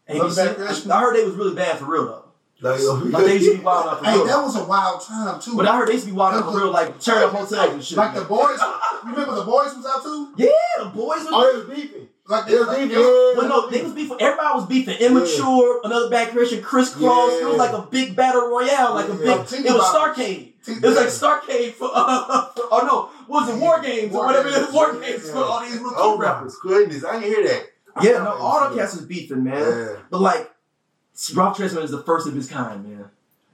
ABC, I heard they was really bad for real though. Like, Like they used to be wild out for Hey, real. that was a wild time too. but I heard they used to be wild out for real, like turn up hotels and shit. like the boys, you remember the boys was out too? yeah, the boys was. oh, they was beefing. Like They was like, beefing. was- Yeah. well, no, they was beefing. Everybody was beefing. Immature, Another Bad Creation, crisscross. It was like a big battle royale, like a big. It was Starcade. It was like Starcade for, uh, for oh no, what was it War Games or whatever it is? War Games for all these little Oh rappers. goodness, I didn't hear that. Yeah, no, all the cats was beefing, man. Yeah. But like, Ralph Tresvant is the first of his kind, man.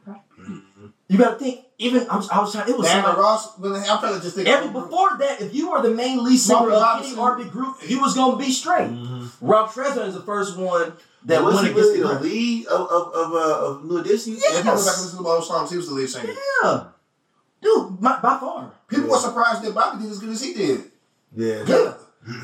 Mm-hmm. You gotta think. Even I'm, I was trying. It was Diana somebody- Ross. I'm trying to just think. Every before that, if you were the main lead singer Marvin of Robinson. any R&B group, you was gonna be straight. Mhm. Ralph Tresvant is the first one that was he really the the lead of of of, uh, of New Edition? If you go back and Yes. listen to my old songs, he was the lead singer. Yeah, dude, my, by far. People were surprised that Bobby did as good as he did. Yeah. Yeah,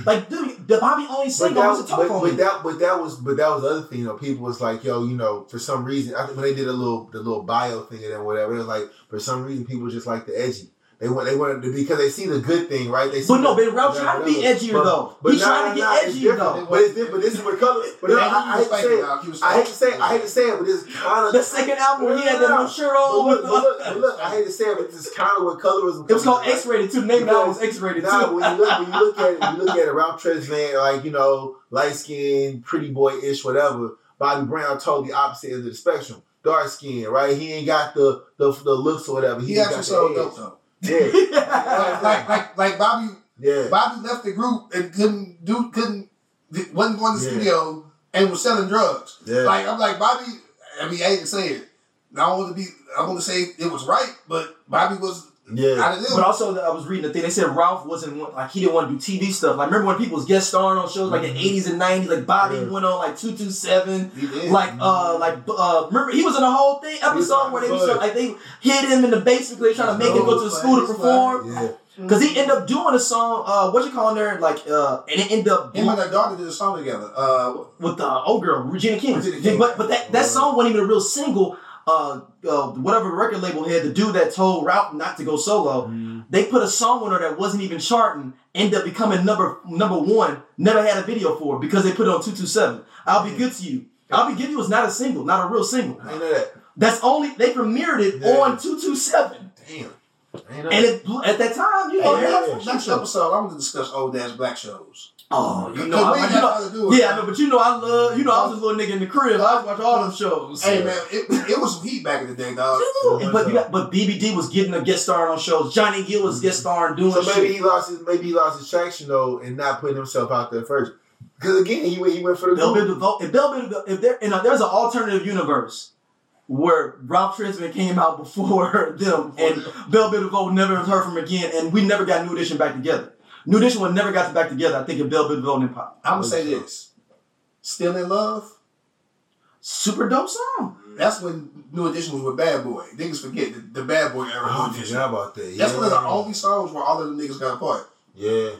like dude, the Bobby only single was a tough but, but that, but that was, but that was the other thing. You know, people was like, "Yo, you know, for some reason, I think when they did a little, the little bio thing and whatever, it was like, for some reason, people just like the edgy. They want they want to because they see the good thing, right? They see But no, the- but Ralph trying to be edgier, But- though. But He nah, trying to nah, get it's edgier, though. But it's different. But this is what color. But Yeah, I, I, hate to say it. dog. He was I hate to say it. I hate to say it, but this kind of The second album, he had that little shirt on. But look, but look, but look, I hate to say it, but this kind of what colorism. It was called comes from, right? X-rated too. Name of the was X-rated Nah, too. when you look when you look at it, you look at it, Ralph Tresvant, like you know, light skinned, pretty boy ish, whatever. Bobby Brown totally opposite end of the spectrum. Dark skin, right? He ain't got the the, the looks or whatever. He just actually got sold the dope though. Yeah, Like, like, like, like Bobby, yeah. Bobby left the group and couldn't do, couldn't, wasn't going to the Yeah. studio and was selling drugs. Yeah. Like I'm like Bobby. I mean, I to say it. I don't want to be. I want to say it was right, but Bobby was Yeah. out. But also, I was reading the thing. They said Ralph wasn't one- like he didn't want to do TV stuff. Like remember when people was guest starring on shows like in the '80s and '90s? Like Bobby Yeah. went on like two two seven. He did. Like uh like uh remember he was in a whole thing episode where they was trying, like they hid him in the basement. They trying to make him go to the school to perform Yeah. because he ended up doing a song. Uh, what you calling there? Like uh, and it ended up Him and their daughter did a song together. Uh, with the old girl Regina King. Regina King. But but that that song wasn't even a real single. Uh, uh, whatever record label had, the dude that told Ralph not to go solo, they put a song on her that wasn't even charting, ended up becoming number number one. Never had a video for it because they put it on two two seven. I'll be good to you. I'll be good to you was not a single, not a real single. I know that. That's only they premiered it Yeah. on two two seven, Damn. Ain't know and it at that time, you know, hey, everybody- next, next episode, I'm going to discuss old ass black shows. Oh, you know, I, you know, do with yeah, it. I know, but you know, I love, you know, I was a little nigga in the crib. I was watching all them shows. Hey man, it, it was some heat back in the day, dog. And- but you got, but BBD was getting a guest star on shows. Johnny Gill was guest starring doing So maybe shit. he lost his maybe he lost his traction though, and not putting himself out there first. Because again, he went he went for the Bell Biv group. DeVoe, if Bell Biv if there, you know, there's an alternative universe where Ralph Tresvant came out before them, and Bell Biv DeVoe never heard from again, and we never got New Edition back together. New Edition would never got back together. I think if Bell Biv DeVoe didn't pop. I'm gonna say this: "Still in Love." Super dope song. Mm-hmm. That's when New Edition was with Bad Boy. Niggas forget the, the Bad Boy era. Oh, New I about that. That's one of the only songs where all of the niggas got apart. Yeah.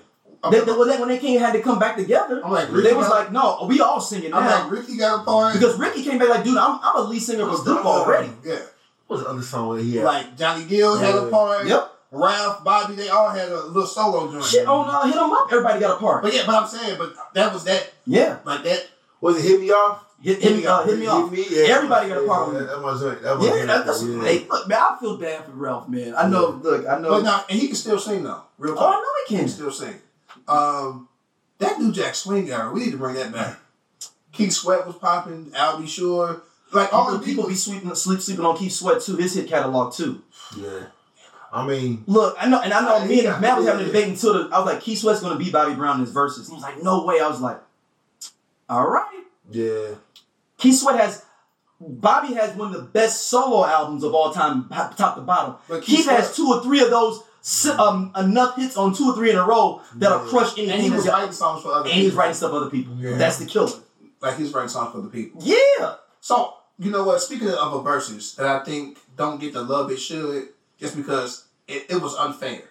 I'm, They, they, well, that when they came had to come back together. I'm like, They was got- like, no, we all singing I'm like, Ricky got apart. because Ricky came back like, dude, I'm, I'm a lead singer of a group already. Yeah. What was the other song that he had? Like Johnny Gill had a part. Yep. Ralph, Bobby, they all had a little solo joint. Shit on uh, hit 'em up. Everybody got a part. But yeah, but I'm saying, but that was that, Yeah. like that. was it Hit Me Off? Hit, hit me, uh, hit me off. Yeah. Everybody got a part Yeah, on that, it. that was it. That was Yeah, it. that, that's yeah. hey, look, man. I feel bad for Ralph, man. I know. Look, I know. But now, and he can still sing though. Real oh. I know he He can can. still sing. Um, that New Jack Swing era, we need to bring that back. Keith Sweat was popping. I'll be sure. Like all People, the people be sleeping, sleep, sleeping on Keith Sweat too. His hit catalog too. Yeah. I mean, Look, I know, and I know. Yeah, me and yeah, Matt was having a debate until the, I was like, Keith Sweat's gonna beat Bobby Brown in his Verzuz. He was like, no way. I was like, all right. yeah. Keith Sweat has. Bobby has one of the best solo albums of all time, top top to bottom. But Keith Keith has two or three of those, um, enough hits on two or three in a row that'll Yeah. crush And he was writing songs for other and he was people. writing stuff for other people. Yeah. That's the killer. Like he's writing songs for other people. Yeah. So, you know what? Speaking of a Verzuz that I think don't get the love it should, just because it, it was unfair.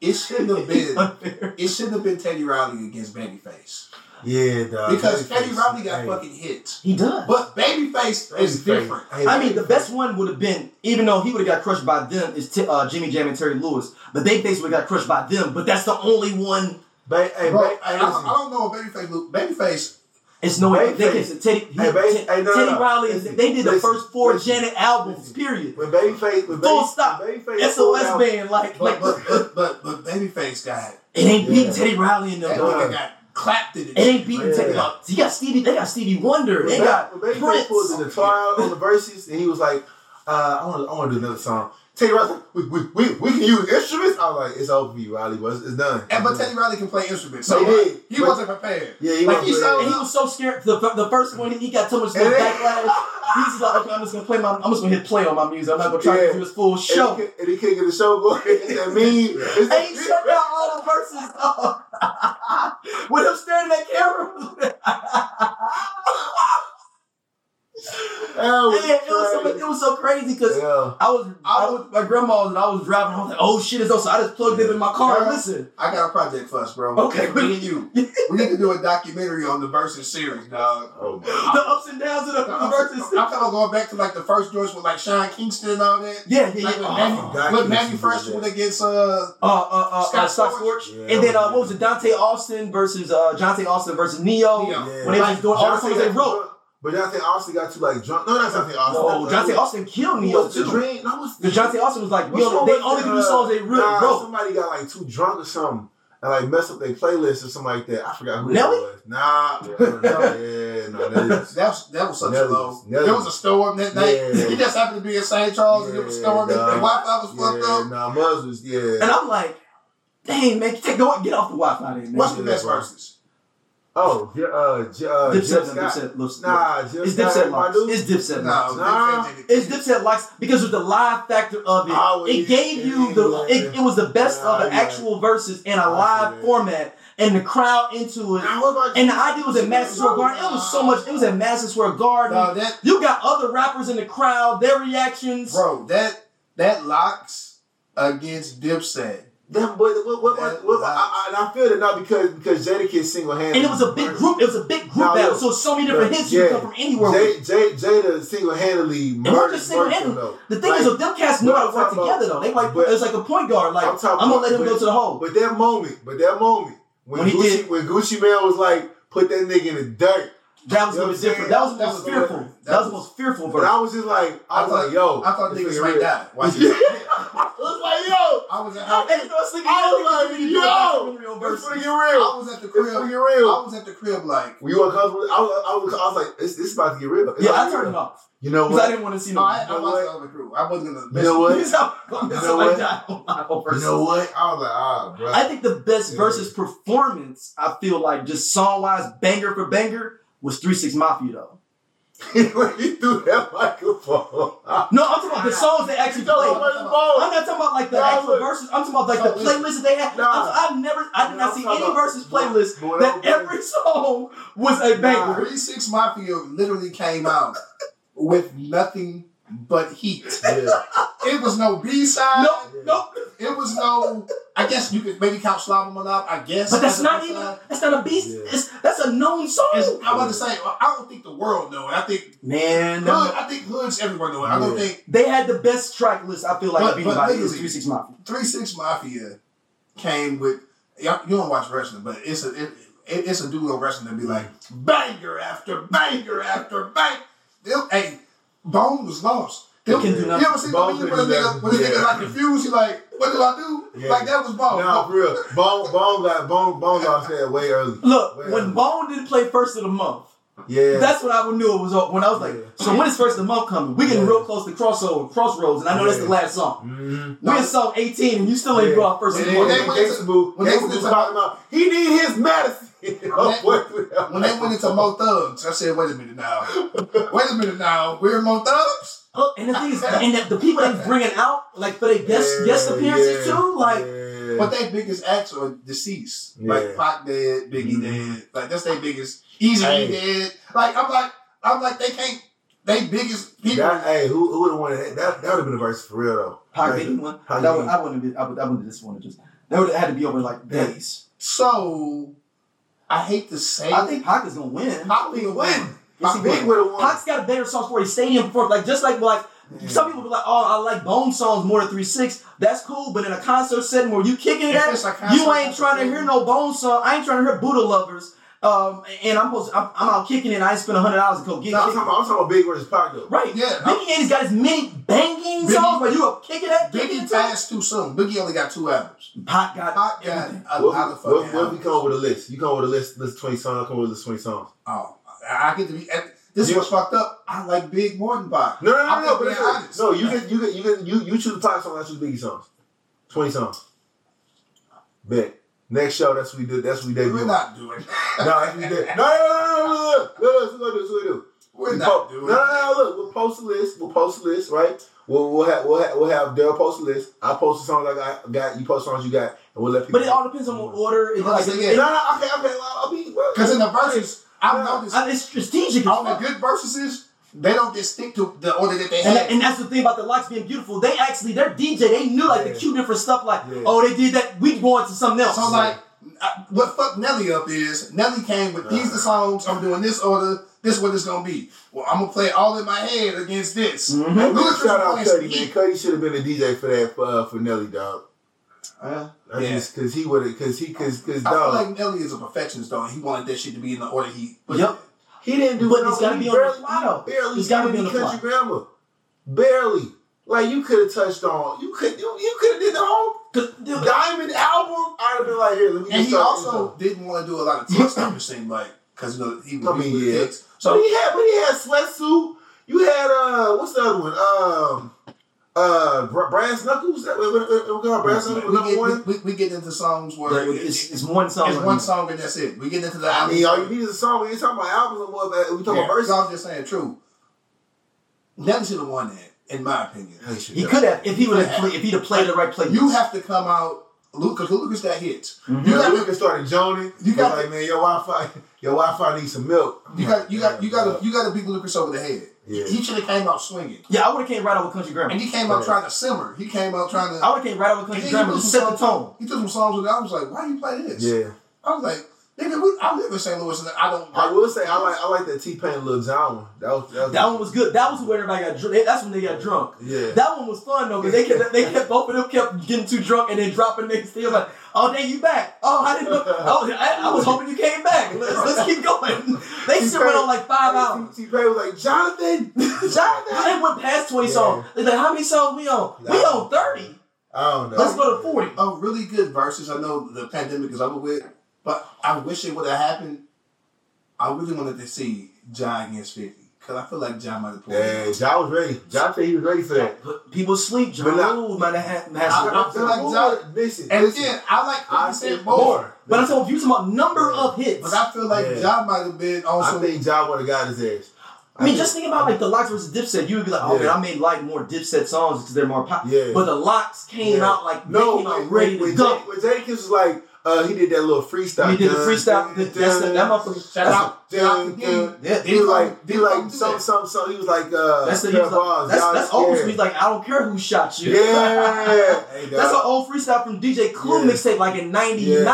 It shouldn't have been. Unfair. it shouldn't have been Teddy Riley against Babyface Yeah, dog. because Babyface. Teddy Riley got Hey, fucking hits, He does. but Babyface is different. Hey, I mean, the best one would have been, even though he would have got crushed by them, is T- uh, Jimmy Jam and Terry Lewis. But Babyface would have got crushed by them. But that's the only one. Ba- hey, Bro, ba- I, I, don't- I don't know what Babyface look. Babyface, It's no way. They can, Teddy, he, Hey, Baby- Ted- hey, no, no, Teddy no. Riley, Listen, they did the listen, first four listen, Janet albums, period. When Babyface, when Full Baby- stop. Babyface SOS band, like, but like but, but but but Babyface got it ain't beating Yeah. Teddy Riley in them. that got clapped in it. It ain't beating Yeah. Teddy Riley. He got Stevie. They got Stevie Wonder. They When got Ba- when Babyface Prince. pulled the guitar out on the Verzuz, and he was like, uh, "I want to, I want to do another song." Teddy Riley, like, we, we, we, we can use instruments. I was like, "It's over for you, Riley. But it's, it's done." And but It's Teddy. Riley can play instruments, so He did. he But- wasn't prepared. Yeah, he like wasn't he sounded And he was so scared. The, the first one, he got so much then- backlash. He's like, okay, I'm just gonna play my, I'm just gonna hit play on my music. I'm not gonna try Yeah. to do his full And show. he, and he can't get the show going. It's that mean. It's And he shut down all the Verzuz with him staring at camera. That was Yeah, it was so crazy. it was so crazy because Yeah. I was I was my grandma's and I was driving. I was like, oh shit, it's on. So I just plugged it in my car and listen. I got a project for us, bro. Okay. me and you. We need to do a documentary on the Verzuz series, dog. Oh my. The ups and downs of the, the I'm Verzuz. talking about going back to like the first joints with like Sean Kingston and all that. Yeah, yeah, Like yeah. with Uh, Manny, forgot with Kingston Manny did Fresh that. went against uh uh, uh, uh, Scott Scott Storch. Storch. Yeah, and then uh, what was it? Johntá Austin versus uh, Johntá Austin versus Ne-Yo. Ne-Yo. Yeah. When they was doing all the Johntá songs they wrote. But Johntá Austin got too like drunk. No, not Johntá Austin. No, That's- Johntá Austin killed Ne-Yo too. dream? No, what's the Johntá Austin was like, yo, they only can do songs they really nah, wrote. Somebody got like too drunk or something and like messed up their playlist or something like that. I forgot who Nelly? that was. Nah, yeah, no, was- that was that was such Nelly a low. was- There was a storm that night. Yeah. He just happened to be in St. Charles and it was Yeah, storming. The. Wi-Fi was fucked yeah, up. Nah, Muzz was yeah. And I'm like, dang, man, take, go, get off the Wi-Fi then, man. What's the best Verzuz? Oh, J- uh, J- uh, Dipset, Jill Scott. Dipset, Nah, Jill It's Dipset LOX. dude. It's Dipset LOX. Nah. Dipset did it. It's Dipset LOX because of the live factor of it. Oh, it yeah, gave you the it, it was the best of Nah, the yeah. actual Verzuz in a live format and the crowd into it. Now, what about And the idea was at Madison Square Garden. It was so much. It was at Madison Square Garden. No, that You got other rappers in the crowd, their reactions. bro, that that LOX against Dipset. Them, but what, what, what, what, I, I, and I feel it not because because Jadakiss single handedly. And it was a big group. It was a big group Now, battle. So so many different look, hits you could come from anywhere. with. Jay, Jay, Jada single handedly It wasn't murdered just single-handedly. The thing Like, is, them cats know but how I'm to work together about- though. They like but- it's like a point guard. Like I'm I'm, gonna about- let him but- go to the hole. But that moment, but that moment when, When Gucci did- when Gucci Mane was like put that nigga in the dirt, That was You know what different. That was the most fearful. That That was the most fearful but verse. I was just like, I, I was like, yo, I thought niggas nigga might real. die. Yeah. it. I was like, yo, I was at I I, didn't know it's like, I was yo, like, you yo, it's verse. freaking I real. was at the It's crib. freaking I real. was at the crib like Were you uncomfortable? I was, I was, I was like, this, this is about to get real. It's Yeah, I turned it real. off You know because I what? didn't want to see no. I, I You watched what? the crew. I wasn't gonna. You know what? This is how You know what? on You know what? I was like, ah, bro. I think the best Verzuz performance, I feel like just song wise, banger for banger, was Three Six Mafia though. he threw that microphone. No, I'm talking about the songs they actually played. about the ball. I'm not talking about like the Nah, actual look. Verzuz. I'm talking about like So the playlists that they had. Nah. I've, I've never, I did not see any Verzuz playlist when that every song was a banger. Three Six Mafia literally came out with nothing but heat. Yeah. It was no B side. Nope, nope. It was no. I guess you could maybe count Slob on My Knob. I guess, But that's a not B-side. even. That's not a beast. Yeah. It's that's a known song. It's, I'm about to say. I don't think the world know it. I think Man, hood. no. I think hoods everywhere know it. I don't think they had the best track list. I feel like But- of but anybody is Three Six Mafia. Three Six Mafia came with. y'all- don't watch wrestling, but it's a it, it- it's a dude on wrestling to be like banger after banger after bang. Them- Hey, Bone was lost. They Them- can do you ever seen the Bone video when a nigga nothing. when a nigga Yeah. like confused? He like, what do I do? Yeah. Like that was Bone. Nah, for real. Bone, Bone got Bone, Bone got said way early. Look, Well- when Bone didn't play first of the month, Yeah. that's when I knew it was. When I was like, Yeah. so when is first of the month coming? We getting Yeah. real close to crossover, crossroads, and I know that's the last song. mm-hmm. We're in song 18, and you still ain't Yeah. brought first of the Yeah, month. they When went they to- Gangsta Boo, when they Gangsta went Boo to- talking about he need his medicine. When they went into Mo Thugs, I said, wait a minute now. Wait a minute now. We're in Mo Thugs? Oh, and the thing is, and the, the people they bringing out, like for their guest Yeah, guest appearances yeah, too, like yeah. But their biggest acts are deceased. Yeah. Like Pac dead, Biggie Mhm. dead. Like that's their biggest. Eazy Hey. dead. Like I'm like I'm like they can't. They biggest people. that, hey, who who would have wanted that? That, that would have been a verse for real though. Pac Like, Biggie one. Pac That would, Biggie. I wouldn't have been. I would. I wouldn't have just wanted just. That would have had to be over like days. so I hate to say. I think Pac is gonna win. Pac will win. Yes, Pac he big win. would have won. Pac's got a better songs for his stadium performance. Like just like like Yeah. some people be like, oh, I like Bone songs more than three six. That's cool, but in a concert setting where you kicking it at, you ain't trying to hear no Bone song. I ain't trying to hear Buddha lovers. Um, and I'm supposed, I'm, I'm out kicking it. and I ain't spend hundred dollars to go get No, I'm talking about, I'm talking about Big versus Pac though. Right. Yeah. Biggie ain't got as many banging Biggie- songs where you up kicking it. Biggie passed too soon. Biggie only got two albums. Pac got Pac got everything. a What, lot of what, fucking what if we albums. come up with a list? You come up with a list, list 20 songs, I come up with a list 20 songs. Oh, I I get to be. This is You- what's fucked up. I like Big more than Pac. No, no, no, I'm no, but being honest. no, you get, you get, you get, you, you choose the Pac song, I choose Biggie songs. 20 songs. Bet. Next show, that's what we do. That's what we debut. We're not doing. That. No, that's what we did. No, no, no, no, no, no. Look, look, look, look, look, do. We're we not doing. No, no, no. Look, we'll post a list. We'll post a list, right? We'll we'll have we'll have, we'll have Daryl post a list. I post the songs I got, got. You post songs you got, and we'll let people. But it all depends on what order. It, like, it, no, no, okay, okay. Well, I'll be because in the Verzuz, I've noticed it's strategic. All the good Verzuz is they don't just stick to the order that they And, had. and that's the thing about the LOX being beautiful. They actually, their DJ, they knew like Yeah. the cute different stuff. Like, Yeah. oh, they did that. We going to something else. So I'm like, I- what fucked Nelly up is Nelly came with these the songs. I'm doing this order. This what it's gonna be. Well, I'm gonna play all in my head against this. Mhm. Hey, man, shout out playing some Cuddy, man. heat. Cuddy should have been a DJ for that for, uh, for Nelly, dog. Uh, Yeah. just because he would have, because he, because, because, I feel like Nelly is a perfectionist though, and he wanted that shit to be in the order he. put Yep. it He didn't do But no, it's gotta be on the barely, fly, though. he Barely It's gotta be on any the country grammar. Barely. Like you could have touched on. You could. You, you could have did the whole 'Cause, dude, Diamond album. I'd have been like, here, let me. And he also didn't want to do a lot of text stuff. It seemed like because you know he was I mean, with yeah. text. So So he had, but he had sweatsuit. You had uh, what's the other one? Um, uh, Br- Brass Knuckles. That- We we- we- we got Brass Knuckles we number get, one. we, we get into songs where there- it's, it's, it's one song. it's one song and that's it. We get into the I album. mean, all you need is a song. We ain't talking about albums no more. But we talking yeah, about Verzuz. I was just saying, true. Nelly should have won that, in my opinion. He could have if he would have played if he'd have played the right play. You have to come out, Luke, because Lucas got hits. Mhm. You You got, Lucas started joning. You You got- got like, man, your Wi-Fi, your Wi-Fi needs some milk. you got, you got, you got, to, you got to beat Lucas over the head. Yeah. He should have came out swinging, Yeah, I would have came right out with country grammar. and he came out Yeah. trying to simmer. He came out trying to. I would have came right out with country And grammar he to put set the tone. He took some songs with it. I was like, why do you play this? Yeah. I was like, nigga, we, I live in St. Louis, and I don't. I will say I like I like that T Pain Lil Jon one. That was that was, That one was good. That was where everybody got drunk. That's when they got drunk. Yeah. That one was fun though, because they kept they kept both of them kept getting too drunk and then dropping niggas. Still like, oh, dang, you back? Oh, I didn't know. Oh, I was, I, was hoping you came back. Let's, let's keep going. They still went on like five hours. T Pain was like Jonathan, Jonathan. They went past twenty Yeah. songs. They like, how many songs we on? We on thirty. I don't know. Let's go to forty. a really good verses. I know the pandemic is over with, but I wish it would have happened. I really wanted to see John against 50 because I feel like John might have pulled Yeah, it. John was ready. John said he was ready for that. But people sleep. John not- Rule might have had. I- I feel like John- listen, And listen, again, I like I Cent think more, more. But I'm talking, if you talking about number Yeah. of hits. but I feel like Yeah. John might have been also. I think John would have got his ass. I mean, just think about like the LOX versus Dipset. You would be like, oh Yeah. man, I made like more Dipset songs because they're more pop. Yeah. But the LOX came Yeah. out like No, they came out ready when, to go. when Jadakiss was like, uh, he did that little freestyle. He did the freestyle. dun, That's the, that motherfucker. Shout out, shout out to dun, dun. Yeah, He was like, he like some, some, some. He was like, uh, That's the Trevor he's like, that's that's old. He's like, I don't care who shot you. Yeah. Hey, that's an old freestyle from DJ Clue Yeah. mixtape like in '99.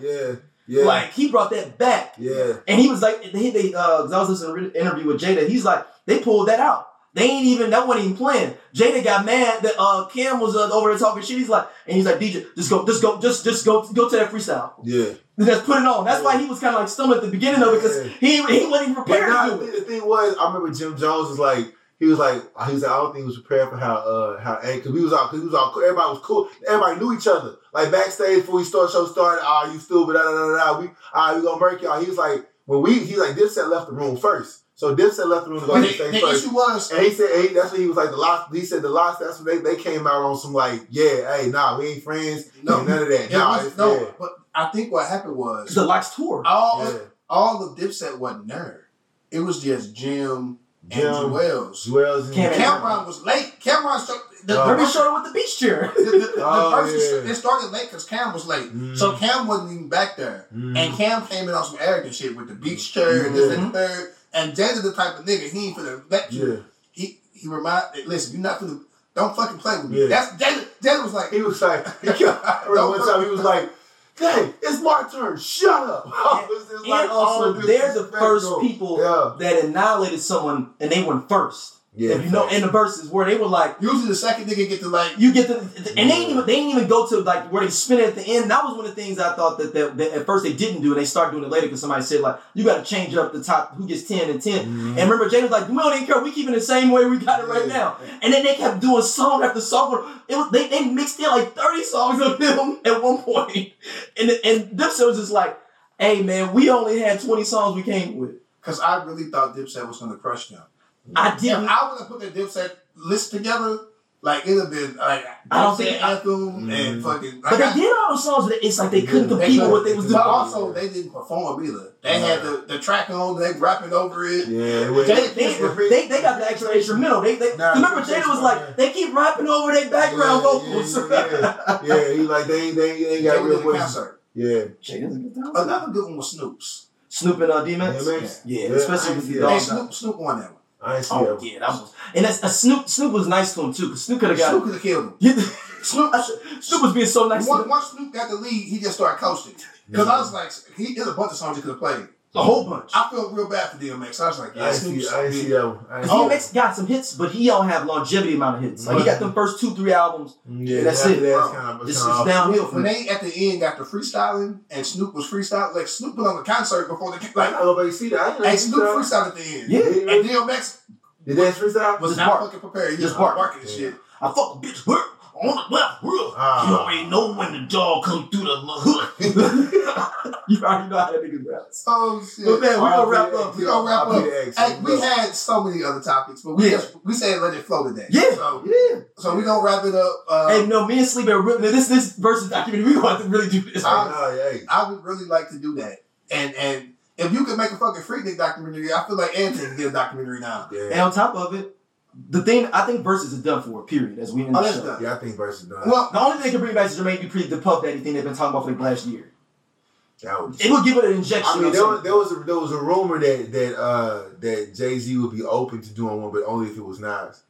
Yeah, yeah, Like he brought that back, yeah. and he was like, they, they uh, 'cause I was listening to an interview with Jada. He's like, they pulled that out. They ain't even that wasn't even playing. Jada got mad that uh Cam was uh, over there talking shit. He's like, and he's like, DJ, just go, just go, just just go, go to that freestyle. Yeah. Just put it on. That's why he was kind of like stumbling at the beginning of it because he he wasn't even prepared now, to the, do thing, it. the thing was, I remember Jim Jones was like, he was like, he was like, I don't think he was prepared for how, uh, how, because we was all, because we was all, cool, everybody was cool, everybody knew each other. Like backstage before we start show started, ah, you stupid, da da da da. We, ah, we gonna murk y'all. He was like, when we, he like, Dipset left the room first, so Dipset left the room to go to the, the stage the first. issue was, And he said, "Hey, that's what he was like. The last, he said the last. That's when they, they came out on some like, yeah, hey, nah, we ain't friends. No. No, none of that. Nah, was, no, yeah, but I think what happened was The last tour. all yeah. all of Dipset wasn't nerd. It was just Jim and Jim. Juelz. Juelz and Cam- Cameron was late. Cameron started, the, Oh. the, started with the beach chair. the, the, the Oh, Verzuz, yeah. it started late because Cam was late. Mm. So Cam wasn't even back there. Mm. And Cam came in on some arrogant shit with the beach chair and this and the third. And Jada the type of nigga, he ain't finna let you. yeah, He he remind listen, you're not finna don't fucking play with me. Yeah. That's Jada Jada was like he was like, he kept, I remember one time he was like, "Hey, it's my turn. Shut up." It was just like oh, and also, all they're the first people Yeah, that annihilated someone, and they went first. Yeah. if you know, in the Verzuz where they were like, usually the second nigga get to like you get the, and they ain't even they didn't even go to like where they spin it at the end. That was one of the things I thought that, that, that at first they didn't do, and they started doing it later because somebody said like, you got to change up the top who gets ten and 10 mm-hmm. And remember, Jay was like, we don't even care. We keeping it the same way we got it right Yeah. now. And then they kept doing song after song. It was they, they mixed in like thirty songs of him at one point. point, and and Dipset was just like, hey man, we only had twenty songs we came with. because I really thought Dipset was gonna crush them. I didn't. I would have put the Dipset list together, like it'd have been like I don't Dipset think- anthem Mm. and fucking. But like, they I- did all those songs, but it's like they couldn't They compete with what they was doing. But also, they didn't perform either. They had the, the track on, they rapping over it. Yeah, it was- They, they, they, they got the extra instrumental. They, they Nah, remember Jada was like yeah. they keep rapping over their background yeah, vocals. Yeah, yeah, yeah. he like they ain't they they ain't got were real in the voices. concert. Yeah, Jada's a good time. Another good one was Snoop's. Snoop and uh, D-Max. DMX. Yeah, Yeah, especially with the yeah. dog. Hey, Snoop, Snoop won that one. I ain't see Oh that. yeah, that was and that's, uh, Snoop. Snoop was nice to him too, because Snoop could have got. Snoop could have killed him. Yeah. Snoop, Snoop was being so nice to once, him. once Snoop got the lead, he just started coasting. Because I was like, he there's a bunch of songs he could have played. A whole bunch. I felt real bad for DMX. I was like, yeah, I see, Snoop's I see that one. I ain't Because see DMX got some hits, but he don't have longevity amount of hits. Like he got the first two, three albums. Mm, yeah, that's it. that, it's Bro, kind of, This is kind of downhill from when they at the end got the freestyling and Snoop was freestyling, like Snoop put on the concert before the Like, like, nobody see that. I didn't know hey he Snoop freestyle. freestyle at the end. Yeah. and DMX Did that freestyle? was Just not fucking prepared. He Just was bark. barking and shit. I fuck a bitch work on the left hook. Ah. You already know when the dog come through the hood. you already know how that nigga raps. Oh shit. But man, we gonna wrap up. We gonna wrap up. Hey, we had so many other topics, but we Yeah. just we said let it flow today. Yeah, So, yeah. so we gonna wrap it up. Uh, Hey, no, me and Sleep are really, this this Verzuz documentary. We want to really do this. I- yeah. I would really like to do that. And and if you could make a fucking Freaknik documentary, I feel like Anthony can get a documentary now. And on top of it, the thing I think Verzuz is done for. Period. As we end Oh, the show. done. yeah, I think Verzuz done. Well, The only thing they can bring back is Jermaine Dupri, the Puff Daddy thing they've been talking about for like last year. that was. It would give it an injection. I mean, there was, there was a there was a rumor that that uh that Jay Z would be open to doing one, but only if it was Nas.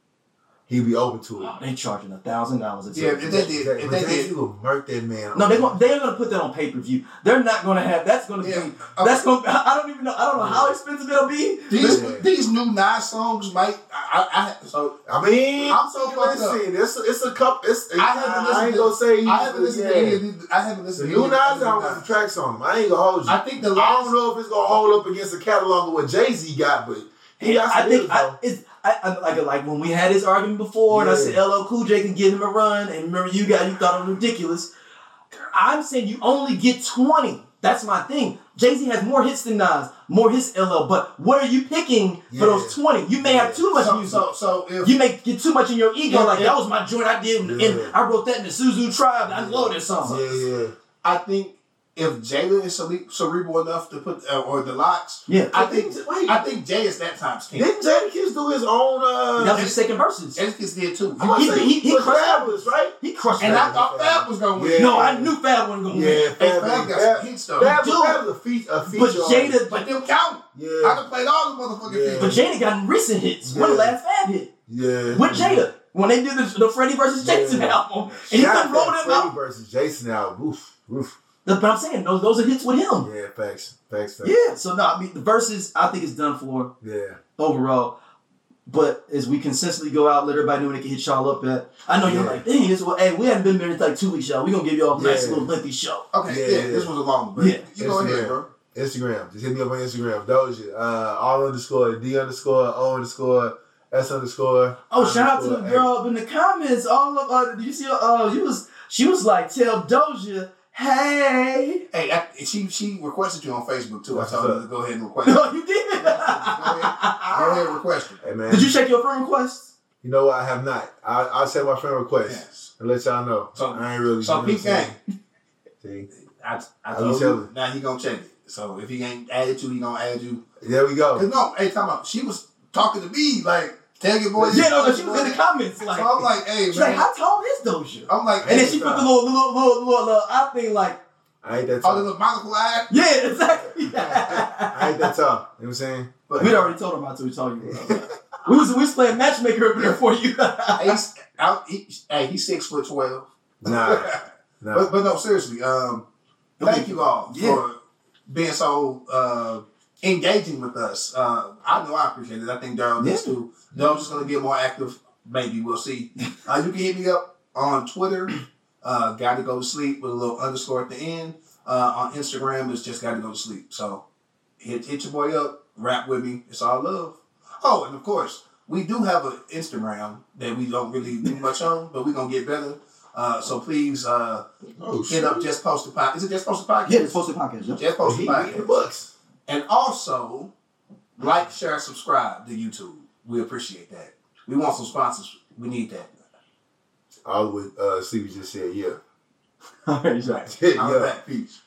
He'd be open to it. Oh, they charging a thousand dollars a yeah, ticket. if they did, if But they Jay Z did, will murk that man. No, they're gonna they're gonna put that on pay per view. They're not gonna have. That's gonna Yeah. be. Uh, that's gonna. I don't even know. I don't know how expensive it'll be. these Yeah. these new Nas songs might. I, I, I so I mean, I'm so fucked up. it's a, it's a couple. It's I haven't listened I ain't to- gonna say. I haven't listened to any of these. I haven't listened to new any Nas of the album new has tracks on them. I ain't gonna hold you. I think the I don't know if it's gonna hold up against the catalog of what Jay Z got, but he got I some think I, though. it's I, I like like when we had this argument before, and I said LL Cool J can give him a run, and remember you got you thought it was ridiculous. I'm saying you only get twenty. That's my thing. Jay Z has more hits than Nas, more hits LL. But what are you picking Yeah. for those twenty? You may have too much so, music. so so if you may get too much in your ego. Yeah, like yeah. that was my joint I did, and I wrote that in the Suzu Tribe. I love this song. yeah, yeah. I think if Jalen is cere- cerebral enough to put uh, or the LOX, Yeah. I think Wait. I think Jay is that times ten. Didn't Jadakiss do his own? Uh, That was his second Verzuz. Jadakiss did too. I'm gonna he- say he- he was crushed Fabolous, right? He crushed and that. I thought Fab was gonna win. Yeah. No, I knew Fab wasn't gonna Yeah, win. Hey, Fab, Fab got Fab, some hits though. Fab, Dude. Fab was a, fe- a feature. But artist. Jada, But them count. I yeah, play all the motherfucking Yeah. but Jada got recent hits. When the Yeah. last Fab hit yeah. with Jada when they did the, the Freddie versus Jason Yeah. album, and he Shout couldn't roll out them Freddie out. versus Jason album. Oof, oof. But I'm saying those those are hits with him. Yeah, facts, facts, facts. Yeah. So no, I mean the Verzuz I think is done for yeah. overall. But as we consistently go out, let everybody know when they can hit y'all up at. I know you're Yeah. like, dang, this well, hey, we haven't been married in like two weeks, y'all. We gonna give y'all a nice Yeah. little lengthy show. Okay, Yeah, yeah, yeah. this was a long one, but Yeah. you go ahead, bro. Instagram. Just hit me up on Instagram. Doja. Uh, all underscore D underscore O underscore S underscore. Oh, shout out to the underscore girl up in the comments. All of uh, did you see? Uh, you was she was like, tell Doja, hey. Hey, I, she she requested you on Facebook too. I told her to go ahead and request. No, you did. Go ahead and request it. A. Hey man. Did you check your friend request? You know what? I have not. I I sent my friend request Yes. and let y'all know. So- I ain't really. so you know peep I'm? See, I, I told you you. Now he gonna check it. So if he ain't added you, he gonna add you. there we go. Cause no, hey, time out. She was talking to me like, tell your boy. Yeah, no, no, she was in the comments So like, I'm like, hey she's like, how tall is Doja? I'm like, And then she put the little, little, little, little, little eye thing like, I ain't that tall. oh, the tall. little monocle eye. yeah, exactly. I ain't that tall. You know what I'm saying? But We'd already told her about to. We told you. we was we was playing matchmaker up there for you. He's, out, he, hey, he's six foot twelve. Nah, nah. But, but no, seriously. Um, thank you all Yeah. for being so uh, engaging with us. Uh, I know I appreciate it. I think Daryl does too. Daryl's just gonna get more active. Maybe we'll see. Uh, you can hit me up on Twitter. Uh, got to go to sleep with a little underscore at the end. Uh, on Instagram, it's just got to go to sleep. So hit hit your boy up. Rap with me. It's all love. Oh, and of course, we do have an Instagram that we don't really do much on, but we're gonna get better. Uh, so please uh, oh hit up Just Post the Podcast. Is it Just Post the Podcast? yeah, it's posted podcast. Yep. Just Post He the he in the books. And also, like, share, subscribe to YouTube. We appreciate that. We want some sponsors. We need that. All what uh, Stevie just said. Yeah. All right, right. yeah. I'm back. Peace.